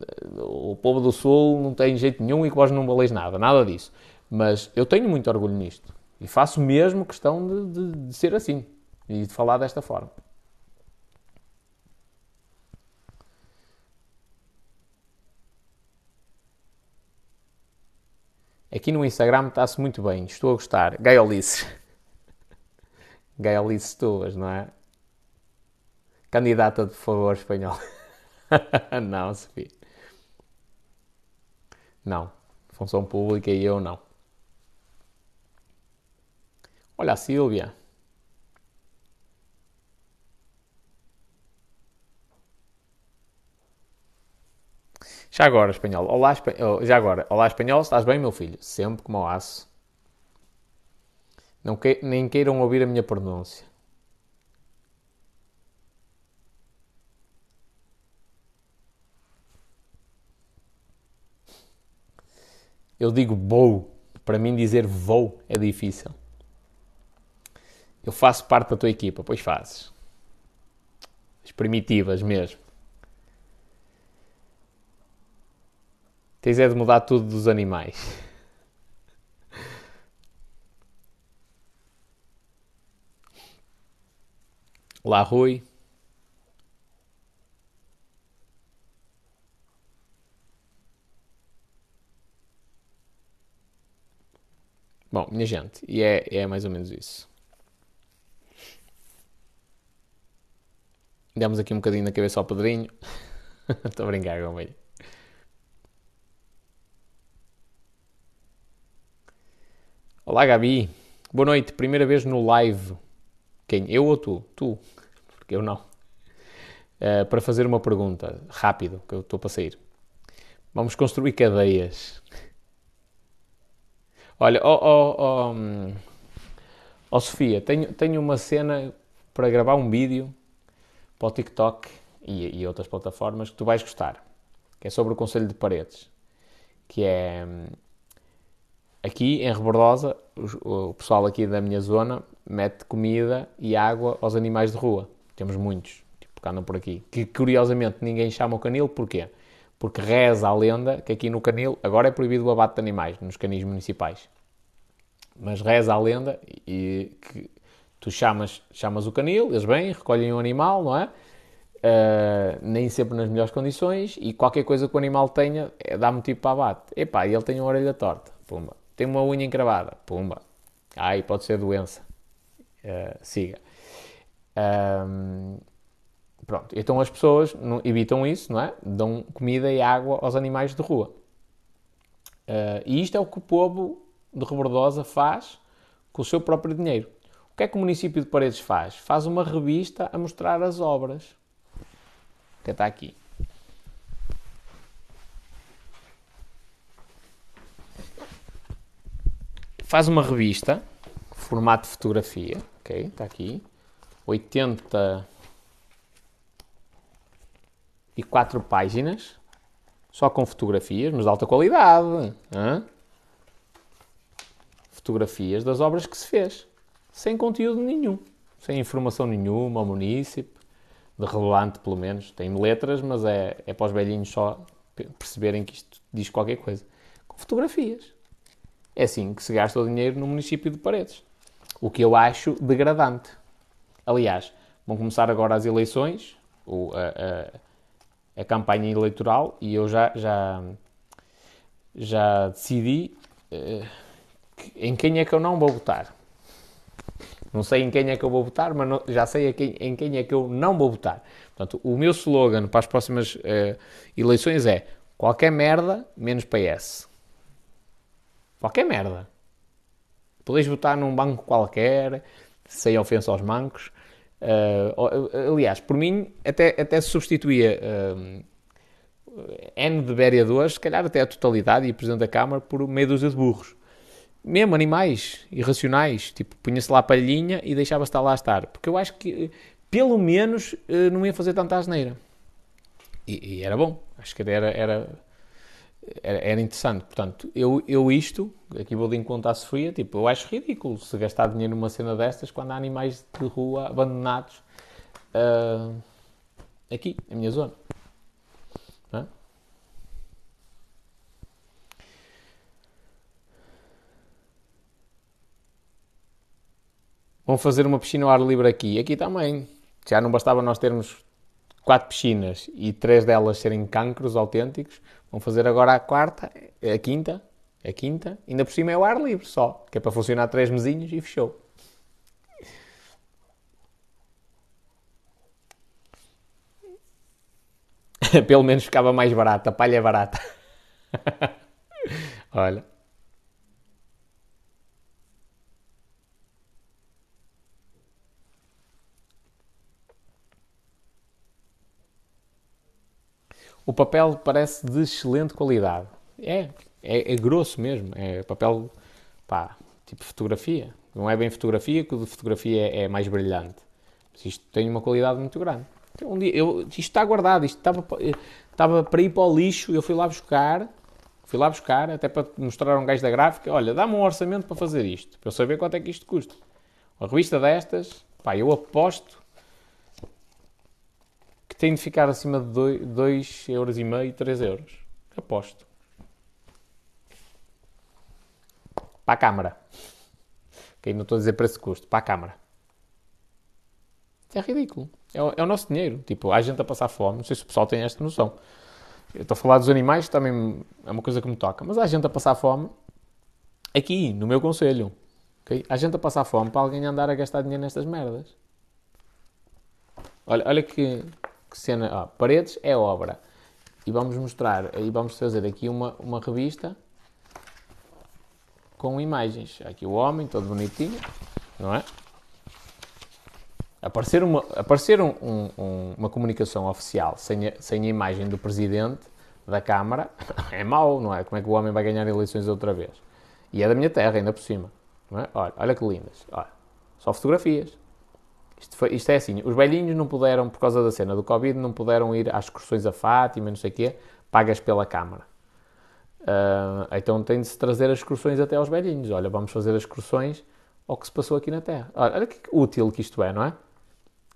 eh, o povo do Sul não tem jeito nenhum e que vós não valeis nada. Nada disso. Mas eu tenho muito orgulho nisto. E faço mesmo questão de, de, de ser assim. E de falar desta forma. Aqui no Instagram está-se muito bem, estou a gostar. Gaiolices. (laughs) Gaiolices tuas, não é? Candidata de favor espanhol. (laughs) não, Sofia. Não. Função pública e eu não. Olha Silvia. Já agora, espanhol. Olá, espanhol. Oh, já agora. Olá, espanhol. Estás bem, meu filho? Sempre como aço. Não que... Nem queiram ouvir a minha pronúncia. Eu digo vou. Para mim, dizer vou é difícil. Eu faço parte da tua equipa. Pois fazes. As primitivas mesmo. Tens é de mudar tudo dos animais. (laughs) Olá, Rui. Bom, minha gente, e é, é mais ou menos isso. Demos aqui um bocadinho na cabeça ao Pedrinho. (laughs) Estou a brincar com ele. Olá, Gabi. Boa noite. Primeira vez no live. Quem? Eu ou tu? Tu. Porque eu não. Uh, para fazer uma pergunta. Rápido, que eu estou para sair. Vamos construir cadeias. Olha, ó oh, oh, oh, oh, Sofia, tenho, tenho uma cena para gravar um vídeo para o TikTok e, e, outras plataformas que tu vais gostar, que é sobre o Conselho de Paredes, que é aqui em Rebordosa, o, o pessoal aqui da minha zona mete comida e água aos animais de rua. Temos muitos, tipo, que andam por aqui. Que curiosamente ninguém chama o canil, porquê? Porque reza a lenda que aqui no canil, agora é proibido o abate de animais nos canis municipais, mas reza a lenda e que tu chamas, chamas o canil, eles vêm, recolhem o animal, não é? Uh, nem sempre nas melhores condições e qualquer coisa que o animal tenha é, dá motivo para abate. Epá, ele tem uma orelha torta, pumba. Tem uma unha encravada, pumba. Ai, pode ser doença. Uh, siga. Um, Pronto, então as pessoas não, evitam isso, não é? Dão comida e água aos animais de rua. Uh, e isto é o que o povo de Rebordosa faz com o seu próprio dinheiro. O que é que o município de Paredes faz? Faz uma revista a mostrar as obras. Que está aqui. faz uma revista, formato de fotografia, ok? Está aqui. 80 e 4 páginas, só com fotografias, mas de alta qualidade. Fotografias das obras que se fez, sem conteúdo nenhum, sem informação nenhuma ao município, de relevante pelo menos. Tem letras, mas é, é para os velhinhos só perceberem que isto diz qualquer coisa. Com fotografias. É assim que se gasta o dinheiro no município de Paredes. O que eu acho degradante. Aliás, vão começar agora as eleições, o, a, campanha eleitoral, e eu já, já, já decidi uh, em quem é que eu não vou votar. Não sei em quem é que eu vou votar, mas não, já sei quem, em quem é que eu não vou votar. Portanto, o meu slogan para as próximas uh, eleições é qualquer merda menos PS. Qualquer merda. Podeis votar num banco qualquer, sem ofensa aos bancos. Uh, aliás, por mim, até, até substituía uh, N de vereadores, se calhar até a totalidade e o Presidente da Câmara, por meia dúzia de burros. Mesmo animais irracionais, tipo, punha-se lá a palhinha e deixava-se estar lá a estar. Porque eu acho que, pelo menos, não ia fazer tanta asneira. E, e era bom. Acho que era, era era, era, interessante. Portanto, eu, eu isto, aqui vou de encontro à Sofia, tipo, eu acho ridículo se gastar dinheiro numa cena destas quando há animais de rua abandonados uh, aqui, na minha zona. Vão fazer uma piscina ao ar livre aqui. Aqui também. Já não bastava nós termos quatro piscinas e três delas serem cancros autênticos, vão fazer agora a quarta, a quinta, a quinta, ainda por cima é o ar livre só, que é para funcionar três mesinhos e fechou. (laughs) Pelo menos ficava mais barata, a palha é barata. (laughs) Olha. O papel parece de excelente qualidade. É, é, é grosso mesmo. É papel, pá, tipo fotografia. Não é bem fotografia, que de fotografia é, é mais brilhante. Mas isto tem uma qualidade muito grande. Então, um dia, eu, isto está guardado, isto estava, estava para ir para o lixo, eu fui lá buscar, fui lá buscar, até para mostrar a um gajo da gráfica, olha, dá-me um orçamento para fazer isto, para eu saber quanto é que isto custa. Uma revista destas, pá, eu aposto tem de ficar acima de 2,5 euros, e meio, 3 euros. Aposto. Para a Câmara. Ok, não estou a dizer preço-custo. Para a Câmara. É ridículo. É o, é o, nosso dinheiro. Tipo, há gente a passar fome. Não sei se o pessoal tem esta noção. Eu estou a falar dos animais, também é uma coisa que me toca. Mas há gente a passar fome aqui, no meu conselho. Okay? Há gente a passar fome para alguém andar a gastar dinheiro nestas merdas. Olha, olha que, que cena, ó, paredes é obra. E vamos mostrar, e vamos fazer aqui uma, uma revista com imagens. Aqui o homem, todo bonitinho, não é? Aparecer uma, aparecer um, um, uma comunicação oficial sem a, sem a imagem do presidente da Câmara (laughs) é mau, não é? Como é que o homem vai ganhar eleições outra vez? E é da minha terra, ainda por cima. Não é? Olha, olha que lindas. Olha, só fotografias. Isto, foi, isto é assim, os velhinhos não puderam, por causa da cena do Covid, não puderam ir às excursões a Fátima, não sei o quê, pagas pela Câmara. Uh, então tem de se trazer as excursões até aos velhinhos. Olha, vamos fazer as excursões ao que se passou aqui na Terra. Olha, olha que útil que isto é, não é?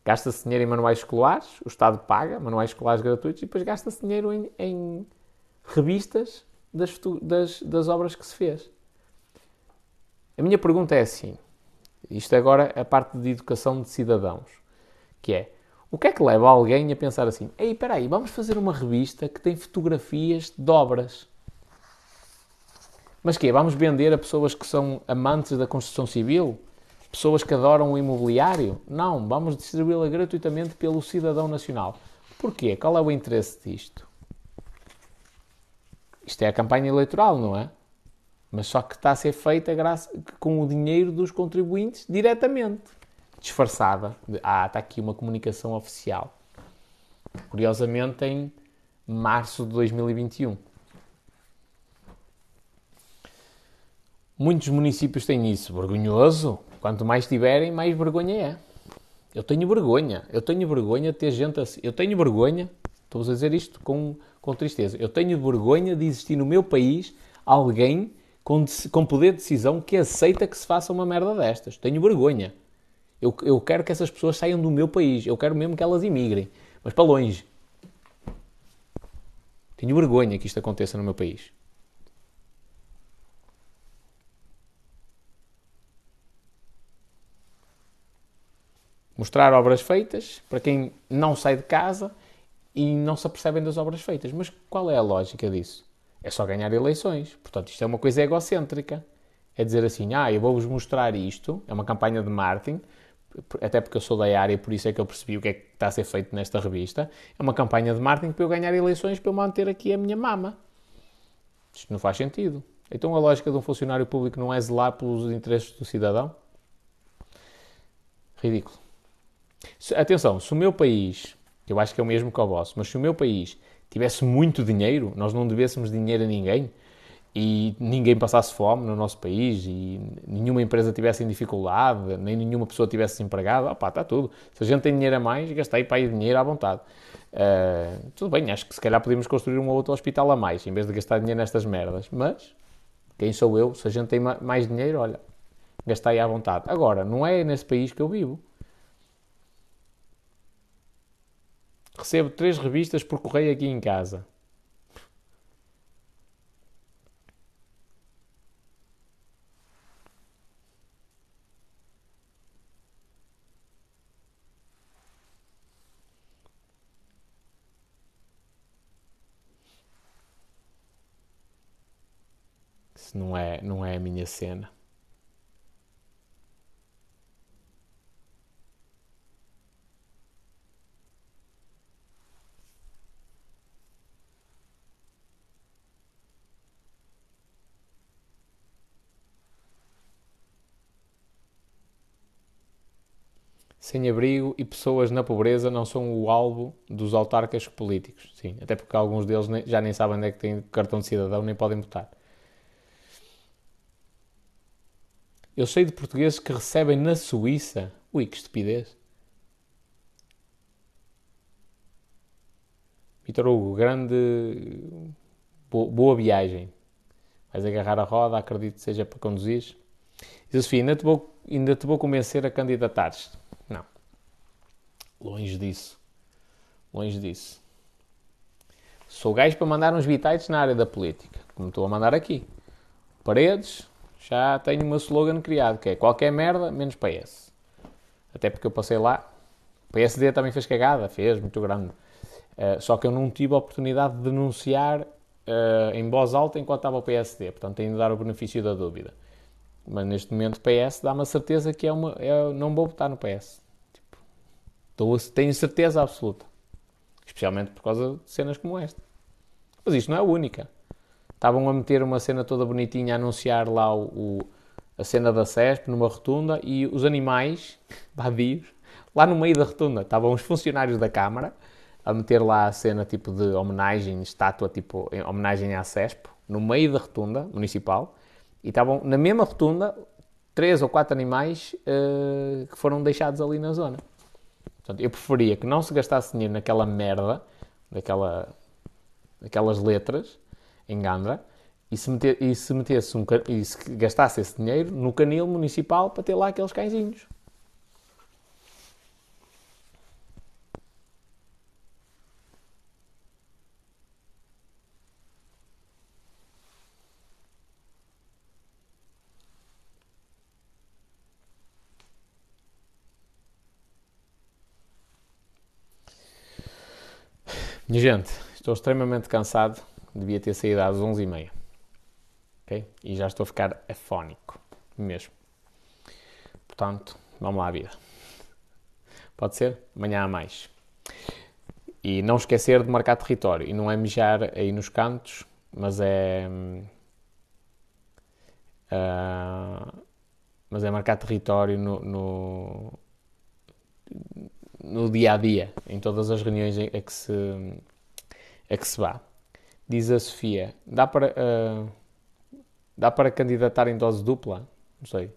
Gasta-se dinheiro em manuais escolares, o Estado paga manuais escolares gratuitos e depois gasta-se dinheiro em, em revistas das, das, das obras que se fez. A minha pergunta é assim: isto agora a parte de educação de cidadãos, que é o que é que leva alguém a pensar assim? Ei, espera aí, vamos fazer uma revista que tem fotografias de obras. Mas que? Vamos vender a pessoas que são amantes da construção civil? Pessoas que adoram o imobiliário? Não, vamos distribuí-la gratuitamente pelo cidadão nacional. Porquê? Qual é o interesse disto? Isto é a campanha eleitoral, não é? Mas só que está a ser feita com o dinheiro dos contribuintes diretamente, disfarçada. Ah, está aqui uma comunicação oficial. Curiosamente, em março de 2021. Muitos municípios têm isso. Vergonhoso. Quanto mais tiverem, mais vergonha é. Eu tenho vergonha. Eu tenho vergonha de ter gente assim. Eu tenho vergonha, estou a dizer isto com, com tristeza, eu tenho vergonha de existir no meu país alguém com, com poder de decisão que aceita que se faça uma merda destas. Tenho vergonha. Eu, eu quero que essas pessoas saiam do meu país. Eu quero mesmo que elas imigrem. Mas para longe. Tenho vergonha que isto aconteça no meu país. Mostrar obras feitas para quem não sai de casa e não se apercebem das obras feitas. Mas qual é a lógica disso? É só ganhar eleições. Portanto, isto é uma coisa egocêntrica. É dizer assim, ah, eu vou-vos mostrar isto, é uma campanha de marketing, até porque eu sou da área, por isso é que eu percebi o que é que está a ser feito nesta revista. É uma campanha de marketing para eu ganhar eleições, para eu manter aqui a minha mama. Isto não faz sentido. Então a lógica de um funcionário público não é zelar pelos interesses do cidadão? Ridículo. Atenção, se o meu país, eu acho que é o mesmo que o vosso, mas se o meu país tivesse muito dinheiro, nós não devêssemos dinheiro a ninguém e ninguém passasse fome no nosso país e nenhuma empresa tivesse em dificuldade, nem nenhuma pessoa tivesse desempregada, opá, está tudo. Se a gente tem dinheiro a mais, gastei para ir dinheiro à vontade. Uh, tudo bem, acho que se calhar podíamos construir um outro hospital a mais, em vez de gastar dinheiro nestas merdas. Mas, quem sou eu? Se a gente tem mais dinheiro, olha, gastei à vontade. Agora, não é nesse país que eu vivo. Recebo três revistas por correio aqui em casa. Isso não é, não é a minha cena. Sem abrigo e pessoas na pobreza não são o alvo dos autarcas políticos. Sim, até porque alguns deles já nem sabem onde é que têm cartão de cidadão, nem podem votar. Eu sei de portugueses que recebem na Suíça. Ui, que estupidez. Vitor Hugo, grande. Boa viagem. Vais agarrar a roda, acredito que seja para conduzir. Ainda te vou, ainda te vou convencer a candidatares. Não. Longe disso. Longe disso. Sou gajo para mandar uns bitites na área da política, como estou a mandar aqui. Paredes, já tenho meu slogan criado, que é qualquer merda menos PS. Até porque eu passei lá. O PSD também fez cagada, fez, muito grande. Uh, só que eu não tive a oportunidade de denunciar uh, em voz alta enquanto estava o PSD. Portanto, tenho de dar o benefício da dúvida. Mas neste momento, PS dá-me a certeza que é uma. É, não vou votar no PS. Tipo, tenho certeza absoluta. Especialmente por causa de cenas como esta. Mas isto não é a única. Estavam a meter uma cena toda bonitinha a anunciar lá o, o a cena da CESP numa rotunda e os animais, (laughs) vadios, lá no meio da rotunda. Estavam os funcionários da Câmara a meter lá a cena tipo de homenagem, estátua tipo em homenagem à CESP, no meio da rotunda municipal. E estavam na mesma rotunda três ou quatro animais uh, que foram deixados ali na zona. Portanto, eu preferia que não se gastasse dinheiro naquela merda, naquela, naquelas letras, em Gandra e se, e se metesse um, e se gastasse esse dinheiro no canil municipal para ter lá aqueles cãezinhos. Gente, estou extremamente cansado devia ter saído às 11h30. Ok? E já estou a ficar afónico mesmo. Portanto, vamos lá, vida. Pode ser? Amanhã há mais. E não esquecer de marcar território. E não é mijar aí nos cantos, mas é. Uh, mas é marcar território no, no, no, dia a dia, em todas as reuniões a que se, a que se vá. Diz a Sofia: dá para, uh, Dá para candidatar em dose dupla? Não sei.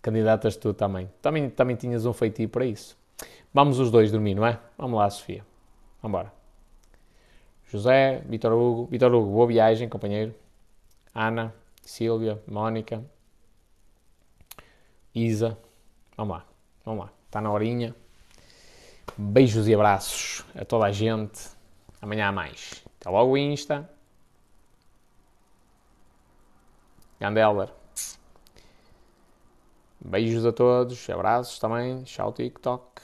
Candidatas tu também. Também, também tinhas um feitio para isso. Vamos os dois dormir, não é? Vamos lá, Sofia. Vamos embora. José, Vitor Hugo. Vitor Hugo, boa viagem, companheiro. Ana, Silvia, Mónica, Isa. Vamos lá, vamos lá. Está na horinha. Beijos e abraços a toda a gente. Amanhã há mais. Até logo, Insta. Gandelder. Beijos a todos, abraços também. Tchau, TikTok.